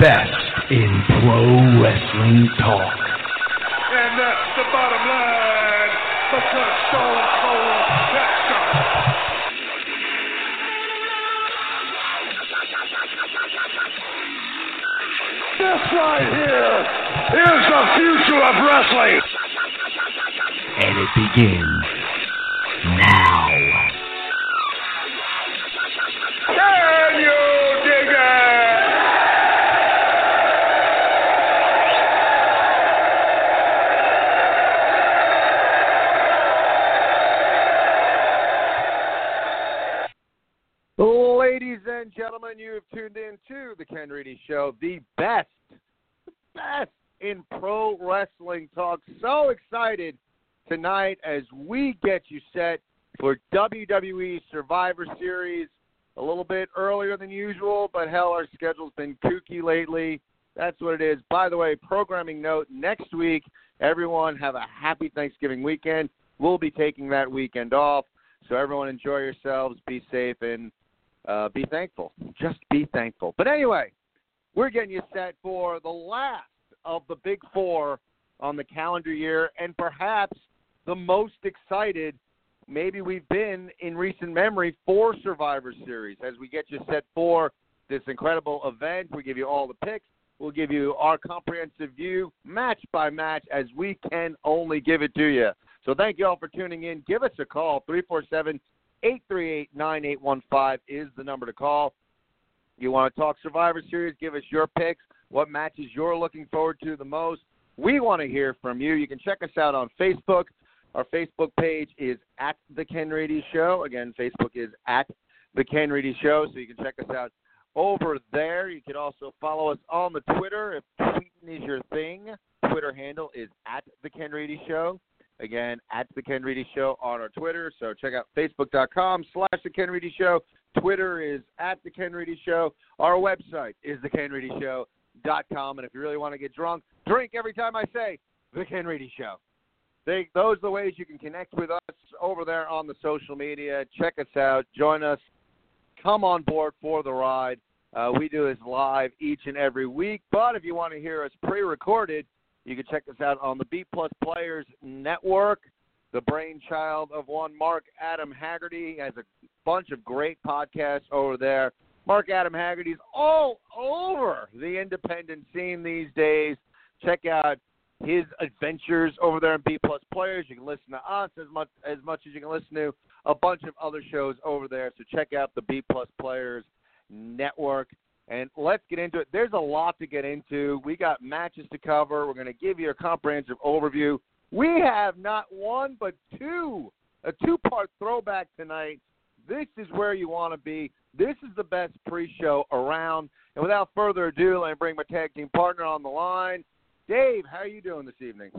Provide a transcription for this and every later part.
Best in pro wrestling talk. And that's the bottom line because Stone Cold Jackson. This right here is the future of wrestling. And it begins tonight as we get you set for WWE Survivor Series. A little bit earlier than usual, but hell, our schedule's been kooky lately. That's what it is. By the way, programming note next week, everyone have a happy Thanksgiving weekend. We'll be taking that weekend off. So everyone enjoy yourselves, be safe, and uh, be thankful. Just be thankful. But anyway, we're getting you set for the last of the big four on the calendar year, and perhaps the most excited maybe we've been in recent memory for Survivor Series as we get you set for this incredible event. We give you all the picks. We'll give you our comprehensive view, match by match, as we can only give it to you. So thank you all for tuning in. Give us a call, 347 838 9815 is the number to call. You want to talk Survivor Series? Give us your picks. What matches you're looking forward to the most? We want to hear from you. You can check us out on Facebook. Our Facebook page is at The Ken Reedy Show. Again, Facebook is at The Ken Reedy Show, so you can check us out over there. You can also follow us on the Twitter if tweeting is your thing. Twitter handle is at The Ken Reedy Show. Again, at The Ken Reedy Show on our Twitter. So check out facebook.com slash The Ken Reedy Show. Twitter is at The Ken Reedy Show. Our website is TheKenReedyShow.com. And if you really want to get drunk, drink every time I say The Ken Reedy Show. They, those are the ways you can connect with us over there on the social media. Check us out. Join us. Come on board for the ride. Uh, we do this live each and every week. But if you want to hear us pre-recorded, you can check us out on the B Plus Players Network. The brainchild of one Mark Adam Haggerty has a bunch of great podcasts over there. Mark Adam Haggerty's all over the independent scene these days. Check out his adventures over there in B Plus Players. You can listen to us as much as much as you can listen to a bunch of other shows over there. So check out the B Plus Players Network. And let's get into it. There's a lot to get into. We got matches to cover. We're going to give you a comprehensive overview. We have not one but two, a two-part throwback tonight. This is where you want to be. This is the best pre-show around. And without further ado, let me bring my tag team partner on the line. Dave, how are you doing this evening?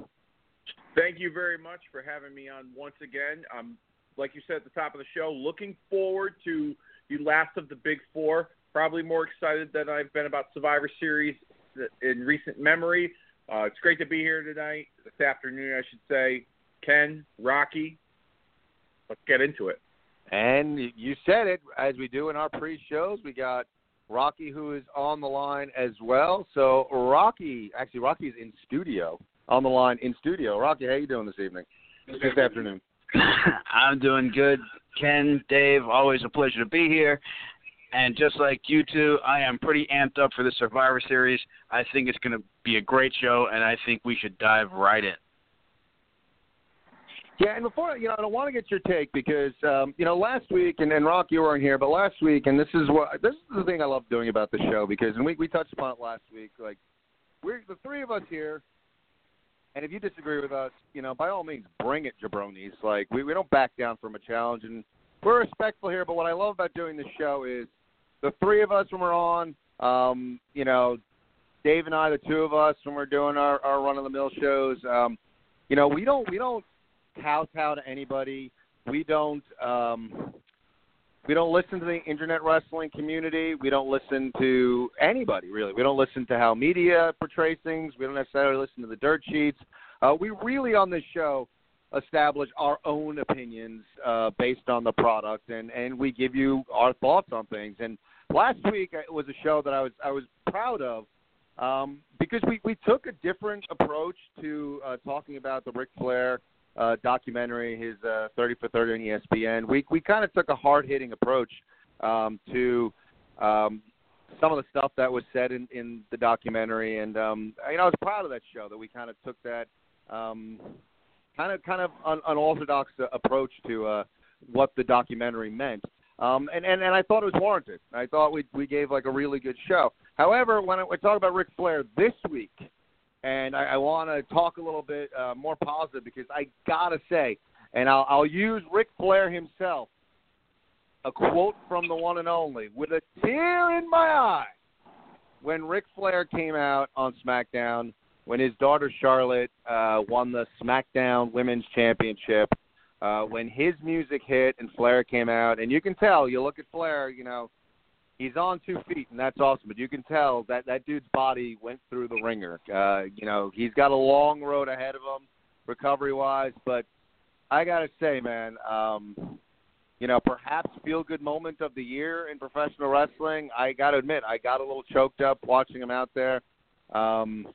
Thank you very much for having me on once again. Um, like you said at the top of the show, looking forward to the last of the big four. Probably more excited than I've been about Survivor Series in recent memory. Uh, it's great to be here tonight, this afternoon, I should say. Ken, Rocky, let's get into it. And you said it, as we do in our pre-shows, we got Rocky who is on the line as well. So Rocky, actually Rocky's in studio, on the line in studio. Rocky, how you doing this evening? This afternoon. I'm doing good. Ken, Dave, always a pleasure to be here. And just like you two, I am pretty amped up for the Survivor Series. I think it's going to be a great show, and I think we should dive right in. Yeah, and before you know, I don't want to get your take because um, you know last week and, and Rock, you weren't here, but last week, and this is what this is the thing I love doing about the show because and we we touched upon it last week. Like we're the three of us here. And if you disagree with us, you know, by all means, bring it, jabronis. Like we we don't back down from a challenge, and we're respectful here. But what I love about doing this show is the three of us when we're on. Um, you know, Dave and I, the two of us, when we're doing our, our run of the mill shows, um, you know, we don't we don't kowtow to anybody. We don't um, we don't listen to the internet wrestling community. We don't listen to anybody really. We don't listen to how media portrays things. We don't necessarily listen to the dirt sheets. Uh, we really on this show establish our own opinions uh, based on the product, and and we give you our thoughts on things. And last week uh, was a show that I was I was proud of um, because we we took a different approach to uh, talking about the Ric Flair uh, documentary, his uh, 30 for 30 on ESPN. We we kind of took a hard hitting approach um, to um, some of the stuff that was said in, in the documentary, and um, you know I was proud of that show that we kind of took that um, kind of kind of un, unorthodox approach to uh, what the documentary meant. Um, and, and and I thought it was warranted. I thought we we gave like a really good show. However, when I, we talk about Ric Flair this week, and I, I want to talk a little bit uh, more positive because I gotta say, and I'll, I'll use Ric Flair himself, a quote from the one and only, with a tear in my eye, when Ric Flair came out on SmackDown, when his daughter Charlotte uh, won the SmackDown Women's Championship uh, when his music hit and Flair came out, and you can tell. You look at Flair, you know, he's on two feet, and that's awesome. But you can tell that that dude's body went through the ringer. Uh, you know, he's got a long road ahead of him, recovery wise. But I gotta say, man, um, you know, perhaps feel good moment of the year in professional wrestling. I gotta admit, I got a little choked up watching him out there. Um,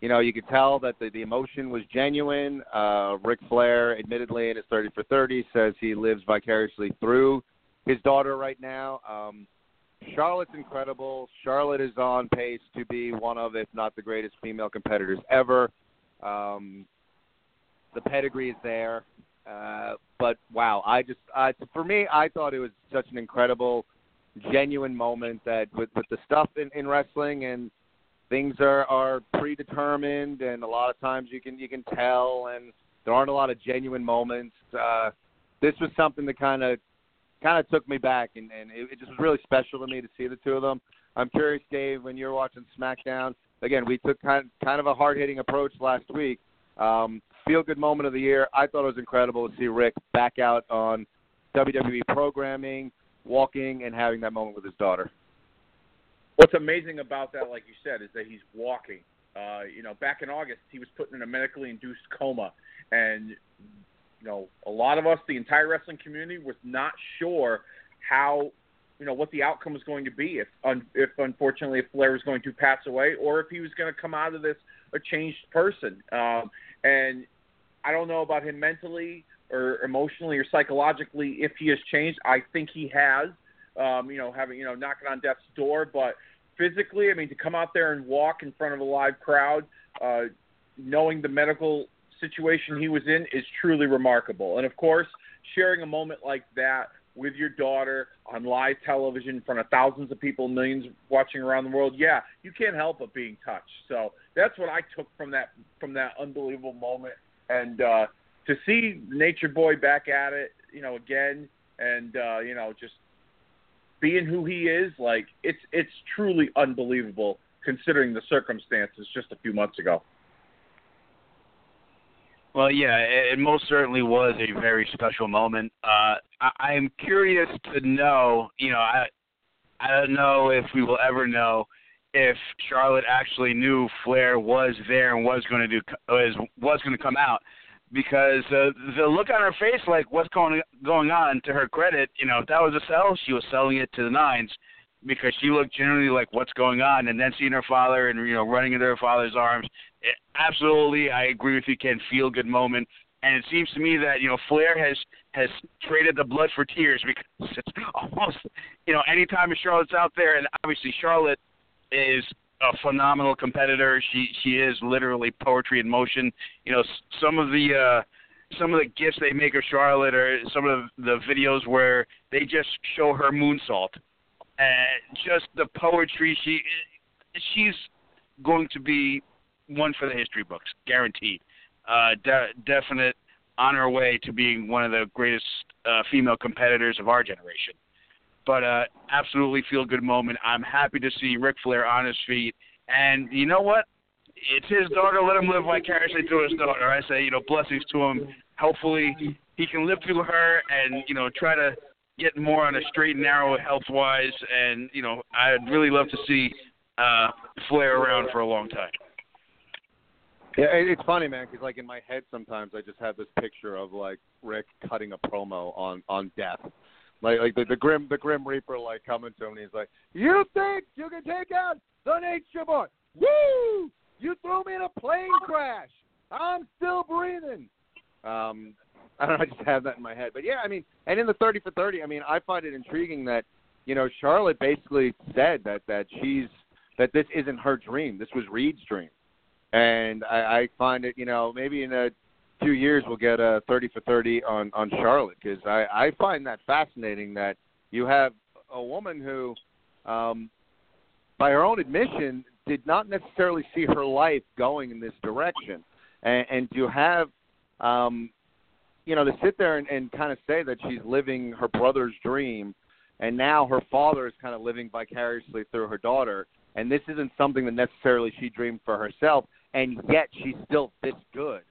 you know, you could tell that the, the emotion was genuine. Uh, Ric Flair, admittedly, in his 30 for 30, says he lives vicariously through his daughter right now. Um, Charlotte's incredible. Charlotte is on pace to be one of, if not the greatest female competitors ever. Um, the pedigree is there. Uh, but wow, I just, uh, for me, I thought it was such an incredible, genuine moment that with, with the stuff in, in wrestling and things are are predetermined, and a lot of times you can you can tell, and there aren't a lot of genuine moments. Uh, this was something that kind of kind of took me back, and and it, it just was really special to me to see the two of them. I'm curious, Dave, when you're watching SmackDown. Again, we took kind kind of a hard hitting approach last week. Um, feel good moment of the year. I thought it was incredible to see Ric back out on WWE programming, walking, and having that moment with his daughter. What's amazing about that, like you said, is that he's walking. Uh, you know, back in August, he was put in a medically induced coma, and you know, a lot of us, the entire wrestling community, was not sure how, you know, what the outcome was going to be if, un- if unfortunately, if Flair was going to pass away, or if he was going to come out of this a changed person. Um, and I don't know about him mentally or emotionally or psychologically if he has changed. I think he has. Um, you know, having you know knocking on death's door, but physically, I mean, to come out there and walk in front of a live crowd, uh, knowing the medical situation he was in, is truly remarkable. And of course, sharing a moment like that with your daughter on live television in front of thousands of people, millions watching around the world, yeah, you can't help but being touched. So that's what I took from that from that unbelievable moment. And uh, to see Nature Boy back at it, you know, again, and uh, you know, just being who he is, like it's it's truly unbelievable considering the circumstances just a few months ago. Well, yeah, it, most certainly was a very special moment. Uh, I, I'm curious to know, you know, I I don't know if we will ever know if Charlotte actually knew Flair was there and was going to do was was going to come out because uh, the look on her face, like what's going going on. To her credit, you know, if that was a sell, she was selling it to the nines because she looked generally like what's going on. And then seeing her father and you know running into her father's arms, absolutely, I agree with you, Ken. Feel good moment. And it seems to me that you know Flair has has traded the blood for tears because it's almost you know anytime Charlotte's out there, and obviously Charlotte is a phenomenal competitor. She she is literally poetry in motion. You know, some of the uh, some of the gifts they make of Charlotte or some of the, the videos where they just show her moonsault. And just the poetry she she's going to be one for the history books, guaranteed. Uh, de- definite on her way to being one of the greatest uh, female competitors of our generation. But uh, absolutely feel good moment. I'm happy to see Ric Flair on his feet, and you know what? It's his daughter. Let him live vicariously through his daughter. I say, you know, blessings to him. Hopefully, he can live through her, and you know, try to get more on a straight and narrow health wise. And you know, I'd really love to see uh, Flair around for a long time. Yeah, it's funny, man, because like in my head sometimes I just have this picture of like Ric cutting a promo on on death, like like the, the grim the grim reaper like coming to him and he's like, "You think you can take out the Nature Boy? Woo! You threw me in a plane crash. I'm still breathing." Um, I don't know. I just have that in my head, but yeah, I mean, and in the thirty for thirty, I mean, I find it intriguing that you know Charlotte basically said that that she's that this isn't her dream. This was Reid's dream and I, I find it, you know, maybe in a few years we'll get a 30 for 30 on on Charlotte because I I find that fascinating that you have a woman who, um, by her own admission, did not necessarily see her life going in this direction, and, and to have, um, you know, to sit there and, and kind of say that she's living her brother's dream, and now her father is kind of living vicariously through her daughter. And this isn't something that necessarily she dreamed for herself and yet she's still this good.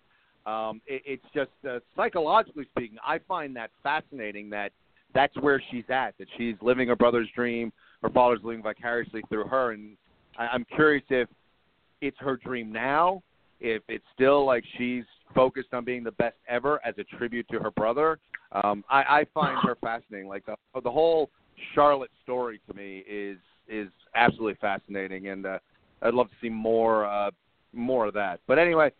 Um, it, it's just uh, psychologically speaking, I find that fascinating that that's where she's at. That she's living her brother's dream, her father's living vicariously through her, and I, I'm curious if it's her dream now, if it's still like she's focused on being the best ever as a tribute to her brother. Um, I, I find her fascinating. Like the the whole Charlotte story to me is is absolutely fascinating, and uh, I'd love to see more uh, more of that. But anyway,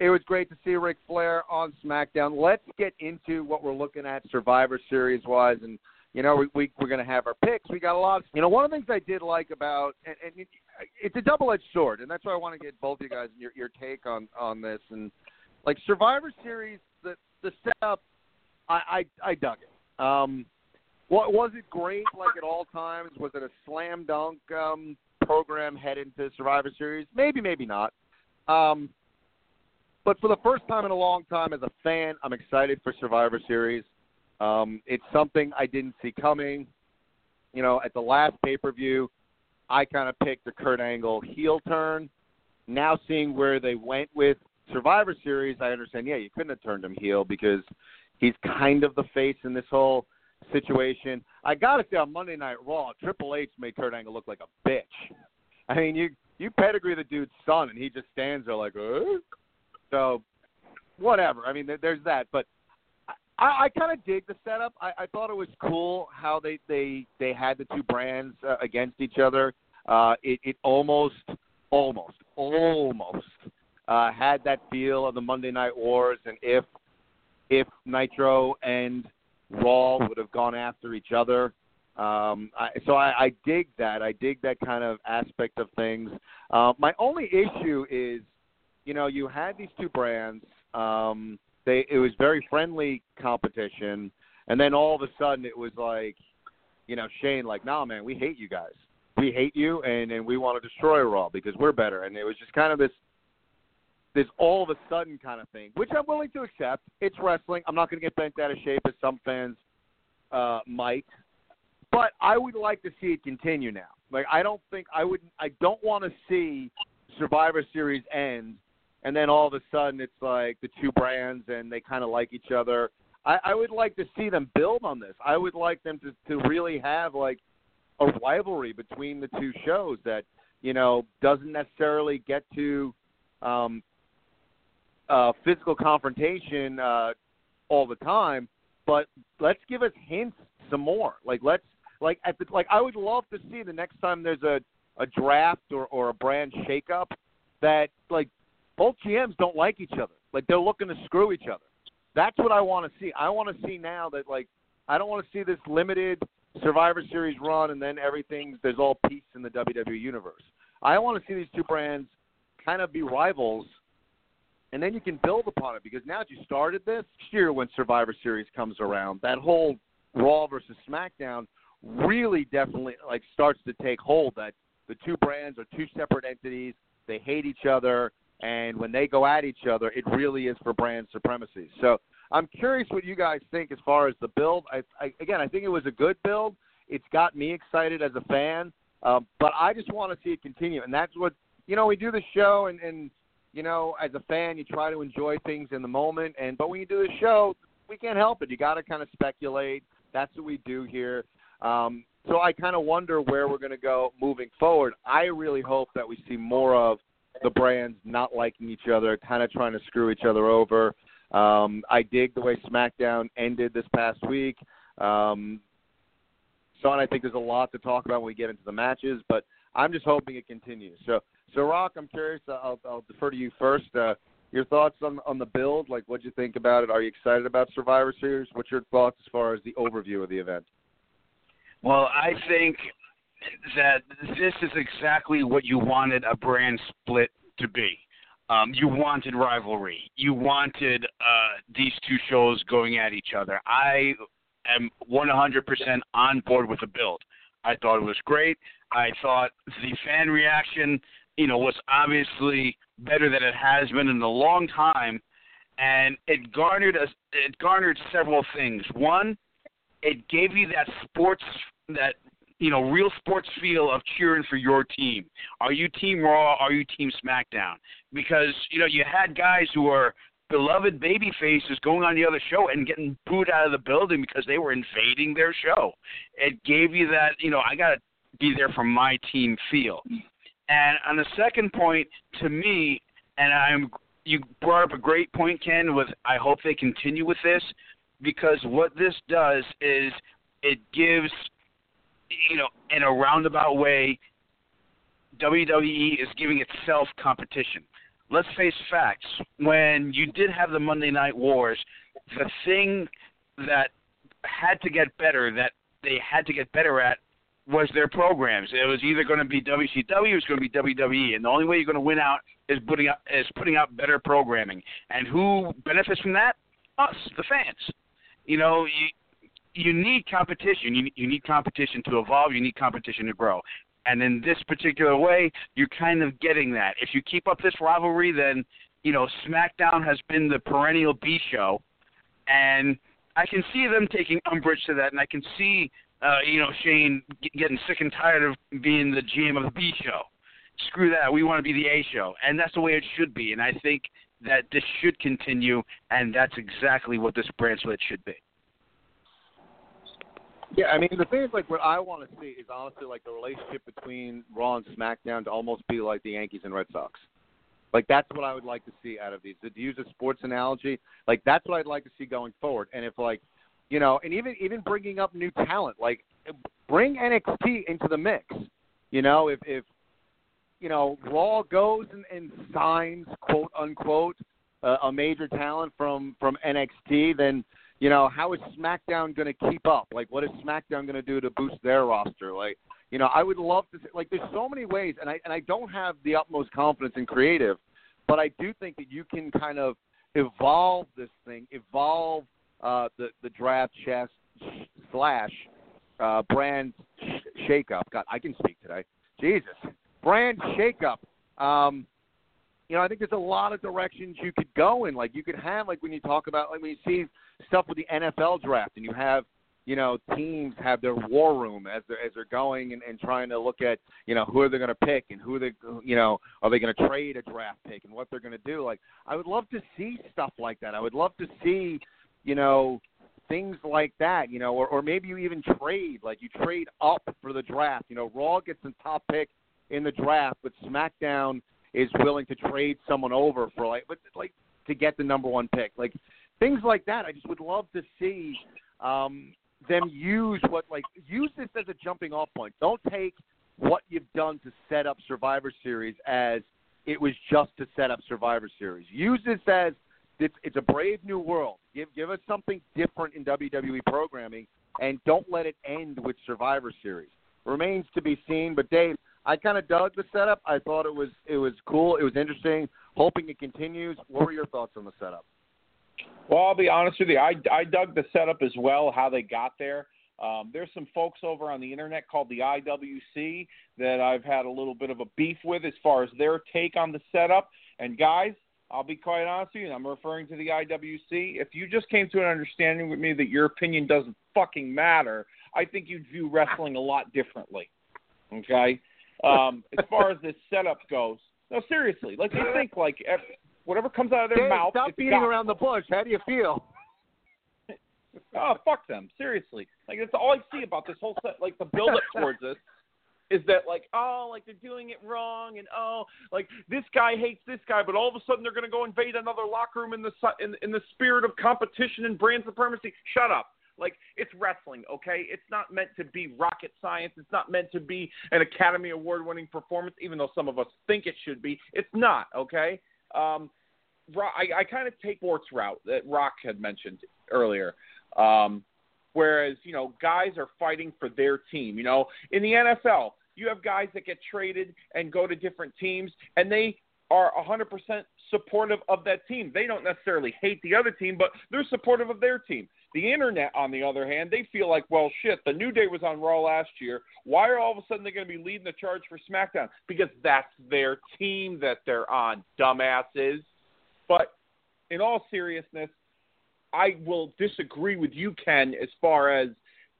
it was great to see Ric Flair on SmackDown. Let's get into what we're looking at Survivor Series wise, and you know we, we we're going to have our picks. We got a lot. Of, you know, one of the things I did like about and, and it, it's a double-edged sword, and that's why I want to get both of you guys your your take on on this. And like Survivor Series, the the setup, I I, I dug it. Um, what was it great like at all times? Was it a slam dunk? Um, program head into Survivor Series? Maybe, maybe not. Um, but for the first time in a long time, as a fan, I'm excited for Survivor Series. Um, it's something I didn't see coming. You know, at the last pay per view, I kind of picked the Kurt Angle heel turn. Now seeing where they went with Survivor Series, I understand. Yeah, you couldn't have turned him heel because he's kind of the face in this whole situation. I gotta say on Monday Night Raw, Triple H made Kurt Angle look like a bitch. I mean, you you pedigree the dude's son, and he just stands there like, uh? so whatever. I mean, there, there's that, but I, I kind of dig the setup. I, I thought it was cool how they they they had the two brands uh, against each other. Uh, it it almost almost almost uh, had that feel of the Monday Night Wars, and if if Nitro and Raw would have gone after each other. Um, I, so I, I dig that. I dig that kind of aspect of things. Uh, my only issue is, you know, you had these two brands. Um, they it was very friendly competition, and then all of a sudden it was like, you know, Shane like, nah, man, we hate you guys. We hate you, and and we want to destroy Raw because we're better. And it was just kind of this this all of a sudden kind of thing, which I'm willing to accept. It's wrestling. I'm not going to get bent out of shape as some fans uh, might, but I would like to see it continue now. Like I don't think I would. I don't want to see Survivor Series end, and then all of a sudden it's like the two brands and they kind of like each other. I, I would like to see them build on this. I would like them to to really have like a rivalry between the two shows that you know doesn't necessarily get to um, uh, physical confrontation uh, all the time, but let's give us hints some more. Like let's like at the like I would love to see the next time there's a a draft or or a brand shakeup that like both GMs don't like each other. Like they're looking to screw each other. That's what I want to see. I want to see now that like I don't want to see this limited Survivor Series run and then everything there's all peace in the WWE universe. I want to see these two brands kind of be rivals and then you can build upon it because now that you started this year when Survivor Series comes around, that whole Raw versus SmackDown really definitely like starts to take hold. That the two brands are two separate entities. They hate each other. and when they go at each other, it really is for brand supremacy. So I'm curious what you guys think as far as the build. I, I again, I think it was a good build. It's got me excited as a fan, um, but I just want to see it continue, and that's what you know. We do the show, and and you know, as a fan, you try to enjoy things in the moment, and but when you do the show, we can't help it. You got to kind of speculate. That's what we do here. Um, so I kind of wonder where we're going to go moving forward. I really hope that we see more of the brands not liking each other, kind of trying to screw each other over. Um, I dig the way SmackDown ended this past week. Um, so, and I think there's a lot to talk about when we get into the matches, but I'm just hoping it continues. So, so Rock, I'm curious. I'll, I'll defer to you first. Uh, your thoughts on on the build? Like, what do you think about it? Are you excited about Survivor Series? What's your thoughts as far as the overview of the event? Well, I think that this is exactly what you wanted a brand split to be. Um, you wanted rivalry. You wanted uh, these two shows going at each other. I am 100% on board with the build. I thought it was great. I thought the fan reaction, you know, was obviously better than it has been in a long time, and it garnered a, it garnered several things. One, it gave you that sports that you know real sports feel of cheering for your team. Are you Team Raw? Are you Team SmackDown? Because you know you had guys who are beloved baby faces going on the other show and getting booed out of the building because they were invading their show. It gave you that you know I got to be there for my team feel. And on the second point, to me, and I'm you brought up a great point, Ken. With I hope they continue with this because what this does is it gives you know, in a roundabout way, WWE is giving itself competition. Let's face facts. When you did have the Monday Night Wars, the thing that had to get better, that they had to get better at, was their programs. It was either going to be WCW it was going to be WWE, and the only way you're going to win out is putting out is putting out better programming. And who benefits from that? Us, the fans. You know, you, you need competition. You, you need competition to evolve. You need competition to grow. And in this particular way, you're kind of getting that. If you keep up this rivalry, then you know SmackDown has been the perennial B show, and I can see them taking umbrage to that, and I can see uh, you know Shane getting sick and tired of being the GM of the B show. Screw that. We want to be the A show, and that's the way it should be. And I think that this should continue, and that's exactly what this brand split should be. Yeah, I mean the thing is like what I want to see is honestly like the relationship between Raw and SmackDown to almost be like the Yankees and Red Sox. Like that's what I would like to see out of these. To use a sports analogy, like that's what I'd like to see going forward. And if like, you know, and even even bringing up new talent, like bring NXT into the mix. You know, if if you know Raw goes and, and signs quote unquote uh, a major talent from from NXT, then you know, how is SmackDown going to keep up? Like, what is SmackDown going to do to boost their roster? Like, you know, I would love to. See, like, there's so many ways, and I and I don't have the utmost confidence in creative, but I do think that you can kind of evolve this thing, evolve uh, the the draft chess slash uh, brand sh- shakeup. God, I can speak today. Jesus, brand shakeup. Um, you know, I think there's a lot of directions you could go in. Like you could have, like when you talk about, like when you see stuff with the NFL draft, and you have you know teams have their war room as they're as they're going and, and trying to look at you know who are they going to pick and who they you know are they going to trade a draft pick and what they're going to do. Like I would love to see stuff like that. I would love to see you know things like that. You know, or or maybe you even trade like you trade up for the draft. You know, Raw gets the top pick in the draft, but SmackDown is willing to trade someone over for like but like to get the number one pick. Like things like that. I just would love to see um, them use what like use this as a jumping off point. Don't take what you've done to set up Survivor Series as it was just to set up Survivor Series. Use this as it's, it's a brave new world. Give give us something different in WWE programming, and don't let it end with Survivor Series. Remains to be seen. But Dave, I kind of dug the setup. I thought it was it was cool. It was interesting. Hoping it continues. What were your thoughts on the setup? Well, I'll be honest with you. I, I dug the setup as well, how they got there. Um, there's some folks over on the internet called the IWC that I've had a little bit of a beef with as far as their take on the setup. And guys, I'll be quite honest with you, and I'm referring to the IWC. If you just came to an understanding with me that your opinion doesn't fucking matter, I think you'd view wrestling a lot differently. Okay? Um, as far as this setup goes, no, seriously, like they think like whatever comes out of their Dave, mouth. stop beating gospel. around the bush. How do you feel? Oh, fuck them. Seriously. Like that's all I see about this whole set like the build up towards this is that like, oh, like they're doing it wrong and oh, like this guy hates this guy, but all of a sudden they're gonna go invade another locker room in the in, in the spirit of competition and brand supremacy. Shut up. Like it's wrestling, okay? It's not meant to be rocket science. It's not meant to be an Academy Award winning performance, even though some of us think it should be. It's not, okay? Um, I, I kind of take sports route that Rock had mentioned earlier. Um, whereas, you know, guys are fighting for their team. You know, in the NFL, you have guys that get traded and go to different teams, and they are 100% supportive of that team. They don't necessarily hate the other team, but they're supportive of their team. The internet, on the other hand, they feel like, well, shit, the New Day was on Raw last year. Why are all of a sudden they going to be leading the charge for SmackDown? Because that's their team that they're on, dumbasses. But in all seriousness, I will disagree with you, Ken, as far as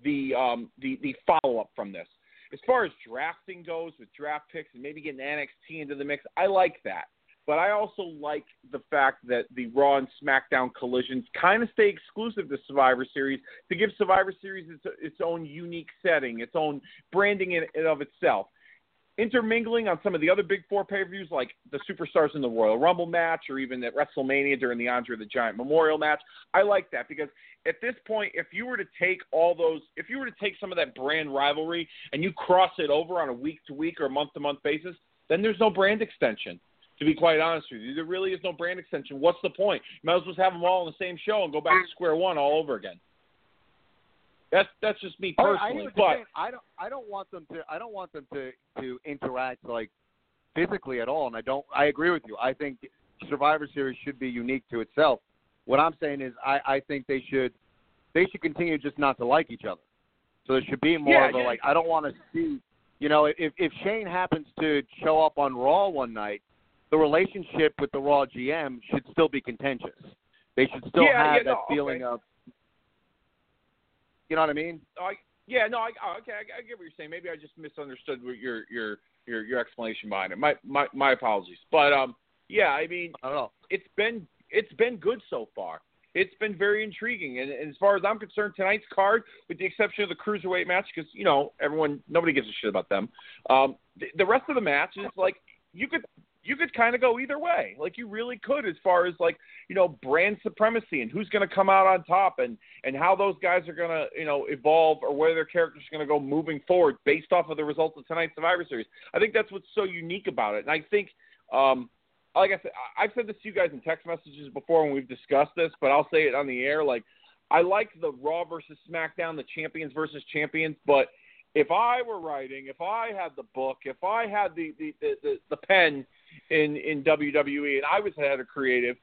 the um, the the follow up from this. As far as drafting goes, with draft picks and maybe getting NXT into the mix, I like that. But I also like the fact that the Raw and SmackDown collisions kind of stay exclusive to Survivor Series to give Survivor Series its, its own unique setting, its own branding in of itself intermingling on some of the other big four pay per views, like the Superstars in the Royal Rumble match, or even at WrestleMania during the Andre the Giant Memorial match. I like that because at this point, if you were to take all those, if you were to take some of that brand rivalry and you cross it over on a week to week or month to month basis, then there's no brand extension. To be quite honest with you, there really is no brand extension. What's the point? You might as well have them all on the same show and go back to square one all over again. That's that's just me Oh, I hear personally, but. I don't. I don't want them to. I don't want them to to interact like physically at all. And I don't. I agree with you. I think Survivor Series should be unique to itself. What I'm saying is, I I think they should they should continue just not to like each other. So there should be more Yeah, of a yeah. like. I don't want to see. You know, if if Shane happens to show up on Raw one night, the relationship with the Raw GM should still be contentious. They should still Yeah, have that no, feeling okay. of. You know what I mean? I yeah no I oh, okay I, I get what you're saying. Maybe I just misunderstood your your your your explanation behind it. My my my apologies. But um yeah I mean I don't know. it's been it's been good so far. It's been very intriguing, and, and as far as I'm concerned, tonight's card, with the exception of the cruiserweight match, because you know everyone nobody gives a shit about them. Um, the, the rest of the match is like you could you could kind of go either way. Like you really could, as far as like you know brand supremacy and who's going to come out on top, and and how those guys are going to you know evolve or where their characters are going to go moving forward based off of the results of tonight's Survivor Series. I think that's what's so unique about it, and I think. um like I said, I've said this to you guys in text messages before when we've discussed this, but I'll say it on the air. Like, I like the Raw versus SmackDown, the champions versus champions, but if I were writing, if I had the book, if I had the the the, the, the pen in in WWE and I was head of creative,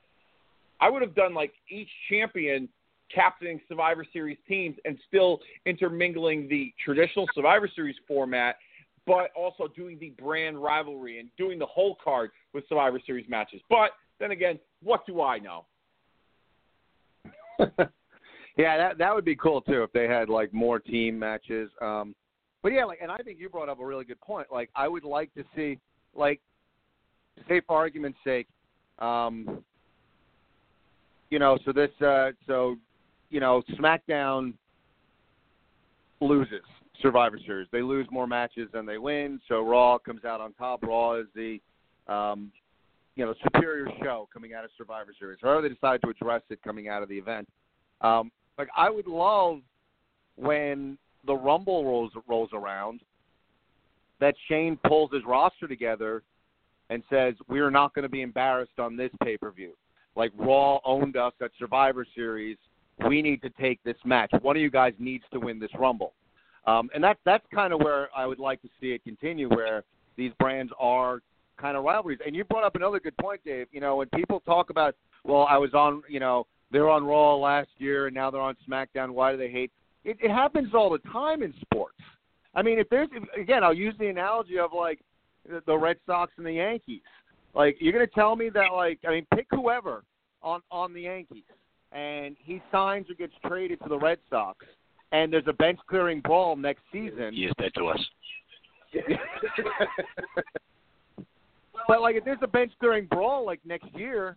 I would have done like each champion captaining Survivor Series teams and still intermingling the traditional Survivor Series format, but also doing the brand rivalry and doing the whole card with Survivor Series matches. But then again, what do I know? yeah, that that would be cool too if they had like more team matches. Um, but yeah, like, and I think you brought up a really good point. Like, I would like to see, like, say for argument's sake, um, you know, so this, uh, so, you know, SmackDown loses Survivor Series. They lose more matches than they win. So Raw comes out on top. Raw is the, um, you know, superior show coming out of Survivor Series. However they decide to address it coming out of the event. Um, like I would love when the Rumble rolls rolls around that Shane pulls his roster together and says we are not going to be embarrassed on this pay per view. Like Raw owned us at Survivor Series. We need to take this match. One of you guys needs to win this Rumble. Um, and that's that's kind of where I would like to see it continue, where these brands are kind of rivalries. And you brought up another good point, Dave. You know, when people talk about, well, I was on, you know, they're on Raw last year and now they're on SmackDown. Why do they hate? It, it happens all the time in sports. I mean, if there's if, again, I'll use the analogy of like the, Red Sox and the Yankees. Like you're gonna tell me that like I mean pick whoever on on the Yankees and he signs or gets traded to the Red Sox and there's a bench clearing brawl next season. He is dead to us. but like if there's a bench clearing brawl like next year,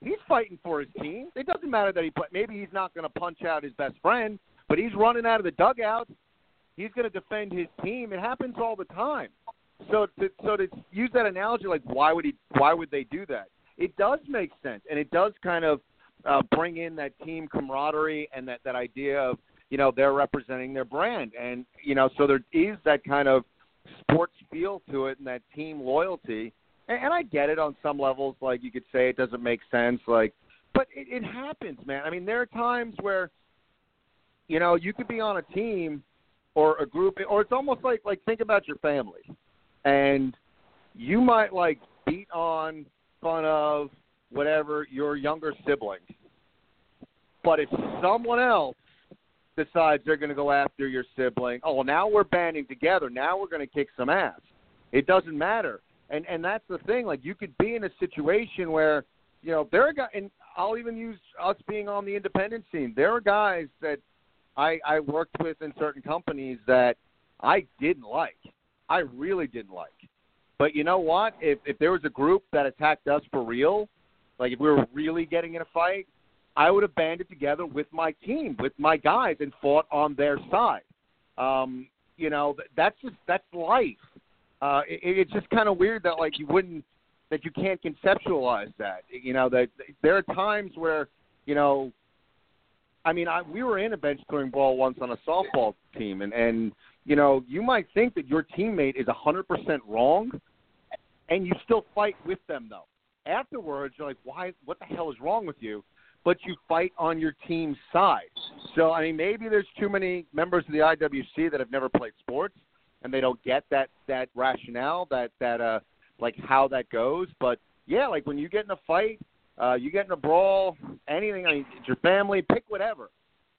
he's fighting for his team. It doesn't matter that he play, maybe he's not going to punch out his best friend, but he's running out of the dugout. He's going to defend his team. It happens all the time. So to so to use that analogy, like why would he? Why would they do that? It does make sense, and it does kind of uh, bring in that team camaraderie and that that idea of you know they're representing their brand, and you know so there is that kind of sports feel to it and that team loyalty. And, and I get it on some levels. Like you could say it doesn't make sense, like, but it, it happens, man. I mean, there are times where you know you could be on a team or a group, or it's almost like like think about your family and you might like beat on fun of whatever your younger sibling. But if someone else decides they're going to go after your sibling, oh, now we're banding together. Now we're going to kick some ass. It doesn't matter. And and that's the thing. Like you could be in a situation where, you know, there are guys, and I'll even use us being on the independent scene. There are guys that I I worked with in certain companies that I didn't like I really didn't like. But you know what? If if there was a group that attacked us for real, like if we were really getting in a fight, I would have banded together with my team, with my guys, and fought on their side. Um, you know, that's just that's life. Uh, it, it's just kind of weird that like you wouldn't that you can't conceptualize that. You know that there are times where you know, I mean, I, we were in a bench clearing ball once on a softball team, and and you know, you might think that your teammate is 100% wrong, and you still fight with them, though. Afterwards, you're like, why? What the hell is wrong with you? But you fight on your team's side. So, I mean, maybe there's too many members of the IWC that have never played sports, and they don't get that that rationale, that that uh, like how that goes. But yeah, like when you get in a fight, uh, you get in a brawl, anything. I mean, it's your family, pick whatever.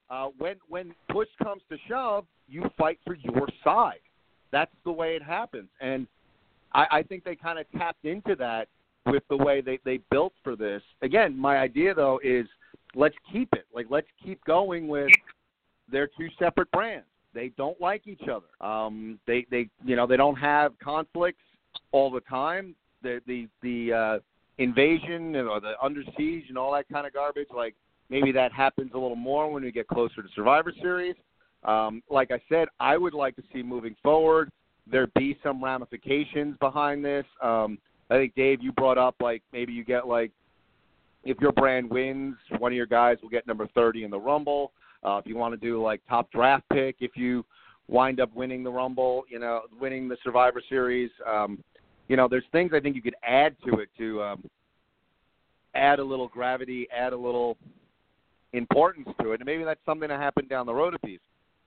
Uh, when when push comes to shove, you fight for your side. That's the way it happens, and I, I think they kind of tapped into that with the way they they built for this. Again, my idea though is let's keep it like let's keep going with their two separate brands. They don't like each other. Um, they they you know they don't have conflicts all the time. The the the uh, invasion or the under siege and all that kind of garbage like Maybe that happens a little more when we get closer to Survivor Series. Um, like I said, I would like to see moving forward there be some ramifications behind this. Um, I think Dave, you brought up like maybe you get like if your brand wins, one of your guys will get number 30 in the Rumble. Uh, if you want to do like top draft pick, if you wind up winning the Rumble, you know, winning the Survivor Series, um, you know, there's things I think you could add to it to um, add a little gravity, add a little importance to it. And maybe that's something to happen down the road a piece.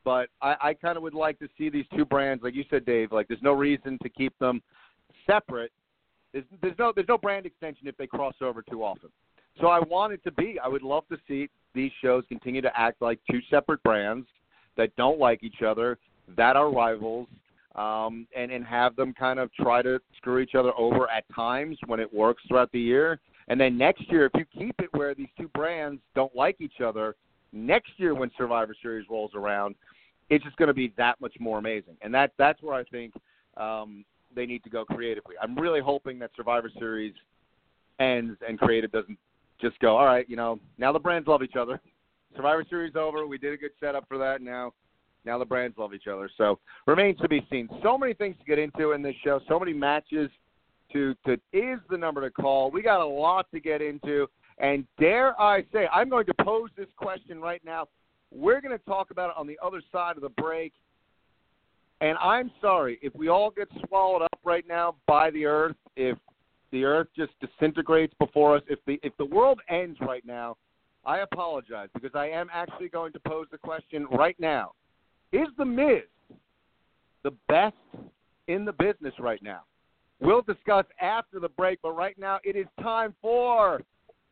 But I, I kind of would like to see these two brands, like you said, Dave. Like, there's no reason to keep them separate. There's, there's no there's no brand extension if they cross over too often. So I want it to be. I would love to see these shows continue to act like two separate brands that don't like each other, that are rivals, um, and and have them kind of try to screw each other over at times when it works throughout the year, and then next year, if you keep it where these two brands don't like each other, next year when Survivor Series rolls around, it's just going to be that much more amazing. And that that's where I think um, they need to go creatively. I'm really hoping that Survivor Series ends and creative doesn't just go, all right, you know, now the brands love each other. Survivor Series over. We did a good setup for that. Now, now the brands love each other. So remains to be seen. So many things to get into in this show. So many matches to to is the number to call. We got a lot to get into, and dare I say, I'm going to pose this question right now. We're going to talk about it on the other side of the break. And I'm sorry if we all get swallowed up right now by the earth, if the earth just disintegrates before us, if the if the world ends right now, I apologize because I am actually going to pose the question right now. Is the Miz the best in the business right now? We'll discuss after the break, but right now it is time for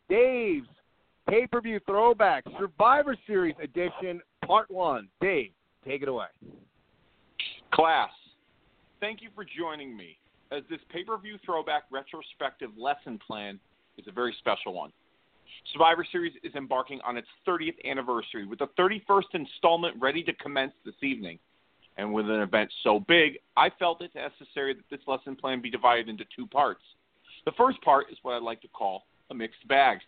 Dave's pay per view throwback Survivor Series edition, part one. Dave, take it away. Class, thank you for joining me as this pay per view throwback retrospective lesson plan is a very special one. Survivor Series is embarking on its 30th anniversary with the 31st installment ready to commence this evening. And with an event so big, I felt it necessary that this lesson plan be divided into two parts. The first part is what I'd like to call a mixed bag,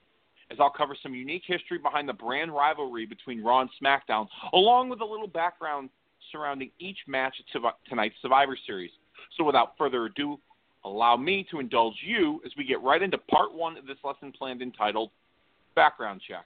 as I'll cover some unique history behind the brand rivalry between Raw and SmackDown, along with a little background surrounding each match at tonight's Survivor Series. So without further ado, allow me to indulge you as we get right into part one of this lesson planned entitled Background Check.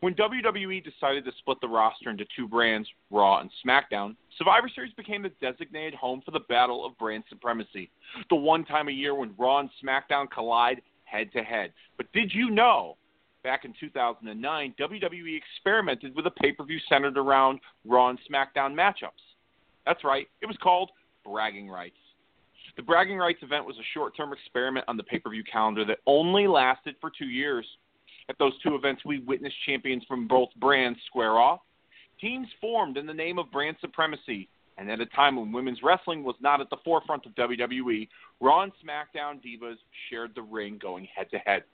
When WWE decided to split the roster into two brands, Raw and SmackDown, Survivor Series became the designated home for the battle of brand supremacy, the one time a year when Raw and SmackDown collide head to head. But did you know back in 2009, WWE experimented with a pay per view centered around Raw and SmackDown matchups? That's right, it was called Bragging Rights. The Bragging Rights event was a short term experiment on the pay per view calendar that only lasted for two years. At those two events, we witnessed champions from both brands square off. Teams formed in the name of brand supremacy, and at a time when women's wrestling was not at the forefront of WWE, Raw and SmackDown divas shared the ring going head to head.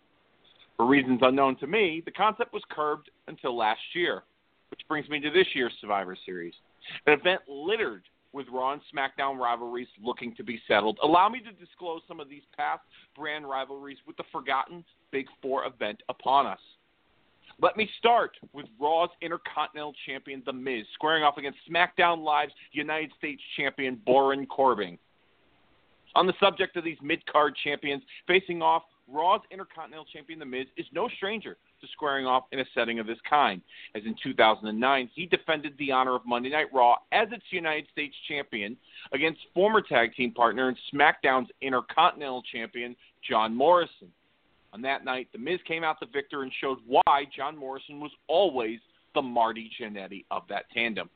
For reasons unknown to me, the concept was curbed until last year, which brings me to this year's Survivor Series. An event littered with Raw and SmackDown rivalries looking to be settled. Allow me to disclose some of these past brand rivalries with the forgotten Big Four event upon us. Let me start with Raw's Intercontinental Champion, The Miz, squaring off against SmackDown Live's United States Champion, Baron Corbin. On the subject of these mid card champions facing off, Raw's Intercontinental Champion, The Miz, is no stranger to squaring off in a setting of this kind, as in 2009 he defended the honor of Monday Night Raw as its United States champion against former tag team partner and SmackDown's Intercontinental Champion John Morrison. On that night, The Miz came out the victor and showed why John Morrison was always the Marty Jannetty of that tandem.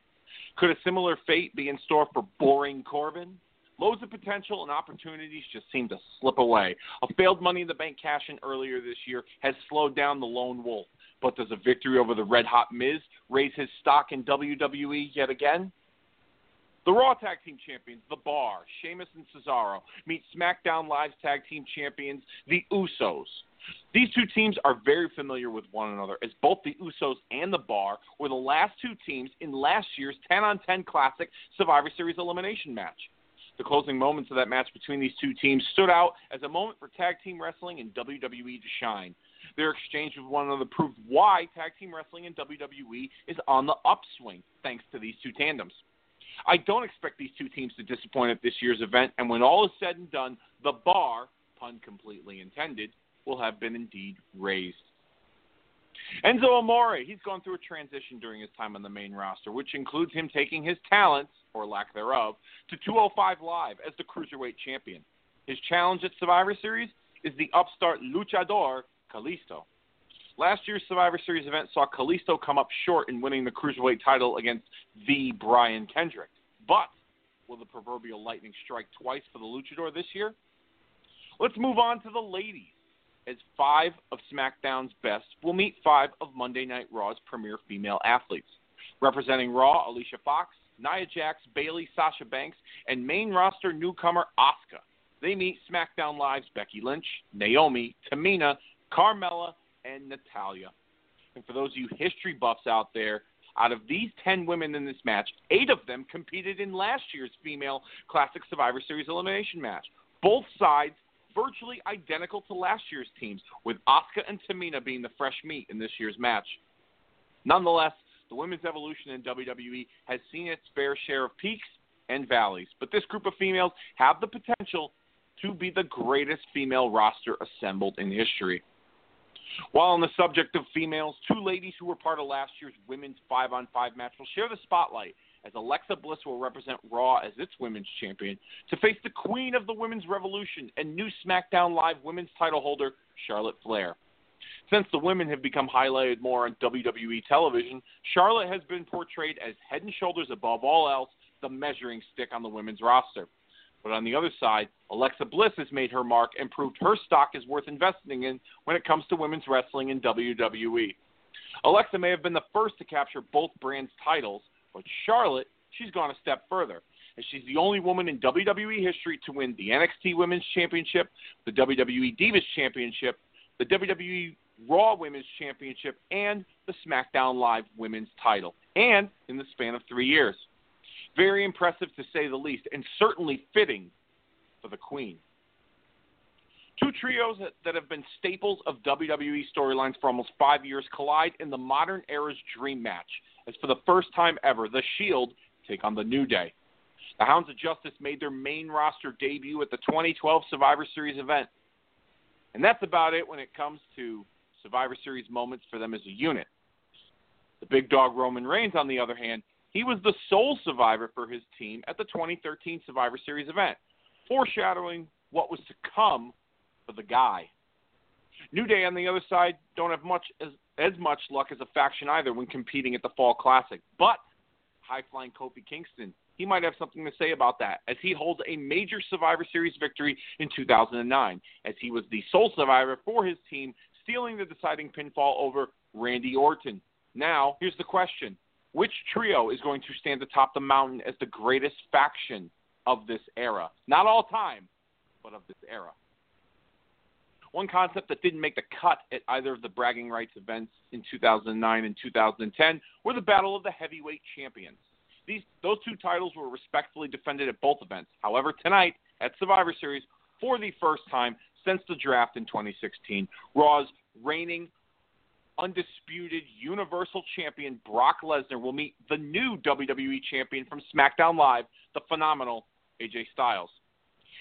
Could a similar fate be in store for Boring Corbin? Loads of potential and opportunities just seem to slip away. A failed Money in the Bank cash in earlier this year has slowed down the lone wolf. But does a victory over the red hot Miz raise his stock in WWE yet again? The Raw Tag Team Champions, The Bar, Sheamus and Cesaro, meet SmackDown Live's Tag Team Champions, The Usos. These two teams are very familiar with one another, as both the Usos and The Bar were the last two teams in last year's 10 on 10 Classic Survivor Series elimination match. The closing moments of that match between these two teams stood out as a moment for tag team wrestling and WWE to shine. Their exchange with one another proved why tag team wrestling in WWE is on the upswing thanks to these two tandems. I don't expect these two teams to disappoint at this year's event, and when all is said and done, the bar, pun completely intended, will have been indeed raised. Enzo Amore, he's gone through a transition during his time on the main roster, which includes him taking his talents, or lack thereof, to 205 Live as the Cruiserweight Champion. His challenge at Survivor Series is the upstart luchador Kalisto. Last year's Survivor Series event saw Kalisto come up short in winning the Cruiserweight title against the Brian Kendrick. But will the proverbial lightning strike twice for the luchador this year? Let's move on to the ladies as five of SmackDown's best will meet five of Monday Night Raw's premier female athletes. Representing Raw, Alicia Fox, Nia Jax, Bayley, Sasha Banks, and main roster newcomer Asuka. They meet SmackDown Live's Becky Lynch, Naomi, Tamina, Carmella, and Natalya. And for those of you history buffs out there, out of these 10 women in this match, eight of them competed in last year's female Classic Survivor Series elimination match. Both sides virtually identical to last year's teams, with Asuka and Tamina being the fresh meat in this year's match. Nonetheless, the women's evolution in WWE has seen its fair share of peaks and valleys, but this group of females have the potential to be the greatest female roster assembled in history. While on the subject of females, two ladies who were part of last year's women's 5 on 5 match will share the spotlight as Alexa Bliss will represent Raw as its women's champion to face the queen of the women's revolution and new SmackDown Live women's title holder, Charlotte Flair. Since the women have become highlighted more on WWE television, Charlotte has been portrayed as head and shoulders above all else the measuring stick on the women's roster. But on the other side, Alexa Bliss has made her mark and proved her stock is worth investing in when it comes to women's wrestling in WWE. Alexa may have been the first to capture both brands' titles, but Charlotte, she's gone a step further. as she's the only woman in WWE history to win the NXT Women's Championship, the WWE Divas Championship, the WWE Raw Women's Championship, and the SmackDown Live Women's title, and in the span of three years. Very impressive to say the least, and certainly fitting for the Queen. Two trios that, have been staples of WWE storylines for almost five years collide in the modern era's dream match, as for the first time ever, The Shield take on the New Day. The Hounds of Justice made their main roster debut at the 2012 Survivor Series event. And that's about it when it comes to Survivor Series moments for them as a unit. The big dog Roman Reigns, on the other hand, he was the sole survivor for his team at the 2013 Survivor Series event, foreshadowing what was to come for the guy. New Day, on the other side, don't have much as, as much luck as a faction either when competing at the Fall Classic. But high flying Kofi Kingston, he might have something to say about that, as he holds a major Survivor Series victory in 2009, as he was the sole survivor for his team, stealing the deciding pinfall over Randy Orton. Now, here's the question Which trio is going to stand atop the mountain as the greatest faction of this era? Not all time, but of this era. One concept that didn't make the cut at either of the bragging rights events in 2009 and 2010 were the Battle of the Heavyweight Champions. These, those two titles were respectfully defended at both events. However, tonight at Survivor Series, for the first time since the draft in 2016, Raw's reigning undisputed Universal Champion Brock Lesnar will meet the new WWE Champion from SmackDown Live, the phenomenal AJ Styles.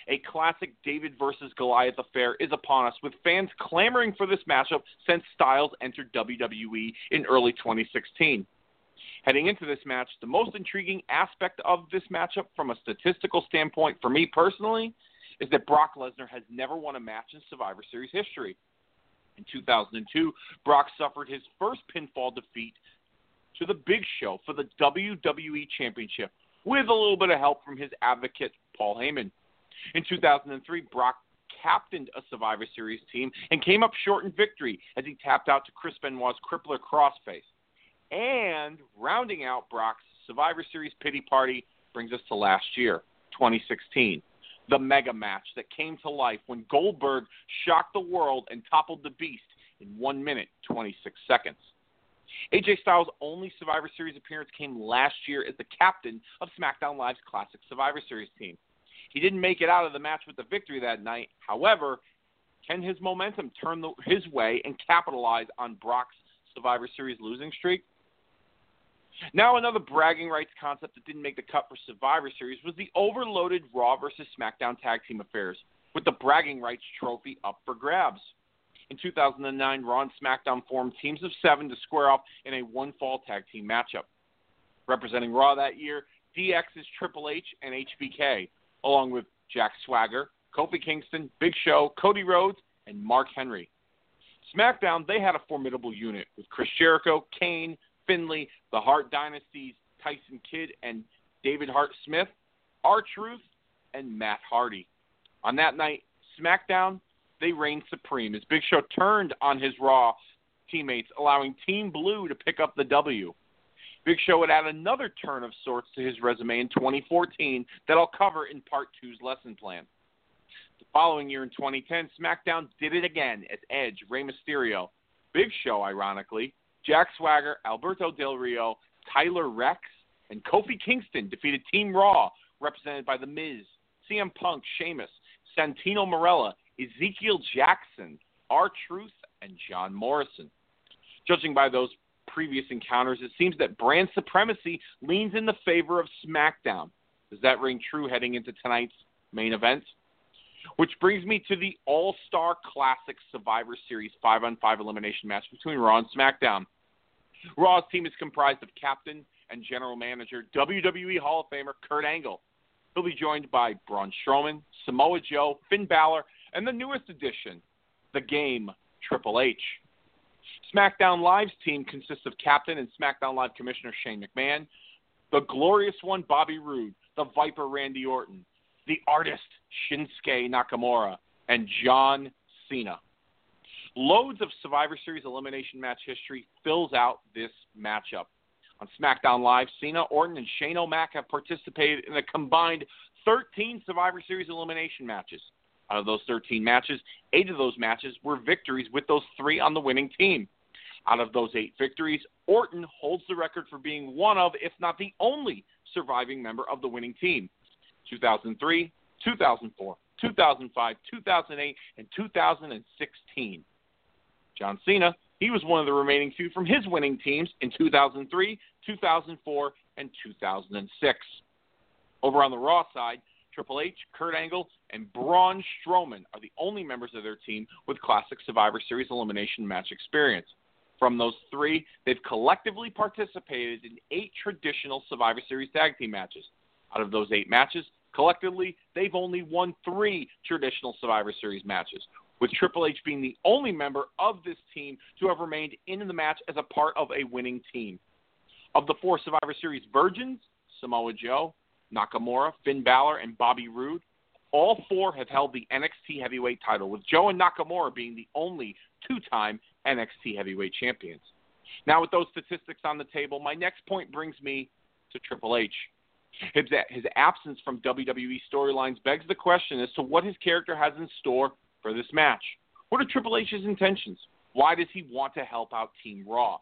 A classic David versus Goliath affair is upon us, with fans clamoring for this matchup since Styles entered WWE in early 2016. Heading into this match, the most intriguing aspect of this matchup from a statistical standpoint for me personally is that Brock Lesnar has never won a match in Survivor Series history. In 2002, Brock suffered his first pinfall defeat to the Big Show for the WWE Championship with a little bit of help from his advocate, Paul Heyman. In 2003, Brock captained a Survivor Series team and came up short in victory as he tapped out to Chris Benoit's crippler crossface. And rounding out Brock's Survivor Series pity party brings us to last year, 2016. The mega match that came to life when Goldberg shocked the world and toppled the beast in 1 minute 26 seconds. AJ Styles' only Survivor Series appearance came last year as the captain of SmackDown Live's Classic Survivor Series team. He didn't make it out of the match with the victory that night. However, can his momentum turn the, his way and capitalize on Brock's Survivor Series losing streak? Now, another bragging rights concept that didn't make the cut for Survivor Series was the overloaded Raw versus SmackDown tag team affairs, with the bragging rights trophy up for grabs. In 2009, Raw and SmackDown formed teams of seven to square off in a one fall tag team matchup. Representing Raw that year, DX's Triple H and HBK, along with Jack Swagger, Kofi Kingston, Big Show, Cody Rhodes, and Mark Henry. SmackDown, they had a formidable unit with Chris Jericho, Kane, Finlay, the Hart Dynasty's Tyson Kidd and David Hart Smith, R Truth, and Matt Hardy. On that night, SmackDown, they reigned supreme as Big Show turned on his Raw teammates, allowing Team Blue to pick up the W. Big Show would add another turn of sorts to his resume in 2014 that I'll cover in part two's lesson plan. The following year in 2010, SmackDown did it again as Edge, Rey Mysterio, Big Show, ironically, Jack Swagger, Alberto Del Rio, Tyler Reks, and Kofi Kingston defeated Team Raw, represented by The Miz, CM Punk, Sheamus, Santino Marella, Ezekiel Jackson, R Truth, and John Morrison. Judging by those previous encounters, it seems that brand supremacy leans in the favor of SmackDown. Does that ring true heading into tonight's main event? Which brings me to the All Star Classic Survivor Series 5 on 5 elimination match between Raw and SmackDown. Raw's team is comprised of captain and general manager, WWE Hall of Famer Kurt Angle. He'll be joined by Braun Strowman, Samoa Joe, Finn Balor, and the newest addition, the game, Triple H. SmackDown Live's team consists of captain and SmackDown Live commissioner Shane McMahon, the glorious one Bobby Roode, the Viper Randy Orton, the artist Shinsuke Nakamura, and John Cena. Loads of Survivor Series elimination match history fills out this matchup. On SmackDown Live, Cena, Orton, and Shane O'Mac have participated in a combined 13 Survivor Series elimination matches. Out of those 13 matches, eight of those matches were victories with those three on the winning team. Out of those eight victories, Orton holds the record for being one of, if not the only, surviving member of the winning team. 2003, 2004, 2005, 2008, and 2016. John Cena, he was one of the remaining two from his winning teams in 2003, 2004, and 2006. Over on the Raw side, Triple H, Kurt Angle, and Braun Strowman are the only members of their team with classic Survivor Series elimination match experience. From those three, they've collectively participated in eight traditional Survivor Series tag team matches. Out of those eight matches, collectively, they've only won three traditional Survivor Series matches, with Triple H being the only member of this team to have remained in the match as a part of a winning team. Of the four Survivor Series virgins, Samoa Joe, Nakamura, Finn Balor, and Bobby Roode, all four have held the NXT Heavyweight title, with Joe and Nakamura being the only two time NXT Heavyweight champions. Now, with those statistics on the table, my next point brings me to Triple H. His, his absence from WWE storylines begs the question as to what his character has in store for this match. What are Triple H's intentions? Why does he want to help out Team Raw?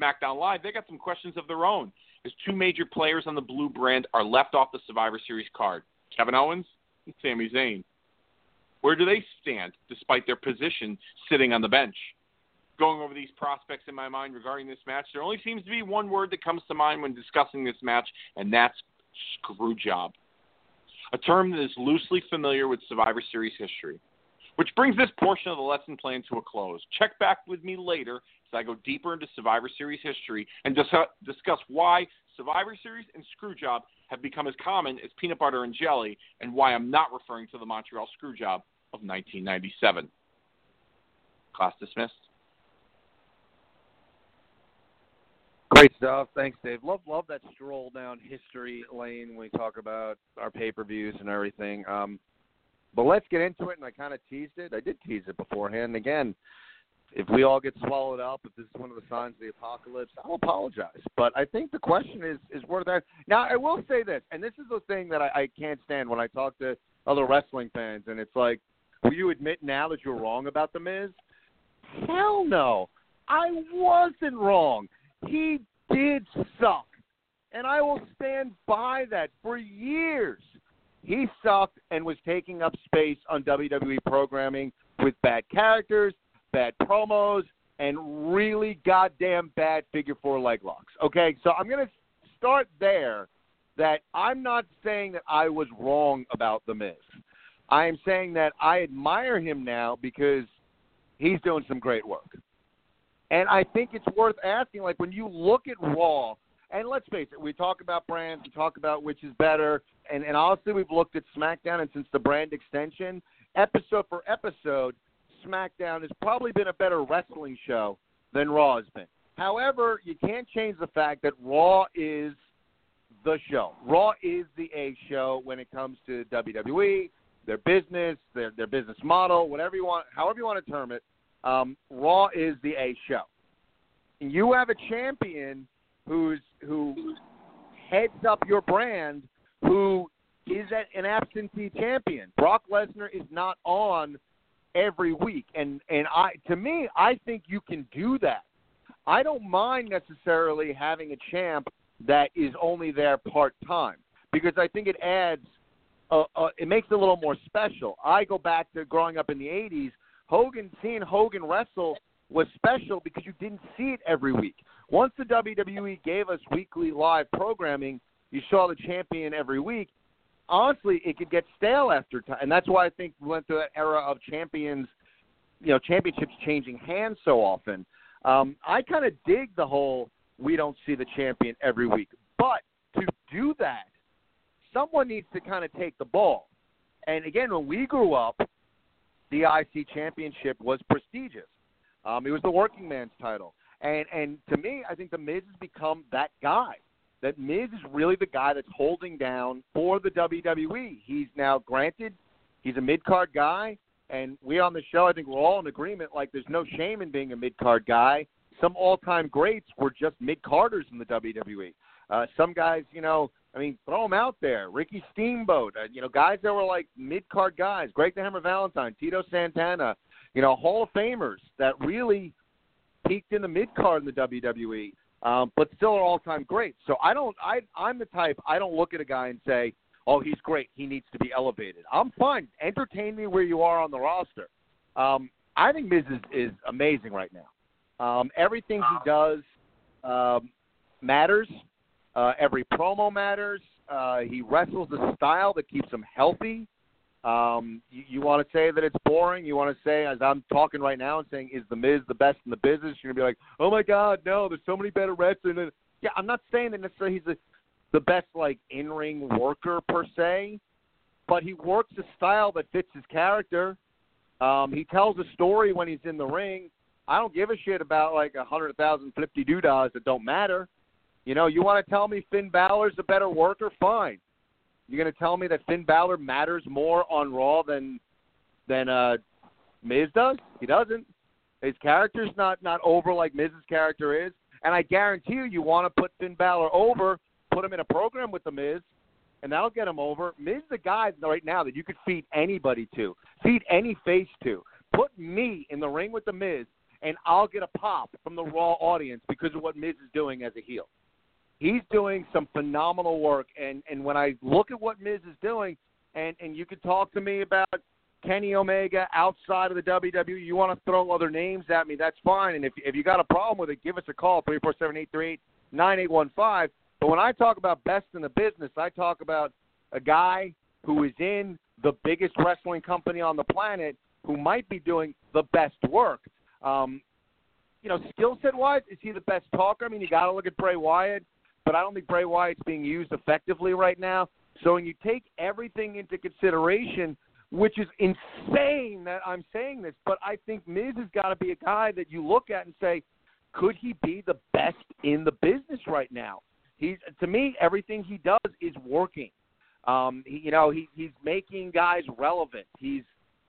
SmackDown Live, they got some questions of their own, as two major players on the blue brand are left off the Survivor Series card Kevin Owens and Sami Zayn. Where do they stand despite their position sitting on the bench? Going over these prospects in my mind regarding this match, there only seems to be one word that comes to mind when discussing this match, and that's screw job. A term that is loosely familiar with Survivor Series history. Which brings this portion of the lesson plan to a close. Check back with me later as I go deeper into Survivor Series history and discuss why Survivor Series and Screwjob have become as common as peanut butter and jelly, and why I'm not referring to the Montreal Screwjob of 1997. Class dismissed. Great stuff. Thanks, Dave. Love love that stroll down history lane when we talk about our pay per views and everything. Um, but let's get into it. And I kind of teased it. I did tease it beforehand. Again, if we all get swallowed up, if this is one of the signs of the apocalypse, I'll apologize. But I think the question is is worth that. Now, I will say this, and this is the thing that I, I can't stand when I talk to other wrestling fans, and it's like, will you admit now that you're wrong about the Miz? Hell no, I wasn't wrong. He did suck. And I will stand by that for years. He sucked and was taking up space on WWE programming with bad characters, bad promos, and really goddamn bad figure four leg locks. Okay, so I'm going to start there that I'm not saying that I was wrong about The Miz. I am saying that I admire him now because he's doing some great work. And I think it's worth asking, like when you look at Raw, and let's face it, we talk about brands, we talk about which is better, and, and honestly, we've looked at SmackDown, and since the brand extension, episode for episode, SmackDown has probably been a better wrestling show than Raw has been. However, you can't change the fact that Raw is the show. Raw is the A show when it comes to WWE, their business, their their business model, whatever you want, however you want to term it. Um, Raw is the A show. You have a champion who's who heads up your brand, who is an absentee champion. Brock Lesnar is not on every week, and and I to me, I think you can do that. I don't mind necessarily having a champ that is only there part time because I think it adds. Uh, uh, it makes it a little more special. I go back to growing up in the '80s Hogan, seeing Hogan wrestle was special because you didn't see it every week. Once the WWE gave us weekly live programming, you saw the champion every week. Honestly, it could get stale after time, and that's why I think we went through that era of champions, you know, championships changing hands so often. Um, I kind of dig the whole we don't see the champion every week, but to do that, someone needs to kind of take the ball. And again, when we grew up, the IC championship was prestigious. Um, it was the working man's title. And and to me, I think the Miz has become that guy. That Miz is really the guy that's holding down for the WWE. He's now granted he's a mid card guy, and we on the show I think we're all in agreement. Like there's no shame in being a mid card guy. some all-time greats were just mid-carders in the WWE. Uh, some guys, you know, I mean, throw them out there. Ricky Steamboat, uh, you know, guys that were like mid-card guys. Greg the Hammer Valentine, Tito Santana, you know, Hall of Famers that really peaked in the mid-card in the WWE, um, but still are all-time greats. So I don't, I, I'm the type, I don't look at a guy and say, oh, he's great, he needs to be elevated. I'm fine. Entertain me where you are on the roster. Um, I think Miz is, is amazing right now. Um, everything he does um, matters. Uh, every promo matters. Uh, he wrestles a style that keeps him healthy. Um, you, you want to say that it's boring? You want to say, as I'm talking right now and saying, is the Miz the best in the business? You're gonna be like, oh my God, no, there's so many better wrestlers. Yeah, I'm not saying that necessarily he's the the best like in ring worker per se, but he works a style that fits his character. Um, he tells a story when he's in the ring. I don't give a shit about like a hundred thousand fifty doodahs that don't matter. You know, you want to tell me Finn Balor's a better worker? Fine. You're going to tell me that Finn Balor matters more on Raw than than uh, Miz does? He doesn't. His character's not not over like Miz's character is, and I guarantee you, you want to put Finn Balor over, put him in a program with the Miz, and that'll get him over. Miz, the guy right now that you could feed anybody to, feed any face to. Put me in the ring with the Miz, and I'll get a pop from the Raw audience because of what Miz is doing as a heel. He's doing some phenomenal work, and and when I look at what Miz is doing, and and you could talk to me about Kenny Omega outside of the WWE. You want to throw other names at me? That's fine. And if if you got a problem with it, give us a call three four seven eight three eight nine eight one five. But when I talk about best in the business, I talk about a guy who is in the biggest wrestling company on the planet who might be doing the best work. Um, you know, skill set wise, is he the best talker? I mean, you got to look at Bray Wyatt, but I don't think Bray Wyatt's being used effectively right now. So when you take everything into consideration, which is insane that I'm saying this, but I think Miz has got to be a guy that you look at and say, could he be the best in the business right now? He's to me, everything he does is working. Um, he, you know, he, he's making guys relevant. He's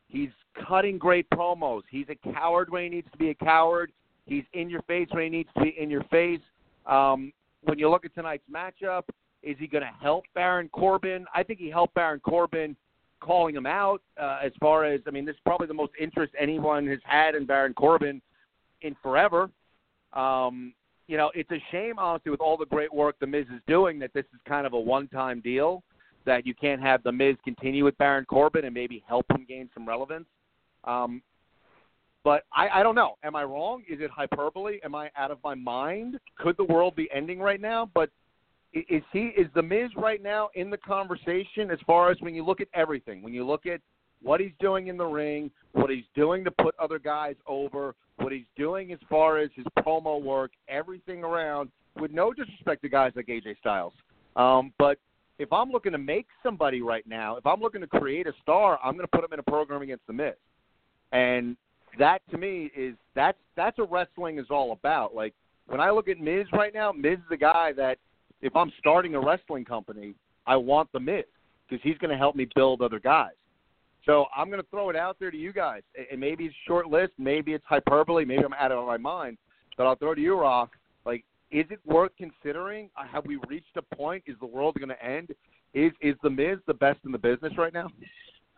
he's cutting great promos. He's a coward when he needs to be a coward. He's in your face when he needs to be in your face. Um, when you look at tonight's matchup, is he going to help Baron Corbin? I think he helped Baron Corbin calling him out uh, as far as I mean, this is probably the most interest anyone has had in Baron Corbin in forever. Um, you know, it's a shame, honestly, with all the great work the Miz is doing, that this is kind of a one-time deal. That you can't have the Miz continue with Baron Corbin and maybe help him gain some relevance. Um, but I, I don't know. Am I wrong? Is it hyperbole? Am I out of my mind? Could the world be ending right now? But is he is the Miz right now in the conversation as far as when you look at everything? When you look at what he's doing in the ring, what he's doing to put other guys over, what he's doing as far as his promo work, everything around, with no disrespect to guys like AJ Styles. Um, but if I'm looking to make somebody right now, if I'm looking to create a star, I'm going to put him in a program against the Miz. And that to me is that's that's what wrestling is all about. Like when I look at Miz right now, Miz is the guy that if I'm starting a wrestling company, I want the Miz because he's going to help me build other guys. So I'm going to throw it out there to you guys, and maybe it's short list, maybe it's hyperbole, maybe I'm out of my mind, but I'll throw it to you, Rock. Like, is it worth considering? Uh, have we reached a point? Is the world going to end? Is is the Miz the best in the business right now?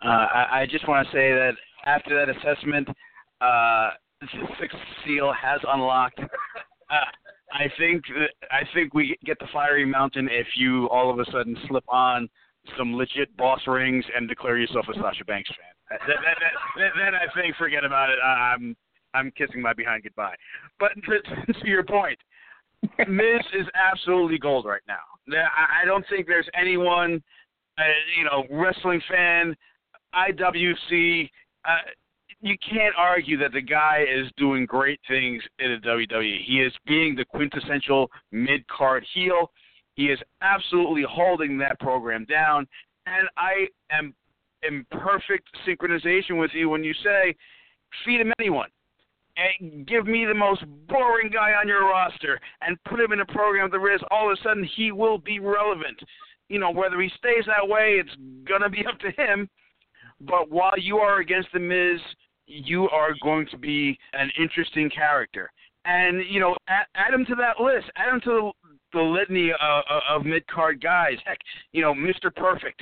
Uh, I, I just want to say that after that assessment, uh, sixth seal has unlocked. Uh, I think I think we get the fiery mountain if you all of a sudden slip on some legit boss rings and declare yourself a Sasha Banks fan. Then, then, then I think forget about it. I'm I'm kissing my behind goodbye. But to, to your point, Miz is absolutely gold right now. I don't think there's anyone, uh, you know, wrestling fan, IWC. Uh, you can't argue that the guy is doing great things in the WWE. He is being the quintessential mid card heel. He is absolutely holding that program down. And I am in perfect synchronization with you when you say, feed him anyone. And give me the most boring guy on your roster and put him in a program the Riz. All of a sudden, he will be relevant. You know, whether he stays that way, it's going to be up to him. But while you are against The Miz, you are going to be an interesting character. and you know, add, add him to that list. Add him to the, the litany of, of mid card guys. Heck, you know, Mr. Perfect.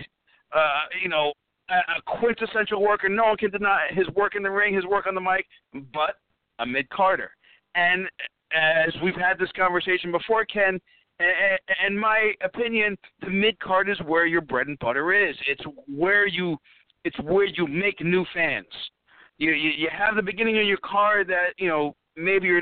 Uh, you know, a, a quintessential worker. No one can deny his work in the ring, his work on the mic, but a mid carder. And as we've had this conversation before, Ken, in my opinion, the mid card is where your bread and butter is. It's where you, it's where you make new fans. You you, you have the beginning of your card that you know maybe you're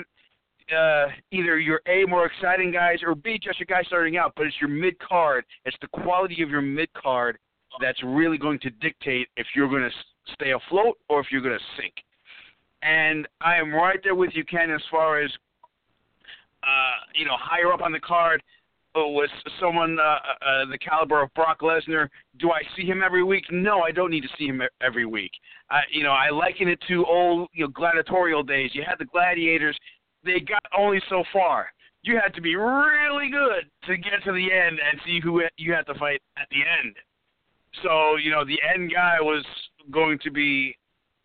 uh, either your A more exciting guys or B just your guys starting out, but it's your mid card. It's the quality of your mid card that's really going to dictate if you're going to stay afloat or if you're going to sink. And I am right there with you, Ken, as far as uh, you know, higher up on the card uh, was someone uh, uh, the caliber of Brock Lesnar. Do I see him every week? No, I don't need to see him every week. I, you know, I liken it to old, you know, gladiatorial days. You had the gladiators; they got only so far. You had to be really good to get to the end and see who you had to fight at the end. So, you know, the end guy was going to be,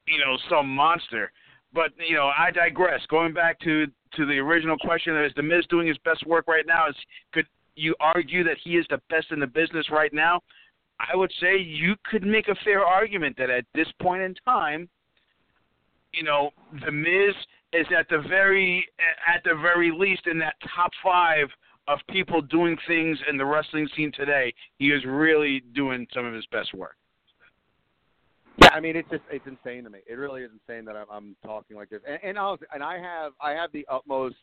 you know, some monster. But you know, I digress. Going back to to the original question, is the Miz doing his best work right now? Is could you argue that he is the best in the business right now? I would say you could make a fair argument that at this point in time, you know, the Miz is at the very at the very least in that top five of people doing things in the wrestling scene today. He is really doing some of his best work. Yeah, I mean it's just it's insane to me. It really is insane that I'm, I'm talking like this. And and, I was, and I have I have the utmost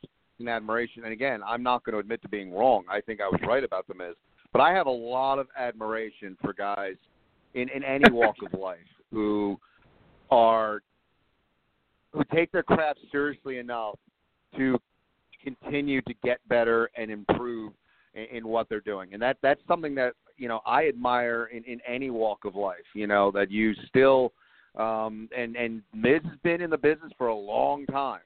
admiration. And again, I'm not going to admit to being wrong. I think I was right about the Miz, but I have a lot of admiration for guys in in any walk of life who are who take their craft seriously enough to continue to get better and improve in, in what they're doing. And that that's something that you know I admire in in any walk of life. You know that you still um and and Miz has been in the business for a long time.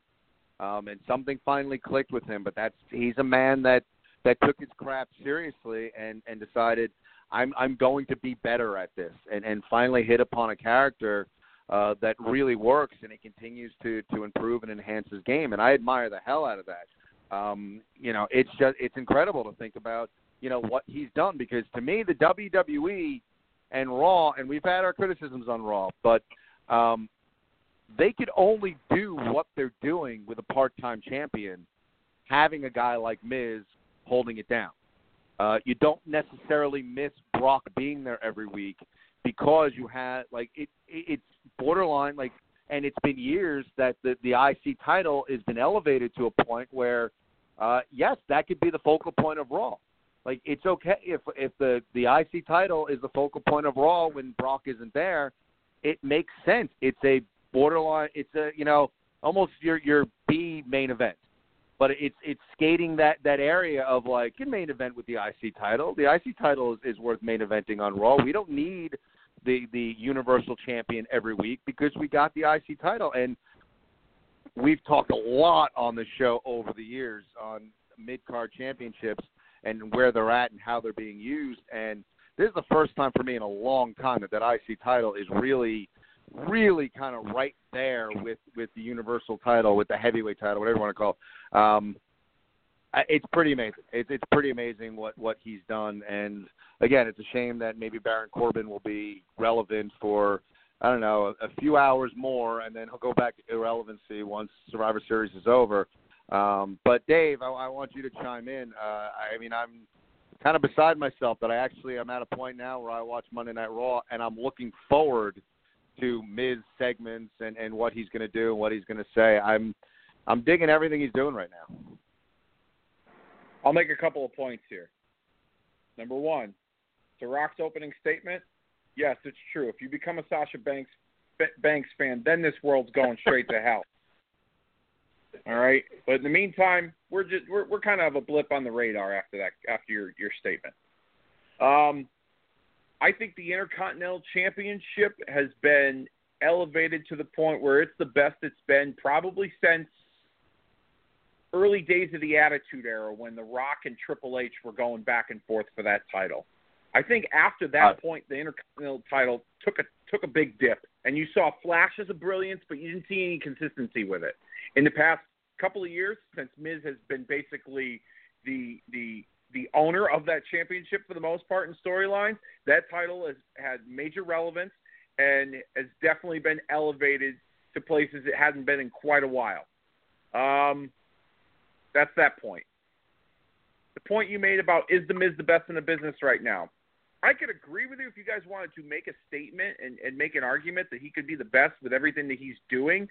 Um and something finally clicked with him, but that's he's a man that that took his craft seriously and and decided I'm I'm going to be better at this and and finally hit upon a character uh that really works and he continues to to improve and enhance his game and I admire the hell out of that. Um you know, it's just it's incredible to think about you know what he's done because to me the WWE and Raw and we've had our criticisms on Raw, but um, they could only do what they're doing with a part-time champion, having a guy like Miz holding it down. Uh, you don't necessarily miss Brock being there every week because you had like it, it it's borderline like and it's been years that the the IC title has been elevated to a point where uh yes that could be the focal point of Raw like it's okay if if the the IC title is the focal point of Raw when Brock isn't there, it makes sense. It's a borderline. It's a you know almost your your B main event, but it's it's skating that that area of like your main event with the IC title. The IC title is, is worth main eventing on Raw. We don't need the the Universal Champion every week because we got the IC title and we've talked a lot on the show over the years on mid card championships and where they're at and how they're being used. And this is the first time for me in a long time that that IC title is really, really kind of right there with with the Universal title, with the heavyweight title, whatever you want to call. It. Um, it's pretty amazing. It's it's pretty amazing what what he's done. And again, it's a shame that maybe Baron Corbin will be relevant for I don't know a, a few hours more, and then he'll go back to irrelevancy once Survivor Series is over. Um, but Dave, I, I want you to chime in. Uh, I mean, I'm kind of beside myself that I actually am at a point now where I watch Monday Night Raw and I'm looking forward to Miz segments and and what he's going to do and what he's going to say. I'm I'm digging everything he's doing right now. I'll make a couple of points here. Number one, to Rock's opening statement, yes, it's true. If you become a Sasha Banks Banks fan, then this world's going straight to hell. All right, but in the meantime, we're just we're we're kind of a blip on the radar after that after your your statement. Um, I think the Intercontinental Championship has been elevated to the point where it's the best it's been probably since early days of the Attitude Era when The Rock and Triple H were going back and forth for that title. I think after that uh, point, the Intercontinental title took a took a big dip, and you saw flashes of brilliance, but you didn't see any consistency with it. In the past couple of years since Miz has been basically the the the owner of that championship for the most part in storylines. That title has had major relevance and has definitely been elevated to places it hadn't been in quite a while. Um, that's that point. The point you made about is the Miz the best in the business right now? I could agree with you if you guys wanted to make a statement and, and make an argument that he could be the best with everything that he's doing.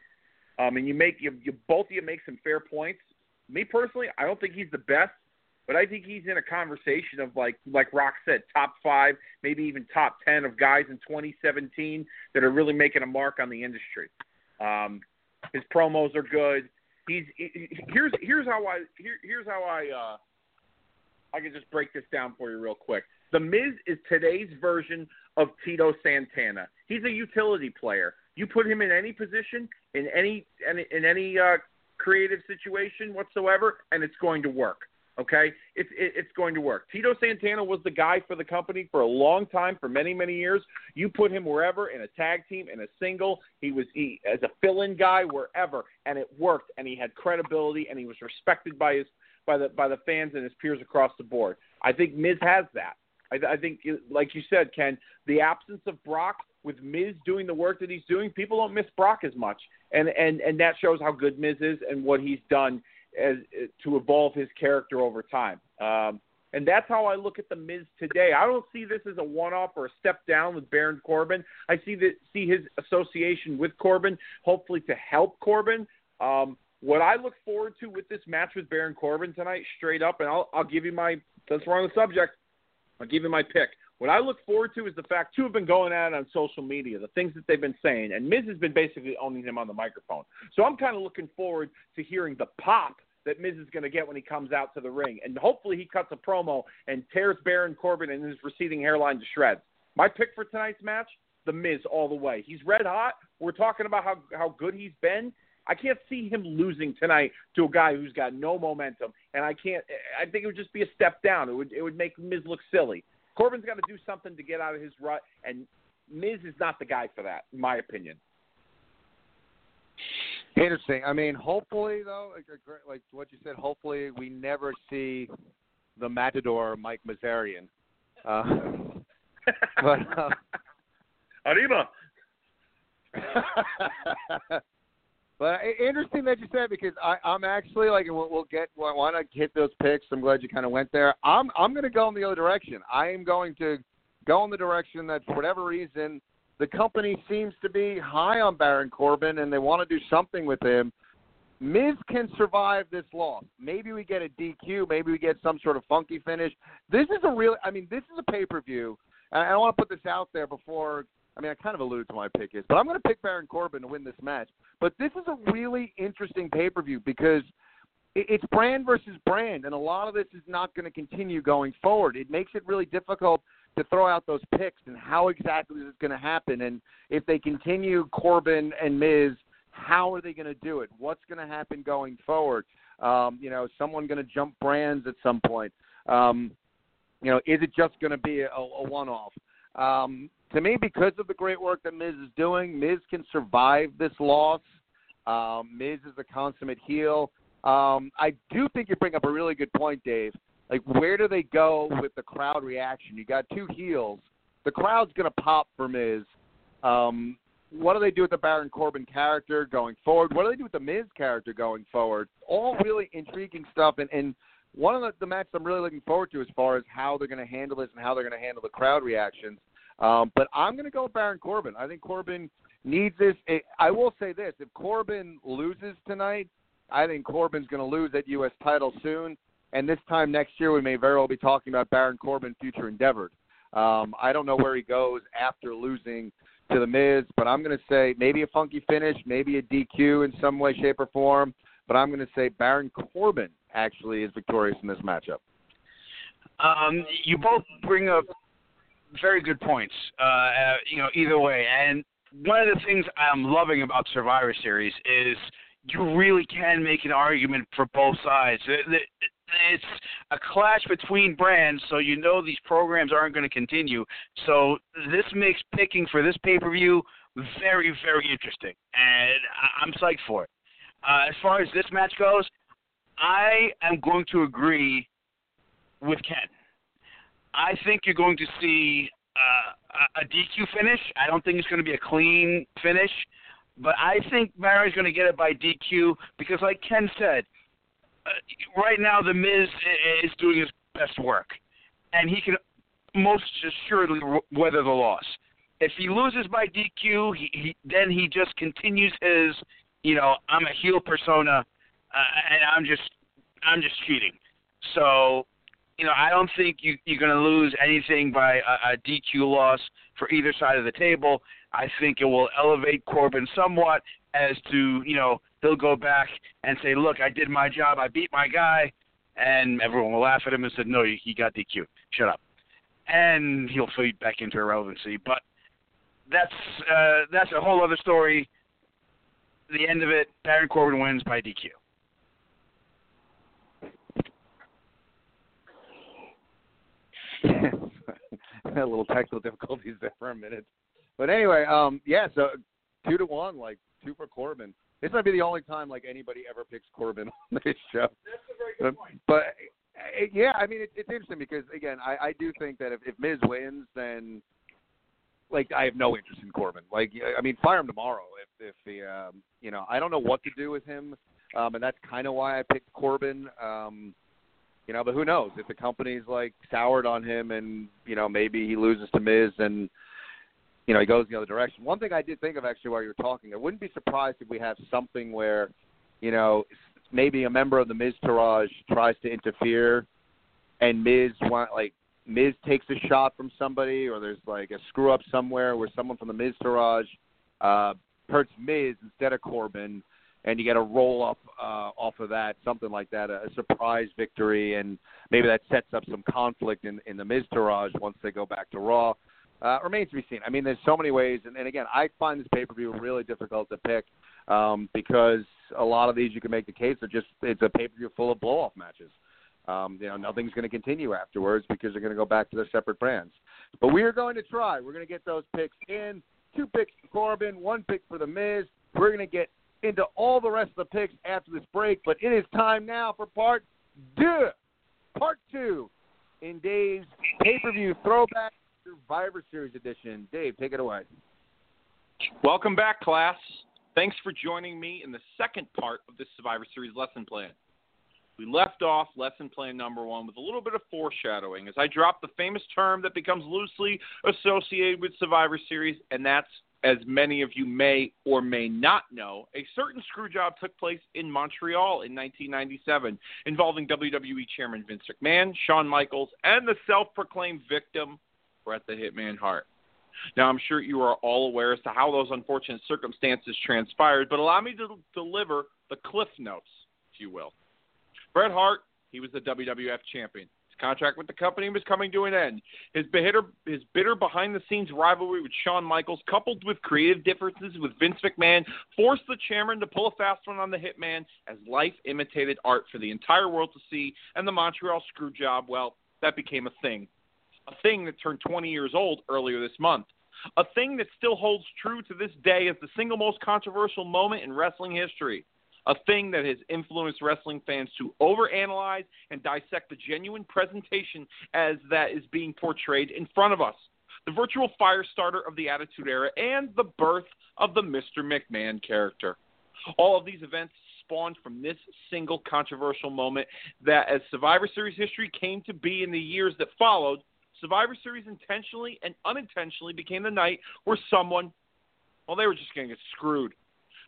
Um, and you make you, you both of you make some fair points. Me personally, I don't think he's the best, but I think he's in a conversation of like like Rock said, top five, maybe even top ten of guys in 2017 that are really making a mark on the industry. Um, his promos are good. He's he, here's here's how I here, here's how I uh, I can just break this down for you real quick. The Miz is today's version of Tito Santana. He's a utility player. You put him in any position, in any in, in any uh, creative situation whatsoever, and it's going to work. Okay, it's it, it's going to work. Tito Santana was the guy for the company for a long time, for many many years. You put him wherever in a tag team, in a single, he was he as a fill-in guy wherever, and it worked. And he had credibility, and he was respected by his by the by the fans and his peers across the board. I think Miz has that. I, I think, like you said, Ken, the absence of Brock with Miz doing the work that he's doing, people don't miss Brock as much, and and and that shows how good Miz is and what he's done as to evolve his character over time. Um, and that's how I look at the Miz today. I don't see this as a one-off or a step down with Baron Corbin. I see that see his association with Corbin, hopefully to help Corbin. Um, what I look forward to with this match with Baron Corbin tonight, straight up, and I'll, I'll give you my since we're on the subject, I'll give you my pick. What I look forward to is the fact two have been going at it on social media, the things that they've been saying, and Miz has been basically owning him on the microphone. So I'm kind of looking forward to hearing the pop that Miz is going to get when he comes out to the ring, and hopefully he cuts a promo and tears Baron Corbin and his receding hairline to shreds. My pick for tonight's match, the Miz all the way. He's red hot. We're talking about how how good he's been. I can't see him losing tonight to a guy who's got no momentum, and I can't. I think it would just be a step down. It would it would make Miz look silly. Corbin's got to do something to get out of his rut, and Miz is not the guy for that, in my opinion. Interesting. I mean, hopefully though, like, like what you said, hopefully we never see the Matador Mike Mazarian. Uh, but uh, Arriba. But interesting that you said because I, I'm actually like, we'll, we'll get. Why not hit those picks? I'm glad you kind of went there. I'm I'm going to go in the other direction. I am going to go in the direction that for whatever reason the company seems to be high on Baron Corbin and they want to do something with him. Miz can survive this loss. Maybe we get a DQ. Maybe we get some sort of funky finish. This is a real. I mean, this is a pay per view. And I want to put this out there before I mean, I kind of alluded to my pick is, but I'm going to pick Baron Corbin to win this match. But this is a really interesting pay per view because it's brand versus brand, and a lot of this is not going to continue going forward. It makes it really difficult to throw out those picks and how exactly this is going to happen. And if they continue Corbin and Miz, how are they going to do it? What's going to happen going forward? Um, you know, someone going to jump brands at some point. Um, you know, is it just going to be a, a one-off? Um, to me, because of the great work that Miz is doing, Miz can survive this loss. Um, Miz is a consummate heel. Um, I do think you bring up a really good point, Dave. Like, where do they go with the crowd reaction? You got two heels. The crowd's going to pop for Miz. Um, what do they do with the Baron Corbin character going forward? What do they do with the Miz character going forward? All really intriguing stuff. And, and one of the, the matches I'm really looking forward to as far as how they're going to handle this and how they're going to handle the crowd reactions. Um, but I'm going to go with Baron Corbin. I think Corbin needs this. I will say this: if Corbin loses tonight, I think Corbin's going to lose that U.S. title soon. And this time next year, we may very well be talking about Baron Corbin future endeavors. Um, I don't know where he goes after losing to the Miz, but I'm going to say maybe a funky finish, maybe a DQ in some way, shape, or form. But I'm going to say Baron Corbin actually is victorious in this matchup. Um, you both bring up very good points. Uh, uh, you know, either way, and one of the things I'm loving about Survivor Series is you really can make an argument for both sides. It's a clash between brands, so you know these programs aren't going to continue. So this makes picking for this pay per view very, very interesting, and I'm psyched for it. uh, as far as this match goes, I am going to agree with Ken. I think you're going to see uh, a DQ finish. I don't think it's going to be a clean finish, but I think Barry's going to get it by DQ because, like Ken said, uh, right now the Miz is doing his best work, and he can most assuredly weather the loss. If he loses by DQ, he, he then he just continues his, you know, I'm a heel persona, uh, and I'm just I'm just cheating. So, you know, I don't think you, you're going to lose anything by a, a DQ loss for either side of the table. I think it will elevate Corbin somewhat as to, you know, he'll go back and say, look, I did my job, I beat my guy, and everyone will laugh at him and say, no, he got DQ. Shut up. And he'll fade back into irrelevancy. But that's uh, that's a whole other story. The end of it, Baron Corbin wins by DQ. a little technical difficulties there for a minute. But anyway, um, yeah, so two to one, like two for Corbin. This might be the only time like anybody ever picks Corbin on this show. That's a very good But, point. but uh, yeah, I mean, it, it's interesting because again, I, I do think that if, if Miz wins, then like I have no interest in Corbin. Like, I mean, fire him tomorrow if if he, um, you know, I don't know what to do with him, um, and that's kind of why I picked Corbin. Um, you know, but who knows if the company's like soured on him, and you know maybe he loses to Miz and you know he goes the other direction. One thing I did think of actually while you were talking, I wouldn't be surprised if we have something where, you know, maybe a member of the Miz Taraj tries to interfere, and Miz want like Miz takes a shot from somebody, or there's like a screw up somewhere where someone from the Miztourage uh, hurts Miz instead of Corbin, and you get a roll up uh, off of that, something like that, a, surprise victory, and maybe that sets up some conflict in in the Miztourage once they go back to Raw. Uh, remains to be seen. I mean, there's so many ways, and, and again, I find this pay per view really difficult to pick um, because a lot of these you can make the case are just it's a pay per view full of blow off matches. Um, you know, nothing's going to continue afterwards because they're going to go back to their separate brands. But we are going to try. We're going to get those picks in. Two picks for Corbin, one pick for The Miz. We're going to get into all the rest of the picks after this break. But it is time now for part two. Part two in Dave's pay per view throwback Survivor Series edition. Dave, take it away. Welcome back, class. Thanks for joining me in the second part of this Survivor Series lesson plan. We left off lesson plan number one with a little bit of foreshadowing as I dropped the famous term that becomes loosely associated with Survivor Series, and that's, as many of you may or may not know, a certain screw job took place in Montreal in 1997 involving WWE Chairman Vince McMahon, Shawn Michaels, and the self proclaimed victim, Bret the Hitman Hart. Now, I'm sure you are all aware as to how those unfortunate circumstances transpired, but allow me to deliver the cliff notes, if you will. Bret Hart, he was the WWF champion. His contract with the company was coming to an end. His bitter, his bitter behind-the-scenes rivalry with Shawn Michaels, coupled with creative differences with Vince McMahon, forced the chairman to pull a fast one on the Hitman as life imitated art for the entire world to see, and the Montreal screw job, well, that became a thing. A thing that turned 20 years old earlier this month. A thing that still holds true to this day as the single most controversial moment in wrestling history a thing that has influenced wrestling fans to overanalyze and dissect the genuine presentation as that is being portrayed in front of us. The virtual fire starter of the Attitude Era and the birth of the Mr. McMahon character. All of these events spawned from this single controversial moment that, as Survivor Series history came to be in the years that followed, Survivor Series intentionally and unintentionally became the night where someone, well, they were just going to get screwed.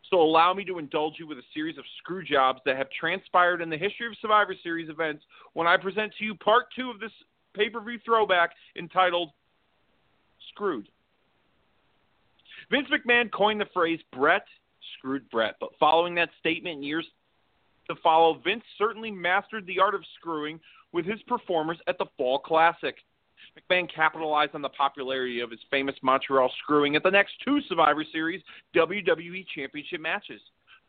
So allow me to indulge you with a series of screw jobs that have transpired in the history of Survivor Series events when I present to you part two of this pay per view throwback entitled Screwed. Vince McMahon coined the phrase Bret screwed Bret, but following that statement in years to follow, Vince certainly mastered the art of screwing with his performers at the Fall Classic. McMahon capitalized on the popularity of his famous Montreal screwing at the next two Survivor Series WWE Championship matches.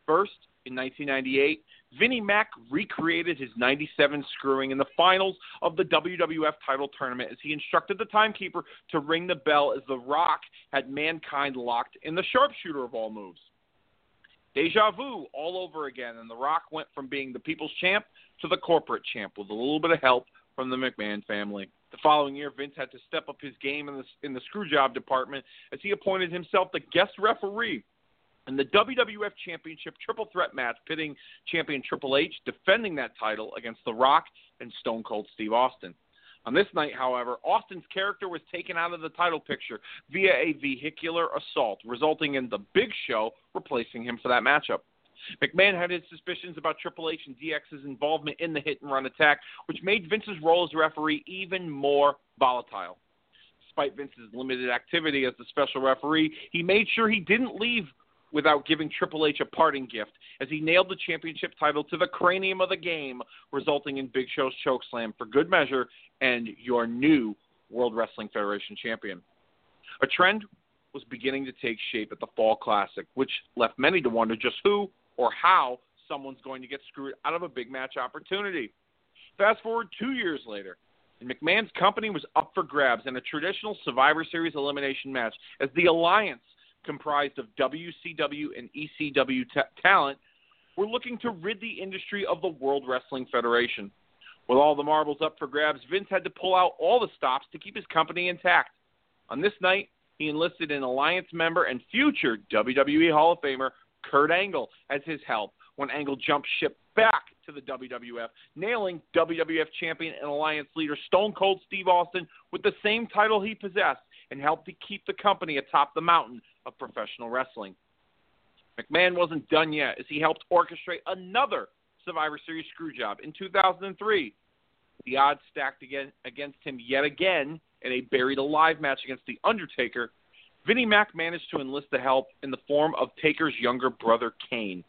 First, in 1998, Vinnie Mac recreated his 97 screwing in the finals of the WWF title tournament as he instructed the timekeeper to ring the bell as The Rock had Mankind locked in the sharpshooter of all moves. Deja vu all over again, and The Rock went from being the people's champ to the corporate champ with a little bit of help from the McMahon family. The following year, Vince had to step up his game in the in the screwjob department as he appointed himself the guest referee in the WWF Championship Triple Threat match, pitting champion Triple H defending that title against The Rock and Stone Cold Steve Austin. On this night, however, Austin's character was taken out of the title picture via a vehicular assault, resulting in The Big Show replacing him for that matchup. McMahon had his suspicions about Triple H and DX's involvement in the hit and run attack, which made Vince's role as referee even more volatile. Despite Vince's limited activity as the special referee, he made sure he didn't leave without giving Triple H a parting gift as he nailed the championship title to the cranium of the game, resulting in Big Show's chokeslam for good measure and your new World Wrestling Federation champion. A trend was beginning to take shape at the Fall Classic, which left many to wonder just who or how someone's going to get screwed out of a big match opportunity. Fast forward two years later, and McMahon's company was up for grabs in a traditional Survivor Series elimination match as the Alliance comprised of WCW and ECW t- talent, were looking to rid the industry of the World Wrestling Federation. With all the marbles up for grabs, Vince had to pull out all the stops to keep his company intact. On this night, he enlisted an Alliance member and future WWE Hall of Famer Kurt Angle as his help when Angle jumped ship back to the WWF, nailing WWF champion and Alliance leader Stone Cold Steve Austin with the same title he possessed and helped to keep the company atop the mountain of professional wrestling. McMahon wasn't done yet as he helped orchestrate another Survivor Series screwjob in 2003. The odds stacked again against him yet again in a buried alive match against The Undertaker. Vinnie Mac managed to enlist the help in the form of Taker's younger brother Kane.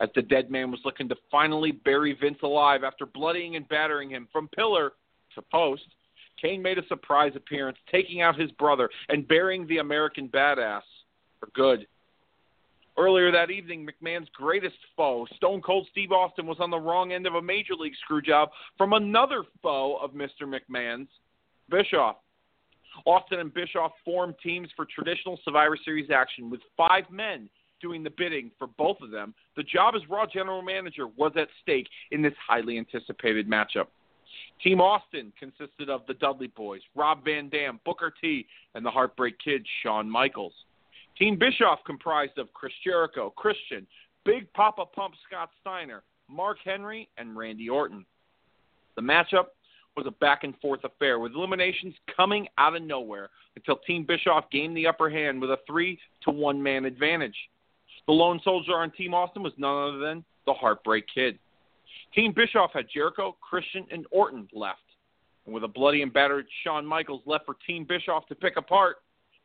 As the dead man was looking to finally bury Vince alive after bloodying and battering him from pillar to post, Kane made a surprise appearance, taking out his brother and burying the American badass for good. Earlier that evening, McMahon's greatest foe, Stone Cold Steve Austin, was on the wrong end of a major league screwjob from another foe of Mr. McMahon's, Bischoff. Austin and Bischoff formed teams for traditional Survivor Series action with five men doing the bidding for both of them. The job as Raw General Manager was at stake in this highly anticipated matchup. Team Austin consisted of the Dudley Boys, Rob Van Dam, Booker T, and the Heartbreak Kid, Shawn Michaels. Team Bischoff comprised of Chris Jericho, Christian, Big Papa Pump Scott Steiner, Mark Henry, and Randy Orton. The matchup was a back and forth affair with eliminations coming out of nowhere until Team Bischoff gained the upper hand with a three to one man advantage. The lone soldier on Team Austin was none other than the Heartbreak Kid. Team Bischoff had Jericho, Christian, and Orton left. And with a bloody and battered Shawn Michaels left for Team Bischoff to pick apart,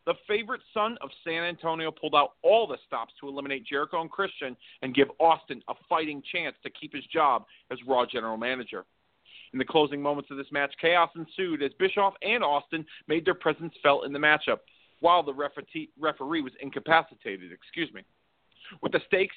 the favorite son of San Antonio pulled out all the stops to eliminate Jericho and Christian and give Austin a fighting chance to keep his job as Raw General Manager. In the closing moments of this match, chaos ensued as Bischoff and Austin made their presence felt in the matchup, while the referee was incapacitated. Excuse me. With the stakes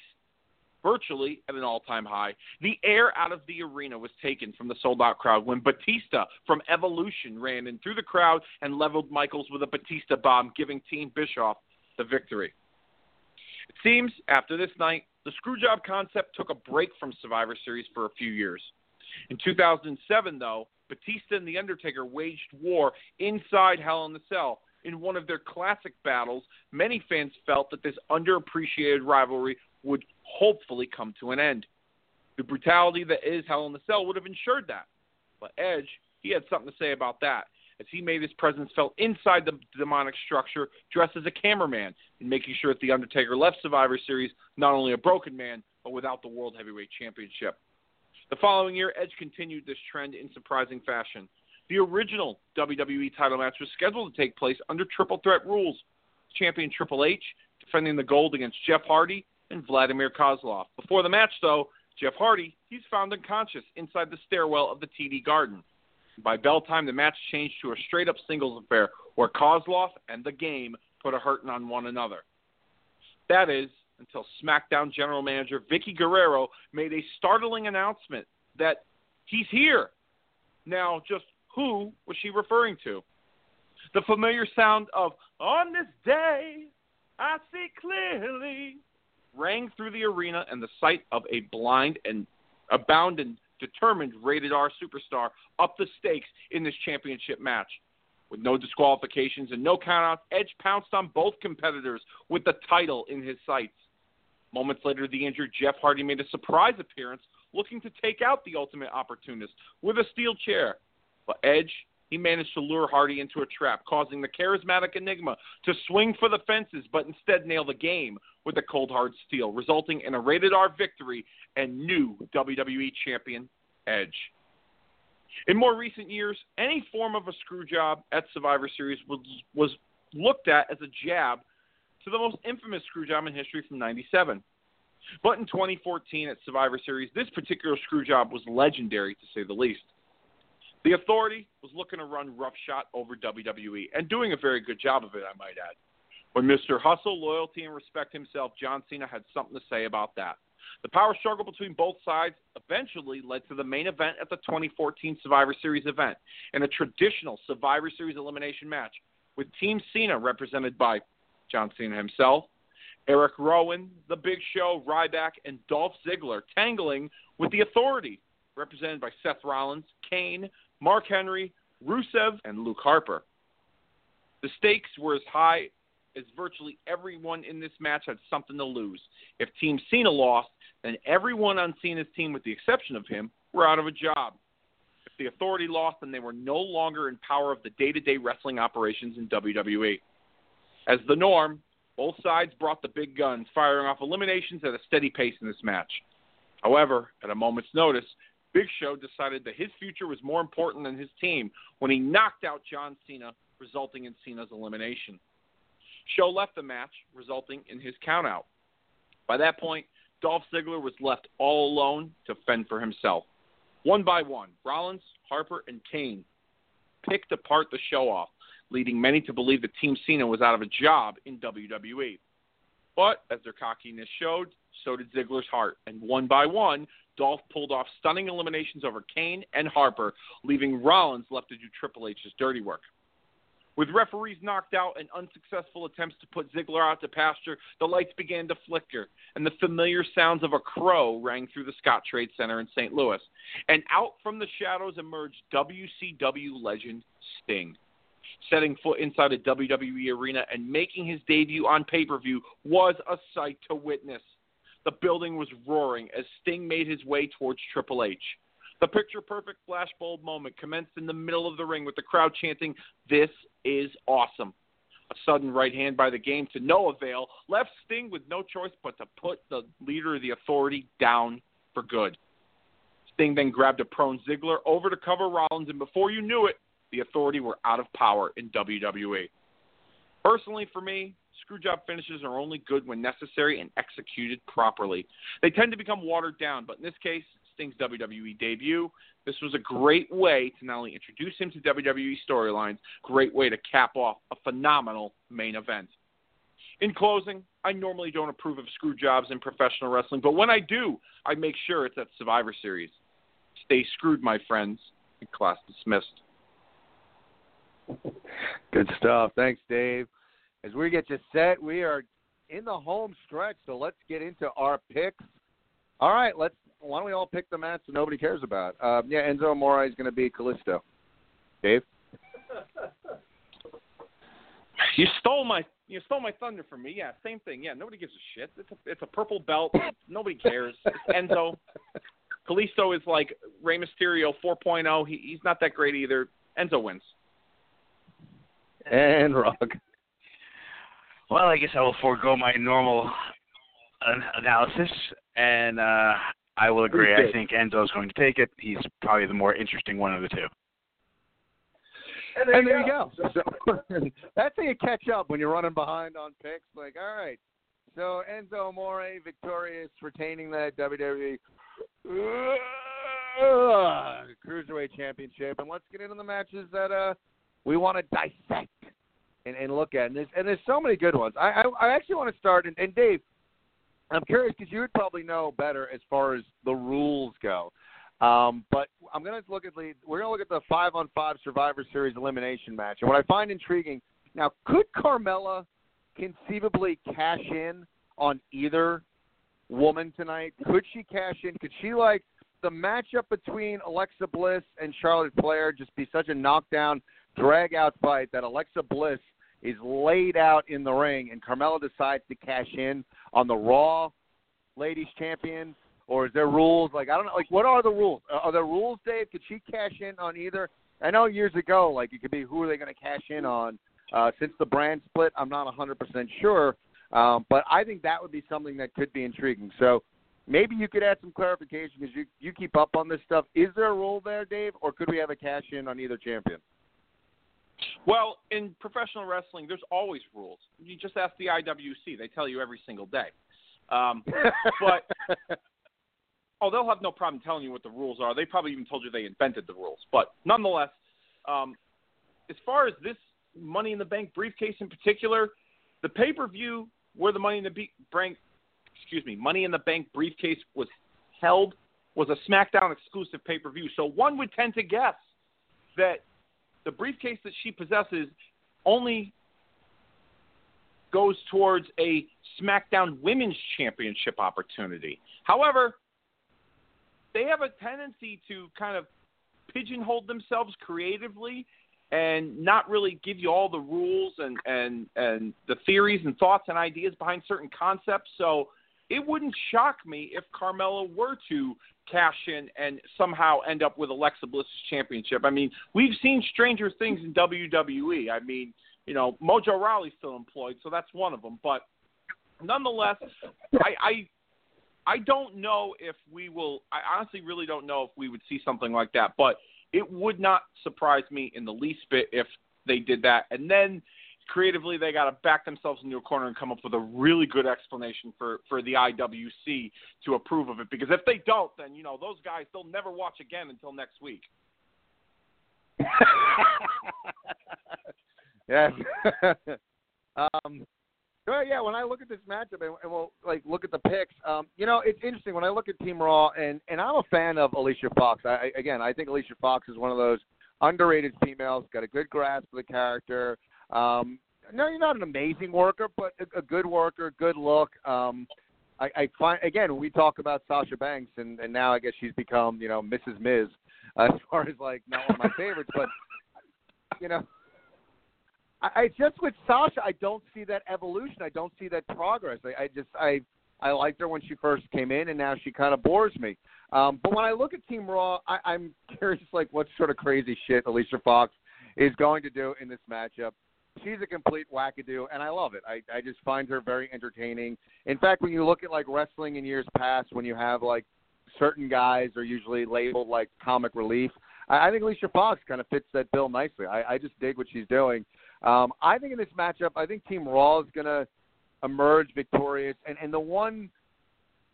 virtually at an all time high. The air out of the arena was taken from the sold out crowd when Batista from Evolution ran in through the crowd and leveled Michaels with a Batista bomb, giving Team Bischoff the victory. It seems after this night, the Screwjob concept took a break from Survivor Series for a few years. In 2007, though, Batista and The Undertaker waged war inside Hell in the Cell. In one of their classic battles, many fans felt that this underappreciated rivalry would hopefully come to an end. The brutality that is Hell in the Cell would have ensured that. But Edge, he had something to say about that, as he made his presence felt inside the demonic structure, dressed as a cameraman, and making sure that The Undertaker left Survivor Series not only a broken man, but without the World Heavyweight Championship. The following year, Edge continued this trend in surprising fashion. The original WWE title match was scheduled to take place under triple threat rules. Champion Triple H defending the gold against Jeff Hardy and Vladimir Kozlov. Before the match, though, Jeff Hardy, he's found unconscious inside the stairwell of the TD Garden. By bell time, the match changed to a straight up singles affair where Kozlov and the game put a hurting on one another. That is, until SmackDown General Manager Vickie Guerrero made a startling announcement that he's here. Now, just who was she referring to? The familiar sound of On This Day, I See Clearly rang through the arena and the sight of a blind and a and determined rated R superstar up the stakes in this championship match. With no disqualifications and no countouts, Edge pounced on both competitors with the title in his sights. Moments later, the injured Jeff Hardy made a surprise appearance looking to take out the ultimate opportunist with a steel chair. But Edge, he managed to lure Hardy into a trap, causing the charismatic Enigma to swing for the fences but instead nail the game with a cold hard steel, resulting in a rated R victory and new WWE champion, Edge. In more recent years, any form of a screw job at Survivor Series was, was looked at as a jab to the most infamous screwjob in history from 97. But in 2014 at Survivor Series, this particular screwjob was legendary to say the least. The authority was looking to run roughshod over WWE and doing a very good job of it, I might add. When Mr. Hustle, Loyalty, and Respect himself, John Cena, had something to say about that. The power struggle between both sides eventually led to the main event at the 2014 Survivor Series event in a traditional Survivor Series elimination match with Team Cena represented by John Cena himself, Eric Rowan, The Big Show, Ryback, and Dolph Ziggler tangling with the Authority represented by Seth Rollins, Kane, Mark Henry, Rusev, and Luke Harper. The stakes were as high as virtually everyone in this match had something to lose. If Team Cena lost, then everyone on Cena's team, with the exception of him, were out of a job. If the Authority lost, then they were no longer in power of the day to day wrestling operations in WWE. As the norm, both sides brought the big guns, firing off eliminations at a steady pace in this match. However, at a moment's notice, Big Show decided that his future was more important than his team when he knocked out John Cena, resulting in Cena's elimination. Show left the match, resulting in his countout. By that point, Dolph Ziggler was left all alone to fend for himself. One by one, Rollins, Harper, and Kane picked apart the show off, leading many to believe that Team Cena was out of a job in WWE. But as their cockiness showed, so did Ziggler's heart, and one by one, Dolph pulled off stunning eliminations over Kane and Harper, leaving Rollins left to do Triple H's dirty work. With referees knocked out and unsuccessful attempts to put Ziggler out to pasture, the lights began to flicker, and the familiar sounds of a crow rang through the Scottrade Center in St. Louis. And out from the shadows emerged WCW legend Sting. Setting foot inside a WWE arena and making his debut on pay per view was a sight to witness. The building was roaring as Sting made his way towards Triple H. The picture perfect flashbulb moment commenced in the middle of the ring with the crowd chanting, This is awesome. A sudden right hand by the game to no avail left Sting with no choice but to put the leader of the authority down for good. Sting then grabbed a prone Ziggler over to cover Rollins, and before you knew it, the authority were out of power in WWE. Personally, for me, screwjob finishes are only good when necessary and executed properly. They tend to become watered down, but in this case, Sting's WWE debut, this was a great way to not only introduce him to WWE storylines, great way to cap off a phenomenal main event. In closing, I normally don't approve of screw jobs in professional wrestling, but when I do, I make sure it's at Survivor Series. Stay screwed, my friends. Class dismissed. Good stuff. Thanks, Dave. As we get you set, we are in the home stretch, so let's get into our picks. All right, let's. Why don't we all pick the match that nobody cares about? Um, yeah, Enzo Amore is going to be Kalisto. Dave. You stole my you stole my thunder from me. Yeah, same thing. Yeah, nobody gives a shit. It's a it's a purple belt. nobody cares. It's Enzo. Kalisto is like Rey Mysterio 4.0. He, he's not that great either. Enzo wins. And Rock. Well, I guess I will forego my normal an- analysis, and uh, I will agree. I think Enzo's going to take it. He's probably the more interesting one of the two. And there, and there you go. So, that's how you catch up when you're running behind on picks. Like, all right. So Enzo Amore victorious, retaining that WWE uh, Cruiserweight Championship. And let's get into the matches that uh, we want to dissect and, and look at. And there's, and there's so many good ones. I, I, I actually want to start, and, and Dave, I'm curious because you would probably know better as far as the rules go. Um, but I'm going to look at the we're going to look at the five on five Survivor Series elimination match, and what I find intriguing now, could Carmella conceivably cash in on either woman tonight? Could she cash in? Could she like the matchup between Alexa Bliss and Charlotte Flair just be such a knockdown, drag out fight that Alexa Bliss is laid out in the ring and Carmella decides to cash in on the Raw Ladies Champion? Or is there rules? Like I don't know. Like what are the rules? Are there rules, Dave? Could she cash in on either? I know years ago, like it could be who are they going to cash in on? Uh, since the brand split, I'm not 100% sure. Um, but I think that would be something that could be intriguing. So maybe you could add some clarification because you you keep up on this stuff. Is there a rule there, Dave, or could we have a cash in on either champion? Well, in professional wrestling, there's always rules. You just ask the IWC; they tell you every single day. Um, but oh, they'll have no problem telling you what the rules are. They probably even told you they invented the rules. But nonetheless, um, as far as this Money in the Bank briefcase in particular, the pay per view where the Money in the Bank, excuse me, Money in the Bank briefcase was held was a SmackDown exclusive pay per view. So one would tend to guess that the briefcase that she possesses only goes towards a SmackDown Women's Championship opportunity. However, they have a tendency to kind of pigeonhole themselves creatively and not really give you all the rules and and and the theories and thoughts and ideas behind certain concepts. So it wouldn't shock me if Carmella were to cash in and somehow end up with Alexa Bliss's championship. I mean, we've seen stranger things in WWE. I mean, you know, Mojo Rawley's still employed, so that's one of them. But nonetheless, I, I I don't know if we will. I honestly really don't know if we would see something like that. But it would not surprise me in the least bit if they did that. And then creatively, they got to back themselves into a corner and come up with a really good explanation for for the IWC to approve of it. Because if they don't, then you know those guys they'll never watch again until next week. yes. um, yeah. When I look at this matchup and, and we'll like look at the picks, um, you know, it's interesting when I look at Team Raw, and and I'm a fan of Alicia Fox. I again, I think Alicia Fox is one of those underrated females. Got a good grasp of the character. Um, no, you're not an amazing worker, but a, a good worker, good look. Um, I, I find again we talk about Sasha Banks, and and now I guess she's become you know Mrs. Miz as far as like not one of my favorites, but you know I, I just with Sasha, I don't see that evolution. I don't see that progress. I, I just I I liked her when she first came in, and now she kind of bores me. Um, but when I look at Team Raw, I, I'm curious like what sort of crazy shit Alicia Fox is going to do in this matchup. She's a complete wackadoo, and I love it. I, I just find her very entertaining. In fact, when you look at like wrestling in years past, when you have like certain guys are usually labeled like comic relief, I, I think Alicia Fox kind of fits that bill nicely. I, I just dig what she's doing. Um, I think in this matchup, I think Team Raw is going to emerge victorious, and and the one,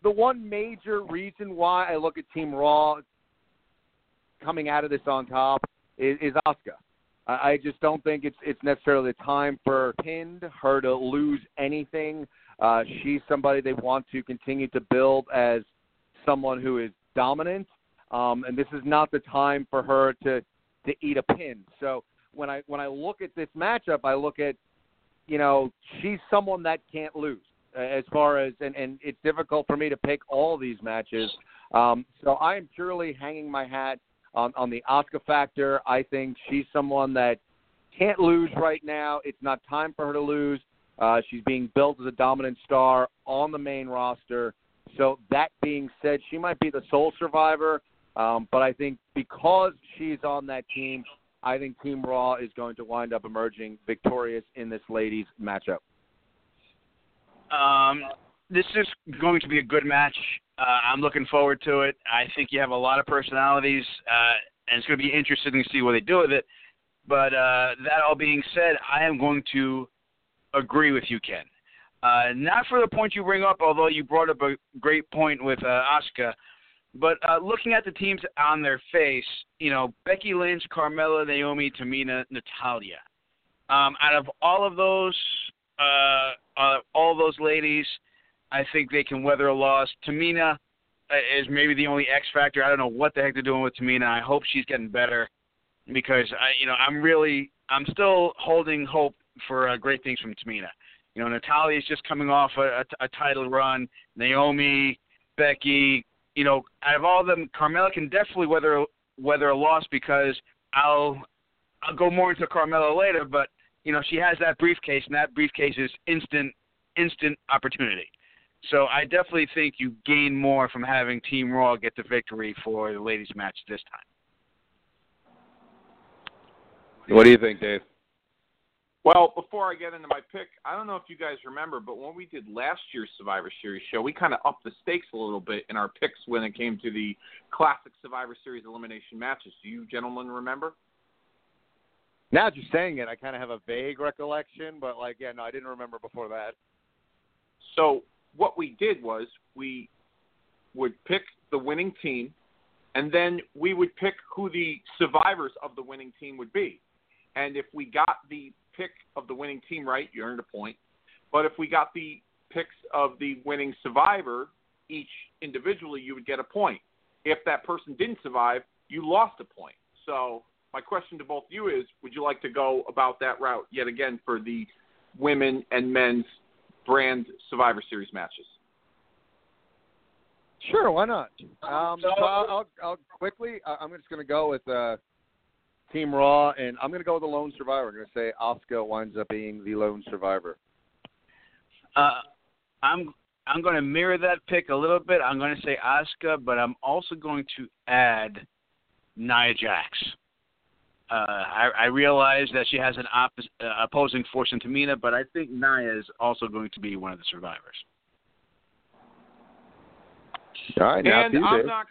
the one major reason why I look at Team Raw coming out of this on top is, is. I, just don't think it's it's necessarily the time for pinned her to lose anything. Uh, she's somebody they want to continue to build as someone who is dominant, um, and this is not the time for her to to eat a pin. So when I when I look at this matchup, I look at you know she's someone that can't lose as far as and and it's difficult for me to pick all these matches. Um, so I am purely hanging my hat on on the Asuka factor. I think she's someone that can't lose right now. It's not time for her to lose. Uh, she's being built as a dominant star on the main roster. So that being said, she might be the sole survivor. Um, but I think because she's on that team, I think Team Raw is going to wind up emerging victorious in this ladies matchup. Um, this is going to be a good match. Uh, I'm looking forward to it. I think you have a lot of personalities, uh, and it's going to be interesting to see what they do with it. But uh, that all being said, I am going to agree with you, Ken. Uh, not for the point you bring up, although you brought up a great point with uh, Asuka. But uh, looking at the teams on their face, you know, Becky Lynch, Carmella, Naomi, Tamina, Natalya. Um, out of all of those, uh, uh, all those ladies, I think they can weather a loss. Tamina uh, is maybe the only X factor. I don't know what the heck they're doing with Tamina. I hope she's getting better because I, you know, I'm really, I'm still holding hope for uh, great things from Tamina. You know, Natalya's just coming off a, a, a title run. Naomi, Becky, you know, out of all of them, Carmella can definitely weather weather a loss because I'll I'll go more into Carmella later, but you know she has that briefcase, and that briefcase is instant instant opportunity. So I definitely think you gain more from having Team Raw get the victory for the ladies' match this time. What do you think, Dave? Well, before I get into my pick, I don't know if you guys remember, but when we did last year's Survivor Series show, we kind of upped the stakes a little bit in our picks when it came to the classic Survivor Series elimination matches. Do you gentlemen remember? Now that you're saying it, I kind of have a vague recollection, but like, yeah, no, I didn't remember before that. So what we did was we would pick the winning team, and then we would pick who the survivors of the winning team would be. And if we got the pick of the winning team right, you earned a point. But if we got the picks of the winning survivor, each individually, you would get a point. If that person didn't survive, you lost a point. So my question to both of you is: Would you like to go about that route yet again for the women and men's brand Survivor Series matches? Sure, why not? Um, so I'll, I'll, I'll quickly. I'm just going to go with uh, Team Raw, and I'm going to go with the lone survivor. I'm going to say Asuka winds up being the lone survivor. Uh, I'm I'm going to mirror that pick a little bit. I'm going to say Asuka, but I'm also going to add Nia Jax. Uh, I, I realize that she has an oppos- uh, opposing force in Tamina, but I think Nia is also going to be one of the survivors. All right, now and I'm Dave. not,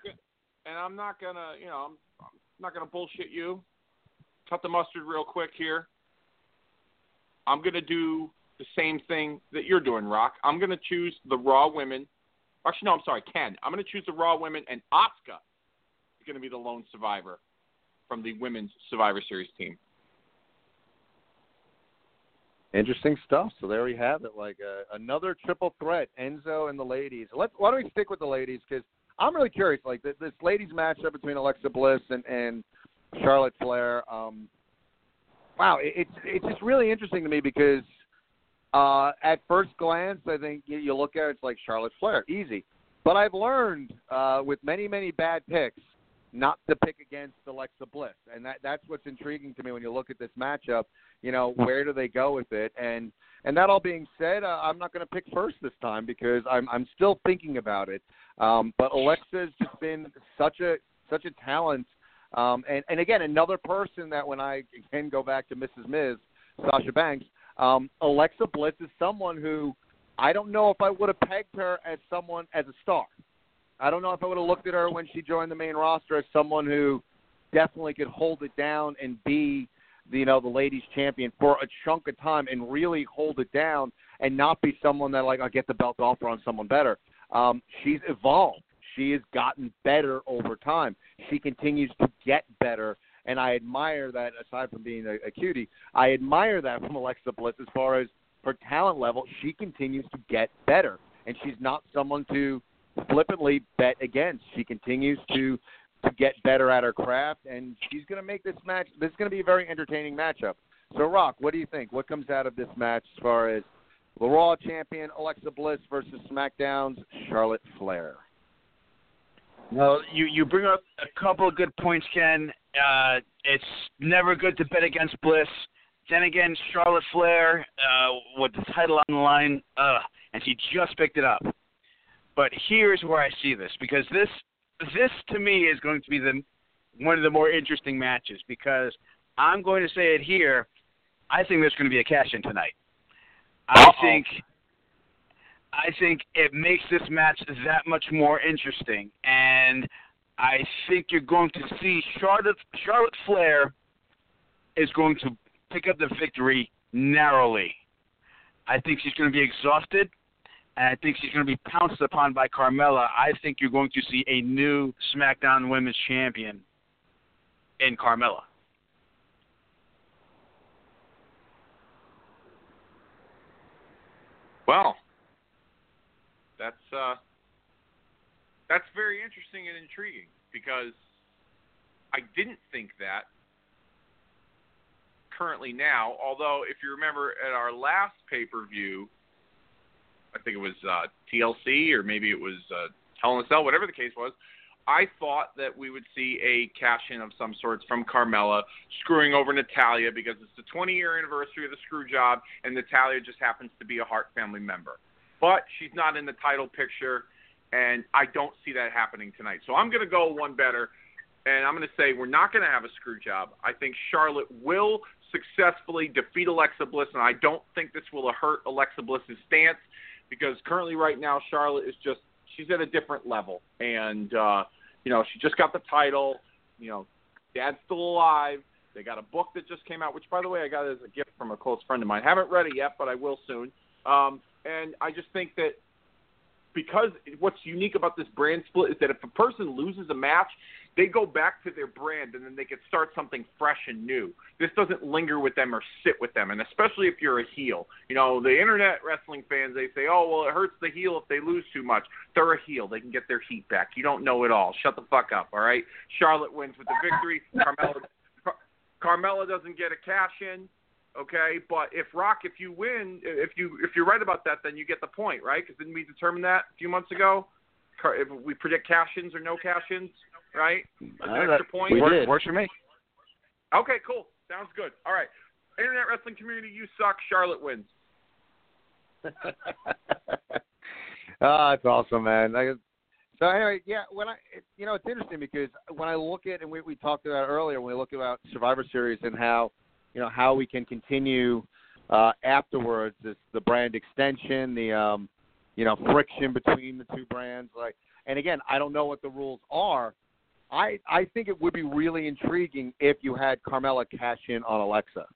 and I'm not gonna, you know, I'm, I'm not gonna bullshit you. Cut the mustard real quick here. I'm gonna do the same thing that you're doing, Rock. I'm gonna choose the Raw women. Actually, no, I'm sorry, Ken. I'm gonna choose the Raw women, and Asuka is gonna be the lone survivor from the women's Survivor Series team. Interesting stuff. So there we have it. Like uh, another triple threat, Enzo and the ladies. Let's. Why don't we stick with the ladies? Because I'm really curious. Like this, this ladies matchup between Alexa Bliss and and Charlotte Flair. Um, wow, it, it's it's just really interesting to me because uh, at first glance, I think you, you look at it, it's like Charlotte Flair, easy. But I've learned uh, with many many bad picks not to pick against Alexa Bliss, and that that's what's intriguing to me when you look at this matchup. You know, where do they go with it? And and that all being said, uh, I'm not going to pick first this time because I'm I'm still thinking about it. Um, but Alexa's just been such a such a talent, um, and and again another person that when I again go back to Mrs. Miz, Sasha Banks, um, Alexa Bliss is someone who I don't know if I would have pegged her as someone as a star. I don't know if I would have looked at her when she joined the main roster as someone who definitely could hold it down and be, you know, the ladies champion for a chunk of time and really hold it down and not be someone that like I'll get the belt offer on someone better. Um, she's evolved. She has gotten better over time. She continues to get better, and I admire that. Aside from being a, a cutie, I admire that from Alexa Bliss as far as her talent level. She continues to get better, and she's not someone to flippantly bet against. She continues to to get better at her craft, and she's going to make this match. This is going to be a very entertaining matchup. So, Rock, what do you think? What comes out of this match as far as the Raw champion Alexa Bliss versus SmackDown's Charlotte Flair? Well, you you bring up a couple of good points, Ken. Uh, it's never good to bet against Bliss. Then again, Charlotte Flair uh, with the title on the line, uh, and she just picked it up. But here's where I see this because this this to me is going to be the one of the more interesting matches because I'm going to say it here. I think there's going to be a cash in tonight. I Uh-oh. think I think it makes this match that much more interesting, and I think you're going to see Charlotte Charlotte Flair is going to pick up the victory narrowly. I think she's going to be exhausted, and I think she's going to be pounced upon by Carmella. I think you're going to see a new SmackDown Women's Champion in Carmella. Well, that's uh, that's very interesting and intriguing because I didn't think that currently now. Although, if you remember at our last pay per view, I think it was uh, TLC or maybe it was uh, Hell in a Cell, whatever the case was. I thought that we would see a cash in of some sorts from Carmella screwing over Natalya because it's the 20 year anniversary of the screw job, and Natalya just happens to be a Hart family member. But she's not in the title picture, and I don't see that happening tonight. So I'm going to go one better, and I'm going to say we're not going to have a screw job. I think Charlotte will successfully defeat Alexa Bliss, and I don't think this will hurt Alexa Bliss's stance because currently, right now, Charlotte is just she's at a different level, and uh, you know she just got the title. You know, Dad's still alive. They got a book that just came out, which, by the way, I got as a gift from a close friend of mine. Haven't read it yet, but I will soon. Um, and I just think that because what's unique about this brand split is that if a person loses a match, they go back to their brand and then they can start something fresh and new. This doesn't linger with them or sit with them, and especially if you're a heel. You know, the internet wrestling fans they say, "Oh, well, it hurts the heel if they lose too much." They're a heel; they can get their heat back. You don't know it all. Shut the fuck up, all right? Charlotte wins with the victory. Carmella, Car- Carmella doesn't get a cash in. Okay, but if Rock, if you win, if you if you're right about that, then you get the point, right? Because didn't we determine that a few months ago? If we predict cash-ins or no cash-ins, right? An Uh, extra point. we Work- did. Works for me. Okay, cool. Sounds good. All right. Internet wrestling community, you suck. Charlotte wins. Ah, that's awesome, man. Like, so anyway, yeah, when I, it, you know, it's interesting because when I look at and we we talked about earlier when we look about Survivor Series and how, you know, how we can continue uh, afterwards, this, the brand extension, the, um, you know, friction between the two brands, like, and again, I don't know what the rules are. I I think it would be really intriguing if you had Carmella cash in on Alexa,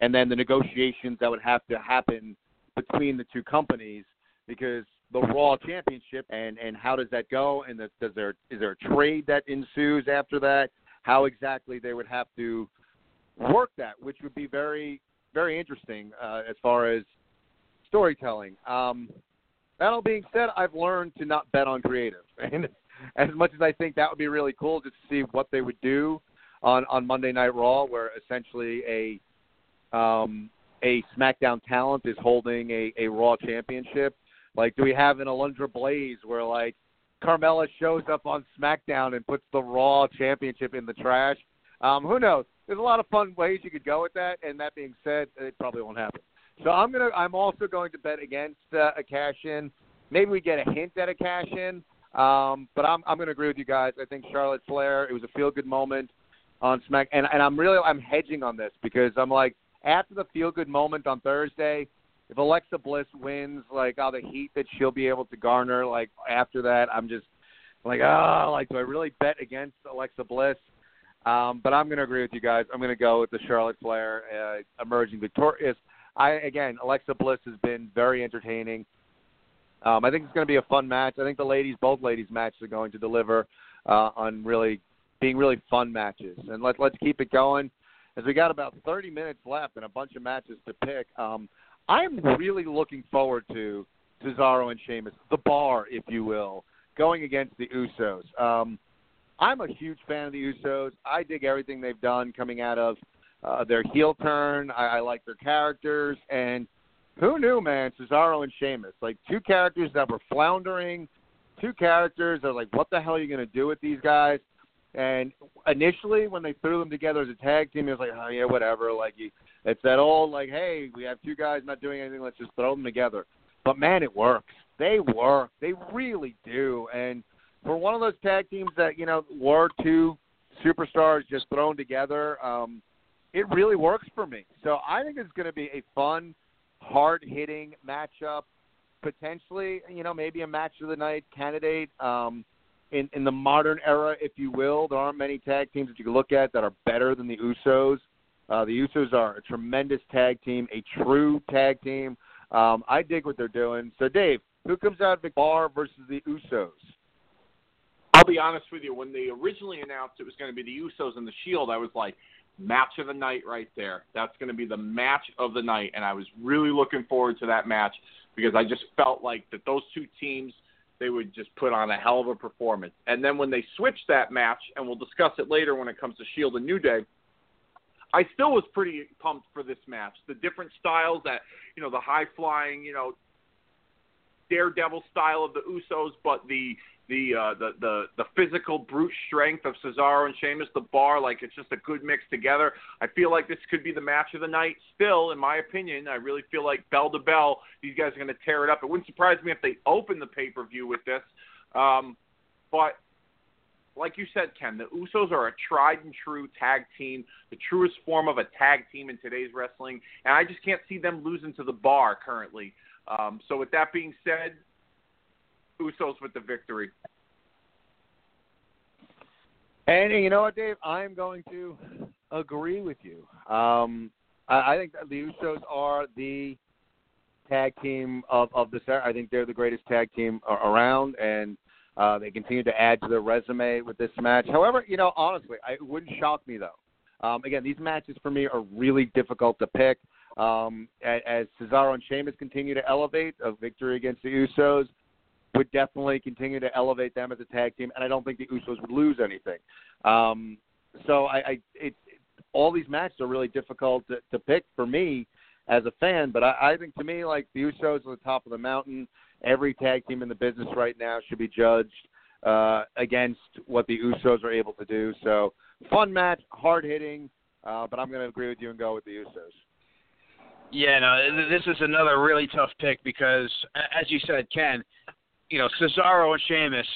and then the negotiations that would have to happen between the two companies because the Raw Championship and and how does that go? And the, does there is there a trade that ensues after that? How exactly they would have to work that, which would be very very interesting uh, as far as storytelling. Um, that all being said, I've learned to not bet on creative, and as much as I think that would be really cool just to see what they would do on on Monday Night Raw, where essentially a um, a SmackDown talent is holding a, a Raw championship. Like, do we have an Alundra Blaze where like Carmella shows up on SmackDown and puts the Raw championship in the trash? Um, who knows? There's a lot of fun ways you could go with that. And that being said, it probably won't happen. So I'm gonna. I'm also going to bet against uh, a cash in. Maybe we get a hint at a cash in. Um, but I'm I'm going to agree with you guys. I think Charlotte Flair. It was a feel good moment on Smack, and and I'm really I'm hedging on this because I'm like after the feel good moment on Thursday, if Alexa Bliss wins, like all the heat that she'll be able to garner, like after that, I'm just like oh, like do I really bet against Alexa Bliss? Um, but I'm going to agree with you guys. I'm going to go with the Charlotte Flair uh, emerging victorious. I again, Alexa Bliss has been very entertaining. Um, I think it's going to be a fun match. I think the ladies, both ladies' matches are going to deliver uh, on really being really fun matches. And let let's keep it going. As we got about 30 minutes left and a bunch of matches to pick, um, I'm really looking forward to Cesaro and Sheamus, the bar, if you will, going against the Usos. Um, I'm a huge fan of the Usos. I dig everything they've done coming out of uh, their heel turn. I, I like their characters, and who knew, man? Cesaro and Sheamus, like two characters that were floundering, two characters that are like, what the hell are you going to do with these guys? And initially, when they threw them together as a tag team, it was like, oh yeah, whatever. Like you, it's that old like, hey, we have two guys not doing anything, let's just throw them together. But man, it works. They work. They really do. And for one of those tag teams that you know were two superstars just thrown together, um, it really works for me. So I think it's going to be a fun, hard-hitting matchup. Potentially, you know, maybe a match of the night candidate. Um, in, in the modern era, if you will, there aren't many tag teams that you can look at that are better than the Usos. Uh, the Usos are a tremendous tag team, a true tag team. Um, I dig what they're doing. So, Dave, who comes out the bar versus the Usos? I'll be honest with you. When they originally announced it was going to be the Usos and the Shield, I was like, match of the night right there. That's going to be the match of the night, and I was really looking forward to that match because I just felt like that those two teams they would just put on a hell of a performance. And then when they switched that match, and we'll discuss it later when it comes to Shield and New Day, I still was pretty pumped for this match. The different styles that you know, the high flying, you know, daredevil style of the Usos, but the the uh, the the the physical brute strength of Cesaro and Sheamus, the bar, like it's just a good mix together. I feel like this could be the match of the night. Still, in my opinion, I really feel like bell to bell, these guys are going to tear it up. It wouldn't surprise me if they open the pay per view with this. Um, but like you said, Ken, the Usos are a tried and true tag team, the truest form of a tag team in today's wrestling, and I just can't see them losing to the bar currently. Um, so, with that being said, Usos with the victory. And you know what, Dave? I'm going to agree with you. Um, I, I think the Usos are the tag team of of era. I think they're the greatest tag team around, and uh, they continue to add to their resume with this match. However, you know, honestly, I, it wouldn't shock me though. Um, again, these matches for me are really difficult to pick. Um, as Cesaro and Sheamus continue to elevate, a victory against the Usos would definitely continue to elevate them as a tag team, and I don't think the Usos would lose anything. Um, so I, I it, all these matches are really difficult to, to pick for me as a fan, but I, I think to me like the Usos are the top of the mountain. Every tag team in the business right now should be judged uh, against what the Usos are able to do. So fun match, hard hitting, uh, but I'm going to agree with you and go with the Usos. Yeah, no, this is another really tough pick because, as you said, Ken, you know, Cesaro and Sheamus,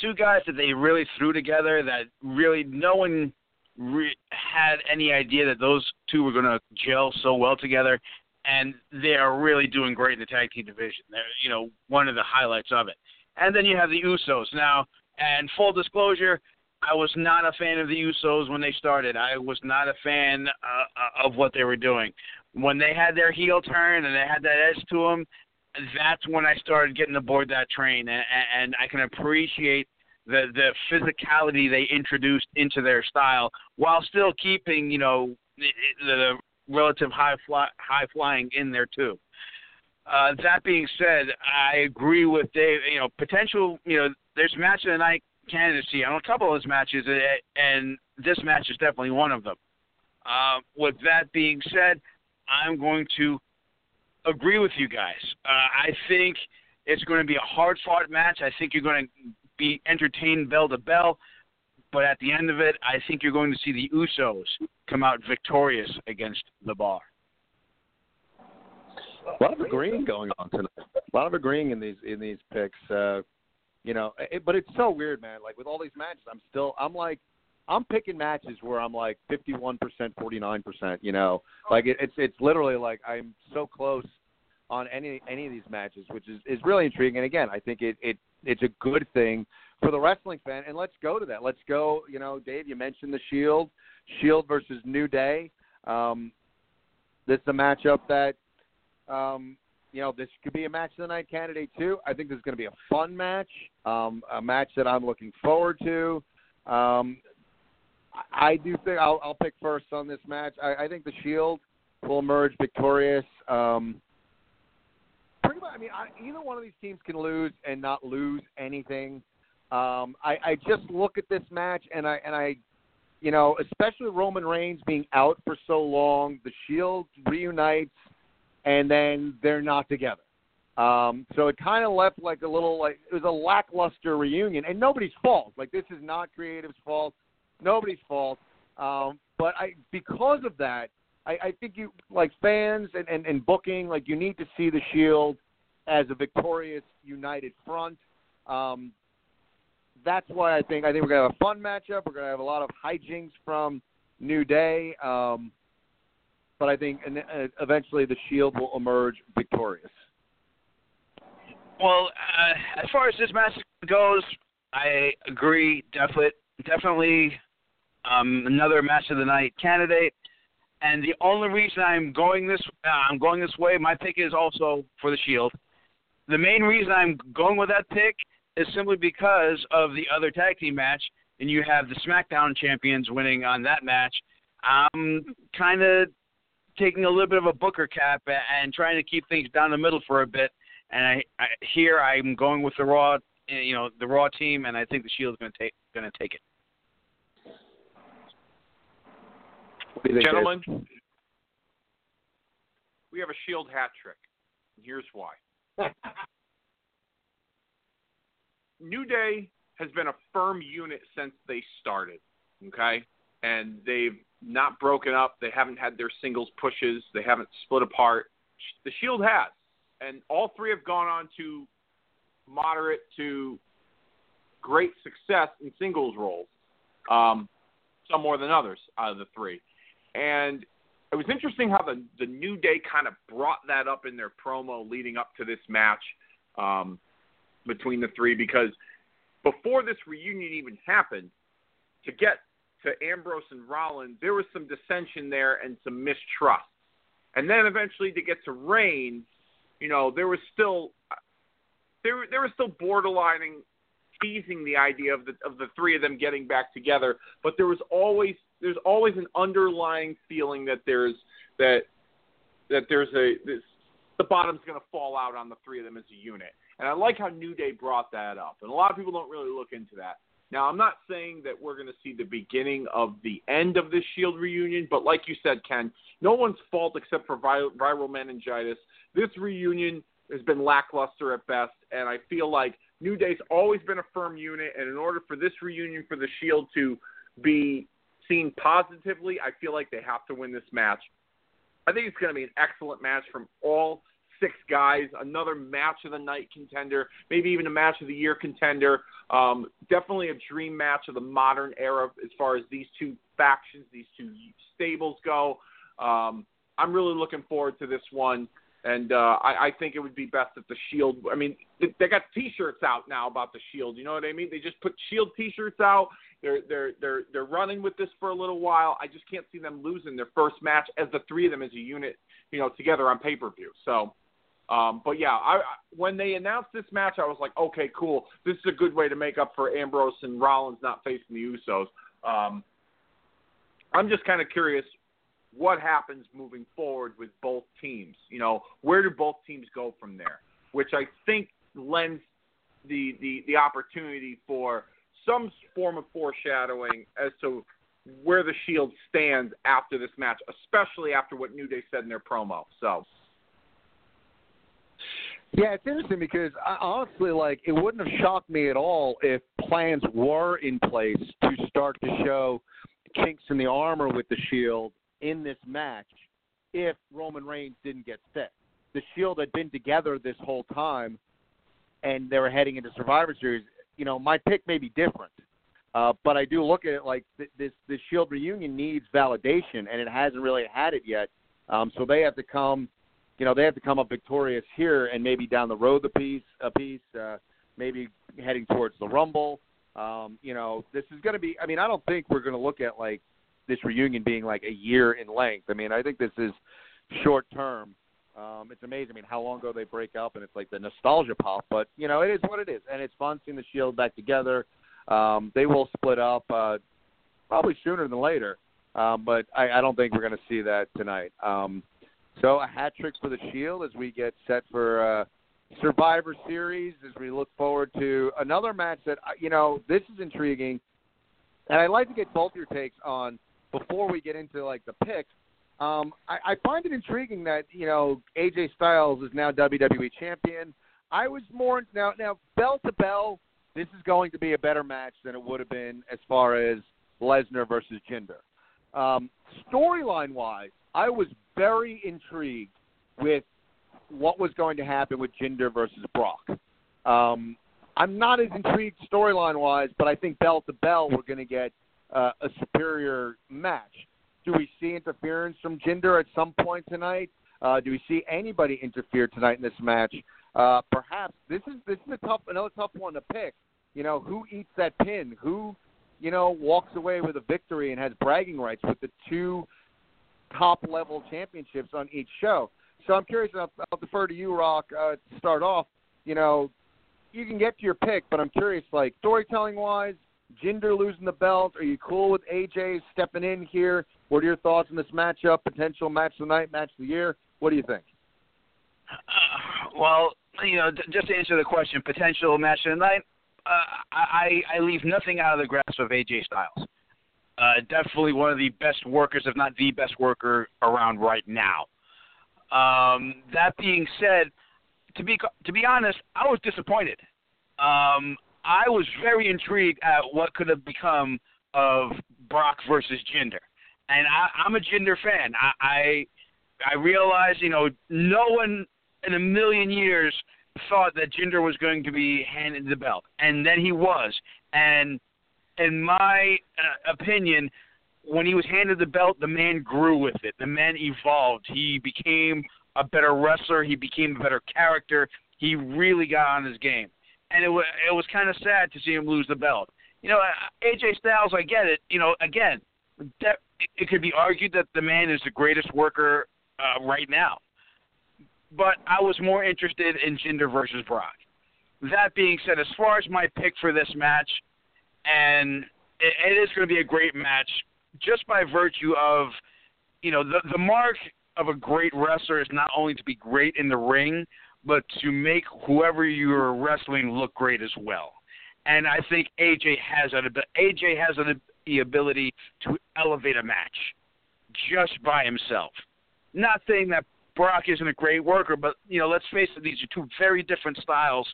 two guys that they really threw together that really no one re- had any idea that those two were going to gel so well together, and they are really doing great in the tag team division. They're, you know, one of the highlights of it. And then you have the Usos now. And full disclosure, I was not a fan of the Usos when they started. I was not a fan uh, of what they were doing. When they had their heel turn and they had that edge to them, that's when I started getting aboard that train, and, and I can appreciate the the physicality they introduced into their style while still keeping you know the, the relative high fly, high flying in there too. Uh, that being said, I agree with Dave. You know, potential. You know, there's match of the night candidacy on a couple of those matches, and this match is definitely one of them. Uh, with that being said, I'm going to agree with you guys. Uh, I think it's going to be a hard fought match. I think you're going to be entertained bell to bell. But at the end of it, I think you're going to see the Usos come out victorious against the Bar. A lot of agreeing going on tonight. A lot of agreeing in these in these picks. Uh, you know, it, but it's so weird, man. Like with all these matches, I'm still I'm like I'm picking matches where I'm like 51%, 49%. You know, like it, it's it's literally like I'm so close on any any of these matches, which is is really intriguing. And again, I think it it it's a good thing for the wrestling fan. And let's go to that. Let's go. You know, Dave, you mentioned the Shield, Shield versus New Day. Um, this is a matchup that. Um, you know, this could be a match of the night candidate too. I think this is going to be a fun match, um, a match that I'm looking forward to. Um, I do think I'll, I'll pick first on this match. I, I think the Shield will emerge victorious. Um, pretty much, I mean, I, either one of these teams can lose and not lose anything. Um, I, I just look at this match and I and I, you know, especially Roman Reigns being out for so long, the Shield reunites, and then they're not together. Um, so it kind of left like a little like it was a lackluster reunion, and nobody's fault. Like this is not creative's fault nobody's fault. Um, but I, because of that, I, I think you like fans and, and, and booking, like you need to see the Shield as a victorious, united front. Um, that's why I think I think we're gonna have a fun matchup. We're gonna have a lot of hijinks from New Day, um, but I think uh, eventually the Shield will emerge victorious. Well, uh, as far as this match goes, I agree. Definitely, definitely um, another match of the night candidate. And the only reason I'm going this uh, I'm going this way, my pick is also for the Shield. The main reason I'm going with that pick is simply because of the other tag team match, and you have the SmackDown champions winning on that match. I'm kind of taking a little bit of a Booker cap and trying to keep things down the middle for a bit. And I, I here I'm going with the Raw, you know, the Raw team, and I think the Shield's going to take going to take it. What do Dave? Gentlemen, we have a Shield hat trick. And here's why. New Day has been a firm unit since they started. Okay? And they've not broken up. They haven't had their singles pushes. They haven't split apart. The Shield has. And all three have gone on to moderate to great success in singles roles. Um, some more than others out of the three. And it was interesting how the the New Day kind of brought that up in their promo leading up to this match um, between the three because before this reunion even happened, to get to Ambrose and Rollins, there was some dissension there and some mistrust, and then eventually to get to Reigns, you know, there was still there there was still borderlining teasing the idea of the of the three of them getting back together, but there was always there's always an underlying feeling that there's that that there's a this, the bottom's going to fall out on the three of them as a unit. And I like how New Day brought that up. And a lot of people don't really look into that. Now, I'm not saying that we're going to see the beginning of the end of this Shield reunion, but like you said, Ken, no one's fault except for vi- viral meningitis. This reunion has been lackluster at best, and I feel like New Day's always been a firm unit, and in order for this reunion for the Shield to be seen positively, I feel like they have to win this match. I think it's going to be an excellent match from all six guys. Another match of the night contender, maybe even a match of the year contender. Um, definitely a dream match of the modern era as far as these two factions, these two stables go. Um, I'm really looking forward to this one. And uh, I, I think it would be best if the Shield. I mean, they, got T-shirts out now about the Shield. You know what I mean? They just put Shield T-shirts out. They're they're they're they're running with this for a little while. I just can't see them losing their first match as the three of them as a unit, you know, together on pay-per-view. So, um, but yeah, I, I when they announced this match, I was like, okay, cool. This is a good way to make up for Ambrose and Rollins not facing the Usos. Um, I'm just kind of curious what happens moving forward with both teams. You know, where do both teams go from there? Which I think lends the the, the opportunity for some form of foreshadowing as to where the Shield stands after this match, especially after what New Day said in their promo. So. Yeah, it's interesting because I, honestly, like, it wouldn't have shocked me at all if plans were in place to start to show kinks in the armor with the Shield in this match if Roman Reigns didn't get sick. The Shield had been together this whole time, and they were heading into Survivor Series. You know, my pick may be different, uh, but I do look at it like th- this: this Shield reunion needs validation, and it hasn't really had it yet. Um, so they have to come, you know, they have to come up victorious here, and maybe down the road the piece, a piece, uh, maybe heading towards the Rumble. Um, you know, this is going to be. I mean, I don't think we're going to look at like this reunion being like a year in length. I mean, I think this is short term. Um, it's amazing. I mean, how long ago they break up, and it's like the nostalgia pop. But you know, it is what it is, and it's fun seeing the Shield back together. Um, they will split up uh, probably sooner than later, um, but I, I don't think we're going to see that tonight. Um, so a hat trick for the Shield as we get set for uh, Survivor Series. As we look forward to another match that uh, you know this is intriguing, and I'd like to get both your takes on before we get into like the picks. Um, I, I find it intriguing that you know AJ Styles is now WWE champion. I was more now now bell to bell. This is going to be a better match than it would have been as far as Lesnar versus Jinder. Um, Storyline wise, I was very intrigued with what was going to happen with Jinder versus Brock. Um, I'm not as intrigued storyline wise, but I think bell to bell we're going to get uh, a superior match. Do we see interference from Jinder at some point tonight? Uh, do we see anybody interfere tonight in this match? Uh, perhaps this is this is a tough another tough one to pick. You know, who eats that pin? Who, you know, walks away with a victory and has bragging rights with the two top level championships on each show? So I'm curious. I'll, I'll defer to you, Rock, uh, to start off. You know, you can get to your pick, but I'm curious, like storytelling wise, Jinder losing the belt. Are you cool with AJ stepping in here? What are your thoughts on this matchup? Potential match of the night, match of the year? What do you think? Uh, well, you know, d- just to answer the question, potential match of the night. Uh, I I leave nothing out of the grasp of AJ Styles. Uh, definitely one of the best workers, if not the best worker around right now. Um, that being said, to be to be honest, I was disappointed. Um, I was very intrigued at what could have become of Brock versus Jinder, and I, I'm a Jinder fan. I, I I realize, you know, no one in a million years thought that Jinder was going to be handed the belt, and then he was. And in my uh, opinion, when he was handed the belt, the man grew with it. The man evolved. He became a better wrestler. He became a better character. He really got on his game, and it was it was kind of sad to see him lose the belt. You know, AJ Styles, I get it. You know, again, that, it could be argued that the man is the greatest worker uh, right now, but I was more interested in Jinder versus Brock. That being said, as far as my pick for this match, and it, it is going to be a great match just by virtue of, you know, the the mark of a great wrestler is not only to be great in the ring, but to make whoever you're wrestling look great as well. And I think AJ has an AJ has an, the ability to elevate a match just by himself. Not saying that Brock isn't a great worker, but you know, let's face it, these are two very different styles.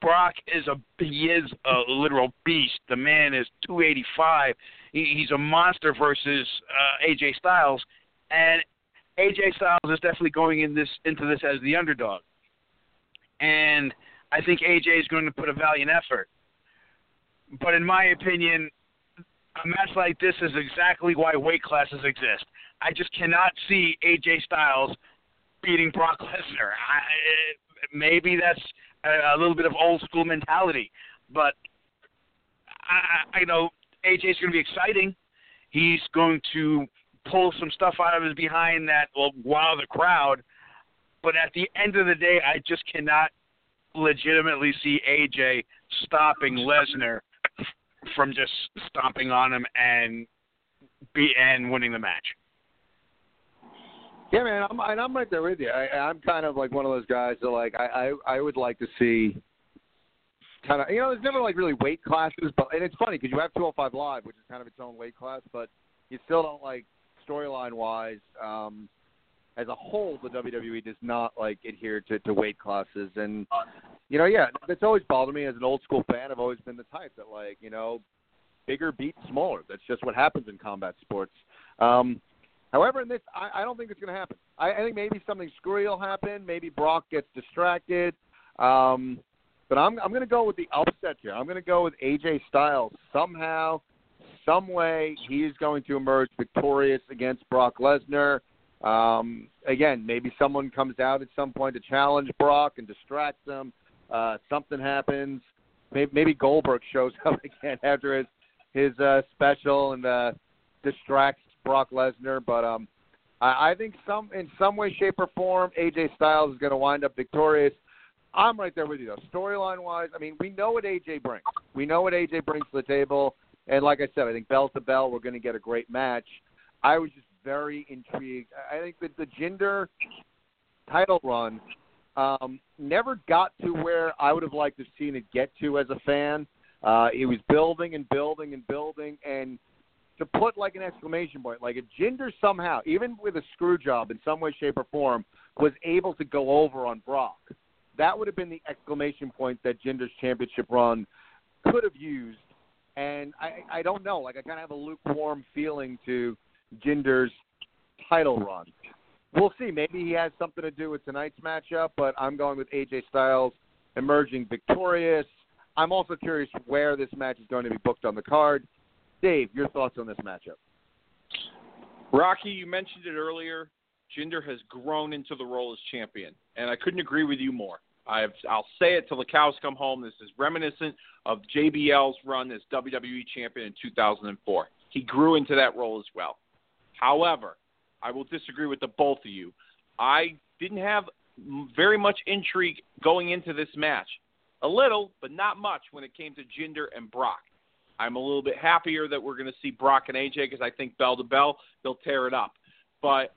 Brock is a he is a literal beast. The man is 285. He, he's a monster versus uh, AJ Styles, and AJ Styles is definitely going in this into this as the underdog. And I think AJ is going to put a valiant effort. But in my opinion, a match like this is exactly why weight classes exist. I just cannot see AJ Styles beating Brock Lesnar. I, maybe that's a, a little bit of old school mentality, but I, I know AJ's going to be exciting. He's going to pull some stuff out of his behind that will wow the crowd. But at the end of the day, I just cannot legitimately see AJ stopping Lesnar from just stomping on him and be and winning the match. Yeah, man, I'm and I'm right there with you. I, I'm kind of like one of those guys that like I I, I would like to see kind of you know there's never like really weight classes, but and it's funny because you have 205 live, which is kind of its own weight class, but you still don't like storyline wise. Um, as a whole, the WWE does not like adhere to, to weight classes, and you know, yeah, that's always bothered me as an old school fan. I've always been the type that like you know, bigger beats smaller. That's just what happens in combat sports. Um, However, in this, I, I don't think it's going to happen. I, I think maybe something screwy will happen. Maybe Brock gets distracted. Um, but I'm I'm going to go with the upset here. I'm going to go with AJ Styles. Somehow, some way, he is going to emerge victorious against Brock Lesnar. Um, again, maybe someone comes out at some point to challenge Brock and distract him. Uh, something happens. Maybe, maybe Goldberg shows up again after his his uh, special and uh, distracts Brock Lesnar, but um, I, I think some in some way, shape, or form, AJ Styles is going to wind up victorious. I'm right there with you though. Storyline wise, I mean, we know what AJ brings. We know what AJ brings to the table, and like I said, I think bell to bell, we're going to get a great match. I was just very intrigued. I think that the Jinder title run um, never got to where I would have liked to seen it get to as a fan. Uh, it was building and building and building, and to put like an exclamation point, like if Jinder somehow, even with a screw job in some way, shape, or form, was able to go over on Brock, that would have been the exclamation point that Jinder's championship run could have used. And I, I don't know, like I kind of have a lukewarm feeling to Jinder's title run. We'll see. Maybe he has something to do with tonight's matchup, but I'm going with AJ Styles emerging victorious. I'm also curious where this match is going to be booked on the card. Dave, your thoughts on this matchup? Rocky, you mentioned it earlier. Jinder has grown into the role as champion, and I couldn't agree with you more. I've, I'll say it till the cows come home. This is reminiscent of JBL's run as WWE champion in 2004. He grew into that role as well. However, I will disagree with the both of you. I didn't have very much intrigue going into this match. A little, but not much when it came to Jinder and Brock. I'm a little bit happier that we're going to see Brock and AJ because I think bell to bell they'll tear it up. But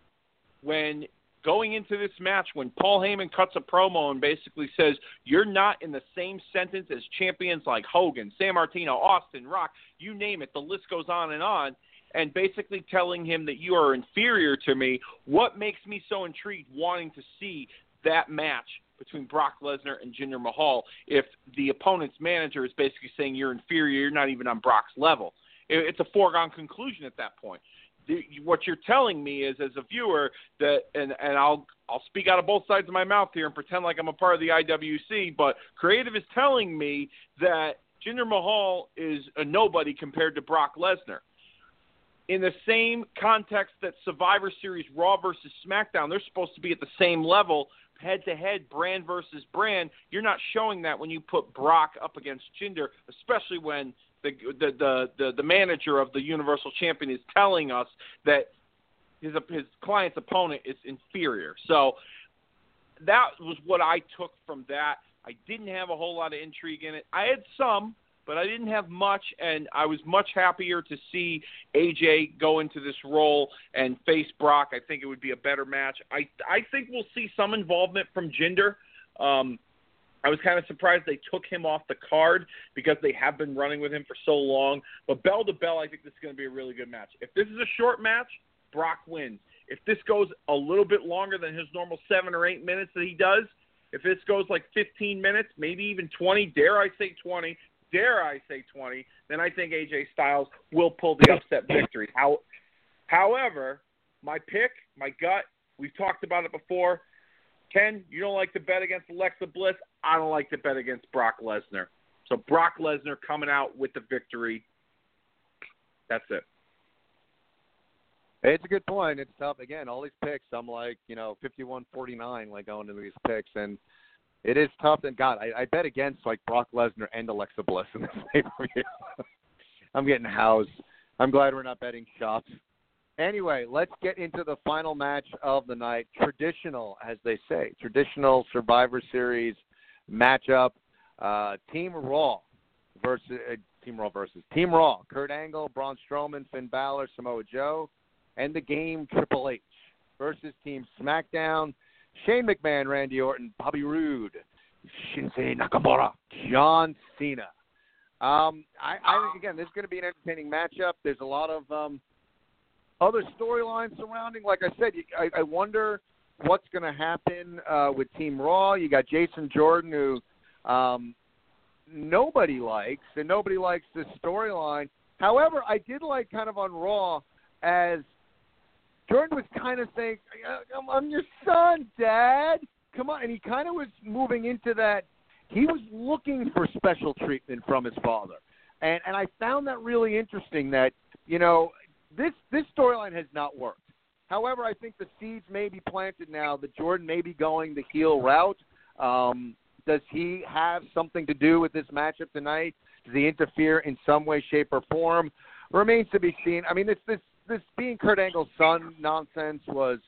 when going into this match, when Paul Heyman cuts a promo and basically says you're not in the same sentence as champions like Hogan, Sammartino, Austin, Rock, you name it, the list goes on and on. And basically telling him that you are inferior to me, what makes me so intrigued wanting to see that match between Brock Lesnar and Jinder Mahal if the opponent's manager is basically saying you're inferior, you're not even on Brock's level? It's a foregone conclusion at that point. What you're telling me is, as a viewer, that and and I'll I'll speak out of both sides of my mouth here and pretend like I'm a part of the IWC, but creative is telling me that Jinder Mahal is a nobody compared to Brock Lesnar in the same context that Survivor Series Raw versus SmackDown, they're supposed to be at the same level, head to head, brand versus brand. You're not showing that when you put Brock up against Jinder, especially when the the the the, the manager of the Universal Champion is telling us that his his client's opponent is inferior. So that was what I took from that. I didn't have a whole lot of intrigue in it. I had some, but I didn't have much, and I was much happier to see AJ go into this role and face Brock. I think it would be a better match. I I think we'll see some involvement from Jinder. Um, I was kind of surprised they took him off the card because they have been running with him for so long. But bell to bell, I think this is going to be a really good match. If this is a short match, Brock wins. If this goes a little bit longer than his normal seven or eight minutes that he does, if this goes like 15 minutes, maybe even 20, dare I say 20, dare I say 20, then I think AJ Styles will pull the upset victory. How, however, my pick, my gut, we've talked about it before. Ken, you don't like to bet against Alexa Bliss. I don't like to bet against Brock Lesnar. So Brock Lesnar coming out with the victory. That's it. It's a good point. It's tough. Again, all these picks, I'm like, you know, 51-49, like going into these picks, and – it is tough. And God, I, I bet against like Brock Lesnar and Alexa Bliss in this pay per. I'm getting housed. I'm glad we're not betting shops. Anyway, let's get into the final match of the night. Traditional, as they say, traditional Survivor Series matchup. Uh, Team Raw versus uh, Team Raw versus Team Raw. Kurt Angle, Braun Strowman, Finn Balor, Samoa Joe, and the Game Triple H versus Team SmackDown. Shane McMahon, Randy Orton, Bobby Roode, Shinsuke Nakamura, John Cena. Um, I, I think again, this is going to be an entertaining matchup. There's a lot of um, other storylines surrounding. Like I said, I, I wonder what's going to happen uh, with Team Raw. You got Jason Jordan, who um, nobody likes, and nobody likes this storyline. However, I did like kind of on Raw as Jordan was kind of saying, "I'm I'm your son, Dad. Come on," and he kind of was moving into that. He was looking for special treatment from his father, and and I found that really interesting. That you know this this storyline has not worked. However, I think the seeds may be planted now that Jordan may be going the heel route. Um, does he have something to do with this matchup tonight? Does he interfere in some way, shape, or form? Remains to be seen. I mean, this this this being Kurt Angle's son nonsense was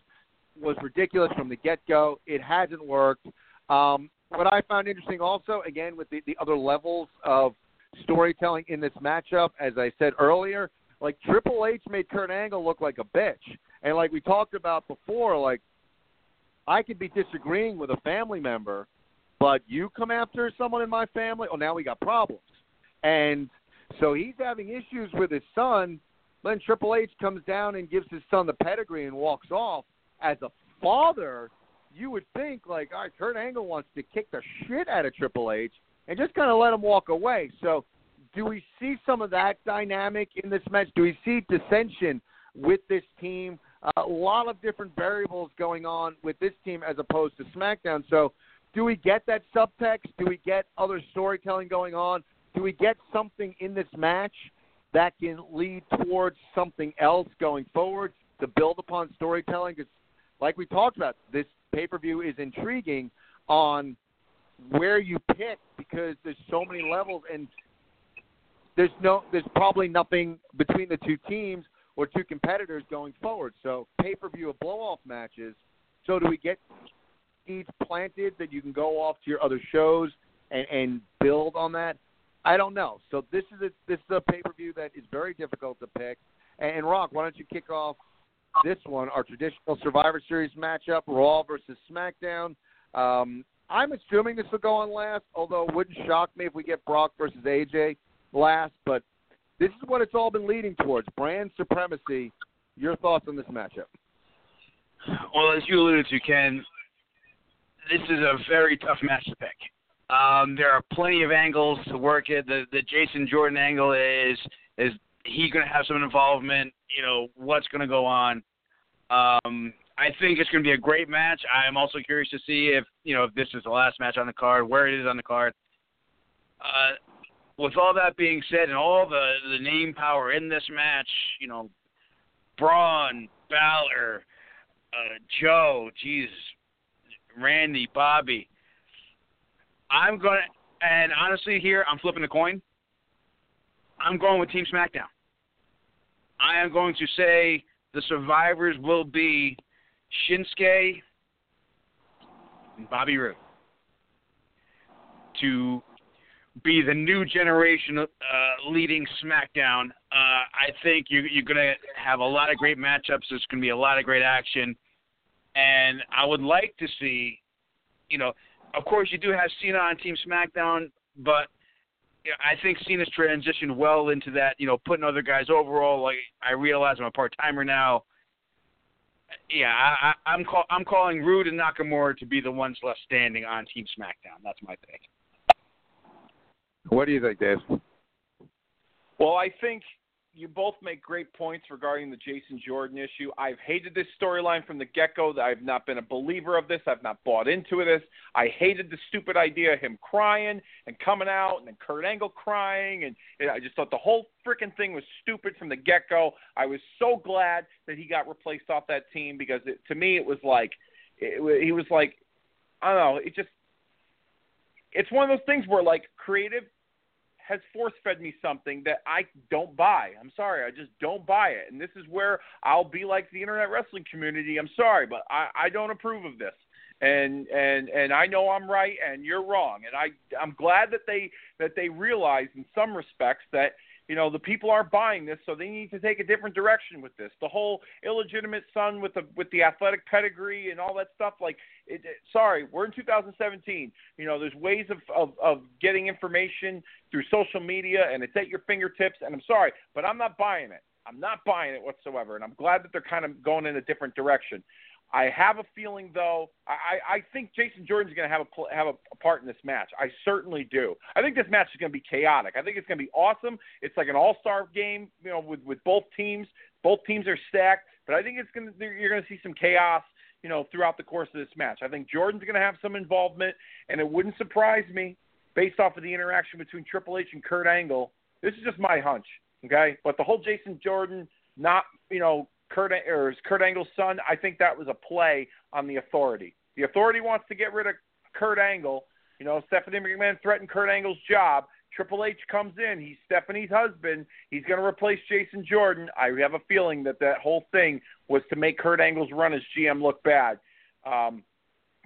was ridiculous from the get go. It hasn't worked. Um, what I found interesting also, again, with the, the other levels of storytelling in this matchup, as I said earlier, like Triple H made Kurt Angle look like a bitch. And like we talked about before, like I could be disagreeing with a family member, but you come after someone in my family, oh now we got problems. And so he's having issues with his son then Triple H comes down and gives his son the pedigree and walks off. As a father, you would think like, all right, Kurt Angle wants to kick the shit out of Triple H and just kind of let him walk away. So, do we see some of that dynamic in this match? Do we see dissension with this team? Uh, a lot of different variables going on with this team as opposed to SmackDown. So, do we get that subtext? Do we get other storytelling going on? Do we get something in this match that can lead towards something else going forward to build upon storytelling. Because, like we talked about, this pay per view is intriguing on where you pick because there's so many levels and there's no there's probably nothing between the two teams or two competitors going forward. So pay per view of blow off matches. So do we get seeds planted that you can go off to your other shows and, and build on that? I don't know. So this is a this is a pay per view that is very difficult to pick. And and Rock, why don't you kick off this one, our traditional Survivor Series matchup, Raw versus SmackDown. Um, I'm assuming this will go on last, although it wouldn't shock me if we get Brock versus AJ last. But This is what it's all been leading towards brand supremacy. Your thoughts on this matchup? Well, as you alluded to, Ken, this is a very tough match to pick. Um, there are plenty of angles to work it. The the Jason Jordan angle is is he going to have some involvement? You know, what's going to go on? Um, I think it's going to be a great match. I am also curious to see if you know if this is the last match on the card, where it is on the card. Uh, with all that being said, and all the the name power in this match, you know, Braun, Balor, uh, Joe, Jesus, Randy, Bobby. I'm gonna, and honestly, here I'm flipping the coin. I'm going with Team SmackDown. I am going to say the survivors will be Shinsuke and Bobby Roode to be the new generation uh, leading SmackDown. Uh, I think you, you're going to have a lot of great matchups. There's going to be a lot of great action. And I would like to see, you know, of course, you do have Cena on Team SmackDown, but you know, I think Cena's transitioned well into that, you know, putting other guys overall. Like I realize I'm a part timer now. Yeah, I, I, I'm call, I'm calling Roode and Nakamura to be the ones left standing on Team SmackDown. That's my pick. What do you think, Dave? Well, I think you both make great points regarding the Jason Jordan issue. I've hated this storyline from the get go. I've not been a believer of this. I've not bought into this. I hated the stupid idea of him crying and coming out and then Kurt Angle crying. And, and I just thought the whole freaking thing was stupid from the get go. I was so glad that he got replaced off that team because it, to me, it was like, it, he was like, I don't know, it just, it's one of those things where like creative has force fed me something that I don't buy. I'm sorry, I just don't buy it. And this is where I'll be like the internet wrestling community. I'm sorry, but I, I don't approve of this. And and and I know I'm right and you're wrong. And I I'm glad that they that they realize in some respects that you know the people aren't buying this, so they need to take a different direction with this. The whole illegitimate son with the with the athletic pedigree and all that stuff. Like, it, it, sorry, we're in 2017. You know, there's ways of, of of getting information through social media, and it's at your fingertips. And I'm sorry, but I'm not buying it. I'm not buying it whatsoever, and I'm glad that they're kind of going in a different direction. I have a feeling, though. I, I think Jason Jordan's going to have a have a, part in this match. I certainly do. I think this match is going to be chaotic. I think it's going to be awesome. It's like an all star game, you know, with with both teams. Both teams are stacked, but I think it's going to you're going to see some chaos, you know, throughout the course of this match. I think Jordan's going to have some involvement, and it wouldn't surprise me, based off of the interaction between Triple H and Kurt Angle. This is just my hunch, okay? But the whole Jason Jordan not, you know, Kurt or Kurt Angle's son, I think that was a play on the authority. The authority wants to get rid of Kurt Angle. You know, Stephanie McMahon threatened Kurt Angle's job. Triple H comes in. He's Stephanie's husband. He's going to replace Jason Jordan. I have a feeling that that whole thing was to make Kurt Angle's run as GM look bad. Um,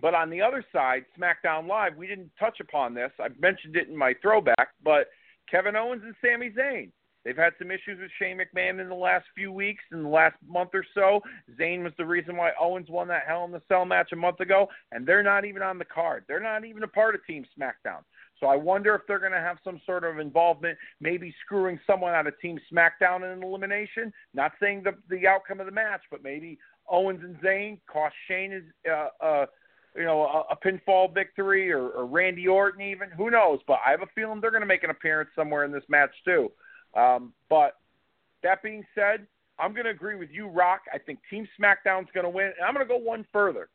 but on the other side, SmackDown Live, we didn't touch upon this. I mentioned it in my throwback, but Kevin Owens and Sami Zayn. They've had some issues with Shane McMahon in the last few weeks, in the last month or so. Zayn was the reason why Owens won that Hell in the Cell match a month ago, and they're not even on the card. They're not even a part of Team SmackDown. So I wonder if they're going to have some sort of involvement, maybe screwing someone out of Team SmackDown in an elimination. Not saying the the outcome of the match, but maybe Owens and Zayn cost Shane his, uh, uh, you know, a, a pinfall victory, or, or Randy Orton even. Who knows? But I have a feeling they're going to make an appearance somewhere in this match too. Um, but that being said, I'm going to agree with you, Rock. I think Team SmackDown's going to win, and I'm going to go one further.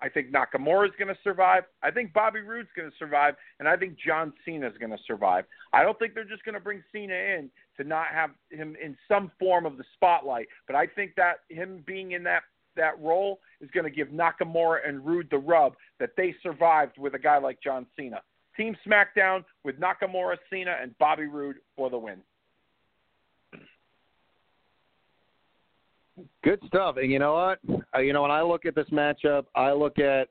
I think Nakamura is going to survive. I think Bobby Roode's going to survive, and I think John Cena is going to survive. I don't think they're just going to bring Cena in to not have him in some form of the spotlight, but I think that him being in that that role is going to give Nakamura and Roode the rub that they survived with a guy like John Cena. Team SmackDown with Nakamura, Cena, and Bobby Roode for the win. Good stuff. And you know what? Uh, you know, when I look at this matchup, I look at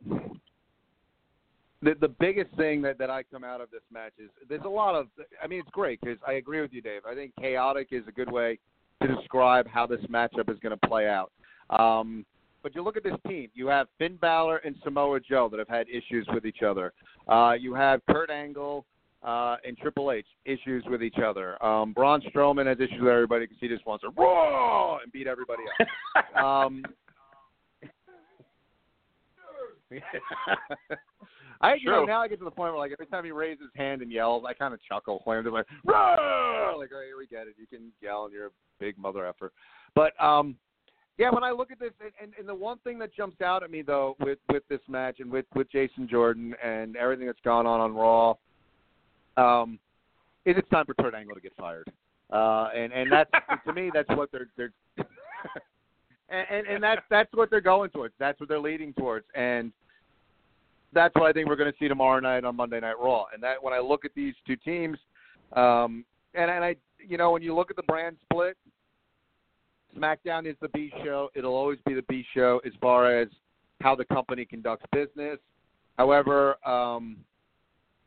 the the biggest thing that that I come out of this match is there's a lot of. I mean, it's great because I agree with you, Dave. I think chaotic is a good way to describe how this matchup is going to play out. Um, but you look at this team. You have Finn Balor and Samoa Joe that have had issues with each other. Uh, you have Kurt Angle uh, and Triple H issues with each other. Um, Braun Strowman has issues with everybody because he just wants to raw and beat everybody up. um, I you know now I get to the point where like every time he raises his hand and yells, I kind of chuckle. I'm just like, Roar! like, oh, here we get it. You can yell and you're a big mother effer. But um, yeah, when I look at this, and, and, and the one thing that jumps out at me though with with this match and with with Jason Jordan and everything that's gone on on Raw, um, is it's time for Kurt Angle to get fired. Uh, and and that's to me that's what they're they're. and, and and that's that's what they're going towards. That's what they're leading towards, and that's what I think we're going to see tomorrow night on Monday Night Raw. And that when I look at these two teams, um, and and I you know when you look at the brand split, SmackDown is the B show. It'll always be the B show as far as how the company conducts business. However, um,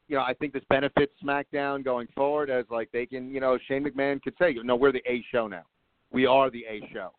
you know, I think this benefits SmackDown going forward as like they can, you know, Shane McMahon could say, no, we're the A show now. We are the A show.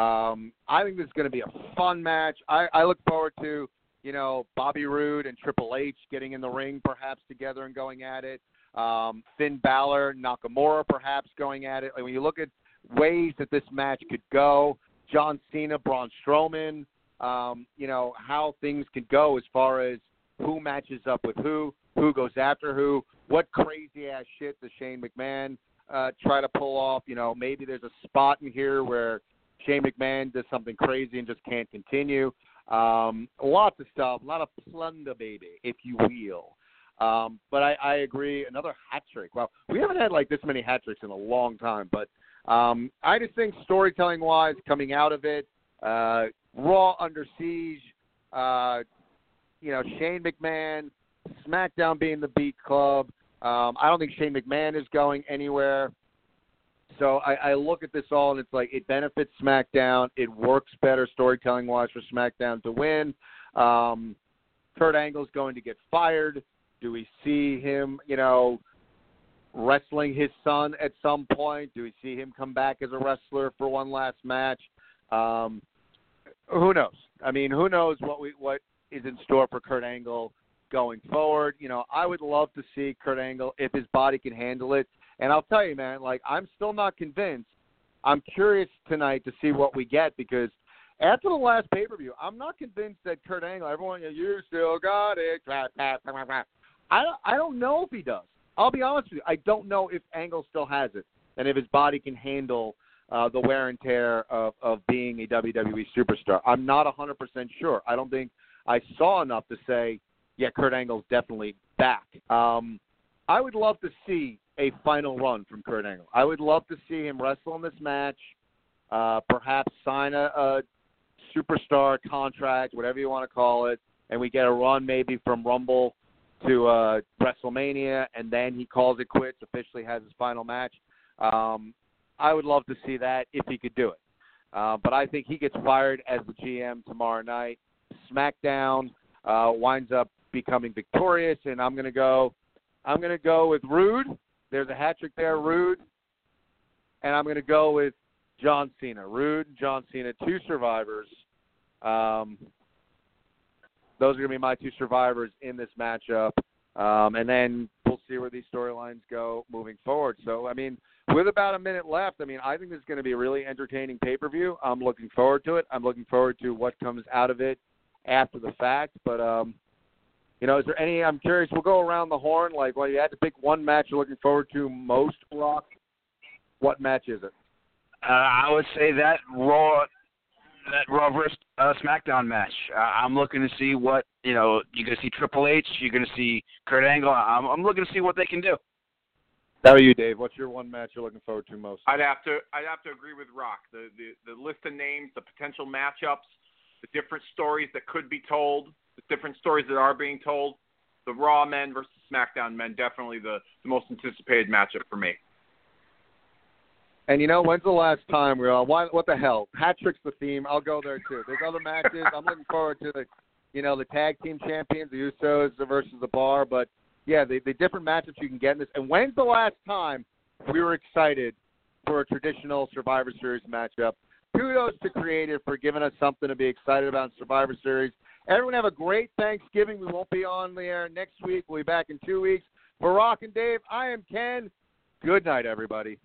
Um, I think this is going to be a fun match. I, I look forward to, you know, Bobby Roode and Triple H getting in the ring perhaps together and going at it. Um, Finn Balor, Nakamura perhaps going at it. Like when you look at ways that this match could go, John Cena, Braun Strowman, um, you know, how things could go as far as who matches up with who, who goes after who, what crazy ass shit does Shane McMahon uh, try to pull off. You know, maybe there's a spot in here where Shane McMahon does something crazy and just can't continue. Um, lots of stuff, a lot of plunder, baby, if you will. Um, but I, I agree. Another hat trick. Wow, we haven't had like this many hat tricks in a long time. But um, I just think storytelling wise, coming out of it, uh, Raw under siege. Uh, you know, Shane McMahon, SmackDown being the Beat Club. Um, I don't think Shane McMahon is going anywhere. So I, I look at this all and it's like it benefits SmackDown. It works better storytelling wise for SmackDown to win. Um, Kurt Angle's going to get fired. Do we see him, you know, wrestling his son at some point? Do we see him come back as a wrestler for one last match? Um, who knows? I mean, who knows what we what is in store for Kurt Angle going forward? You know, I would love to see Kurt Angle if his body can handle it. And I'll tell you, man, like I'm still not convinced. I'm curious tonight to see what we get because after the last pay per view, I'm not convinced that Kurt Angle. Everyone, you still got it. I I don't know if he does. I'll be honest with you. I don't know if Angle still has it, and if his body can handle uh, the wear and tear of of being a WWE superstar. I'm not 100% sure. I don't think I saw enough to say, yeah, Kurt Angle's definitely back. Um, I would love to see a final run from Kurt Angle. I would love to see him wrestle in this match, uh, perhaps sign a, a superstar contract, whatever you want to call it, and we get a run maybe from Rumble to uh, WrestleMania, and then he calls it quits, officially has his final match. Um, I would love to see that if he could do it. Uh, but I think he gets fired as the GM tomorrow night. SmackDown uh, winds up becoming victorious, and I'm to go. I'm to go with Roode. There's a hat trick there, Roode, and I'm to go with John Cena. Roode, and John Cena, two survivors. Um, those are to be my two survivors in this matchup, um, and then we'll see where these storylines go moving forward. So, I mean, with about a minute left, I mean, I think this is going to be a really entertaining pay per view. I'm looking forward to it. I'm looking forward to what comes out of it after the fact. But um, you know, is there any? I'm curious. We'll go around the horn. Like, well, you had to pick one match you're looking forward to most. Rock. What match is it? Uh, I would say that Raw, that Raw versus uh, SmackDown match. Uh, I'm looking to see what you know. You're gonna see Triple H. You're gonna see Kurt Angle. I'm, I'm looking to see what they can do. How are you, Dave? What's your one match you're looking forward to most? I'd have to I'd have to agree with Rock. The the, the list of names, the potential matchups, the different stories that could be told, the different stories that are being told. The Raw men versus SmackDown men, definitely the, the most anticipated matchup for me. And you know, when's the last time we all? Why, what the hell? Hat trick's the theme. I'll go there too. There's other matches. I'm looking forward to the, you know, the tag team champions, the Usos versus the Bar. But yeah, the, the different matchups you can get in this. And when's the last time we were excited for a traditional Survivor Series matchup? Kudos to Creative for giving us something to be excited about in Survivor Series. Everyone have a great Thanksgiving. We won't be on the air next week. We'll be back in two weeks. For Rock and Dave, I am Ken. Good night, everybody.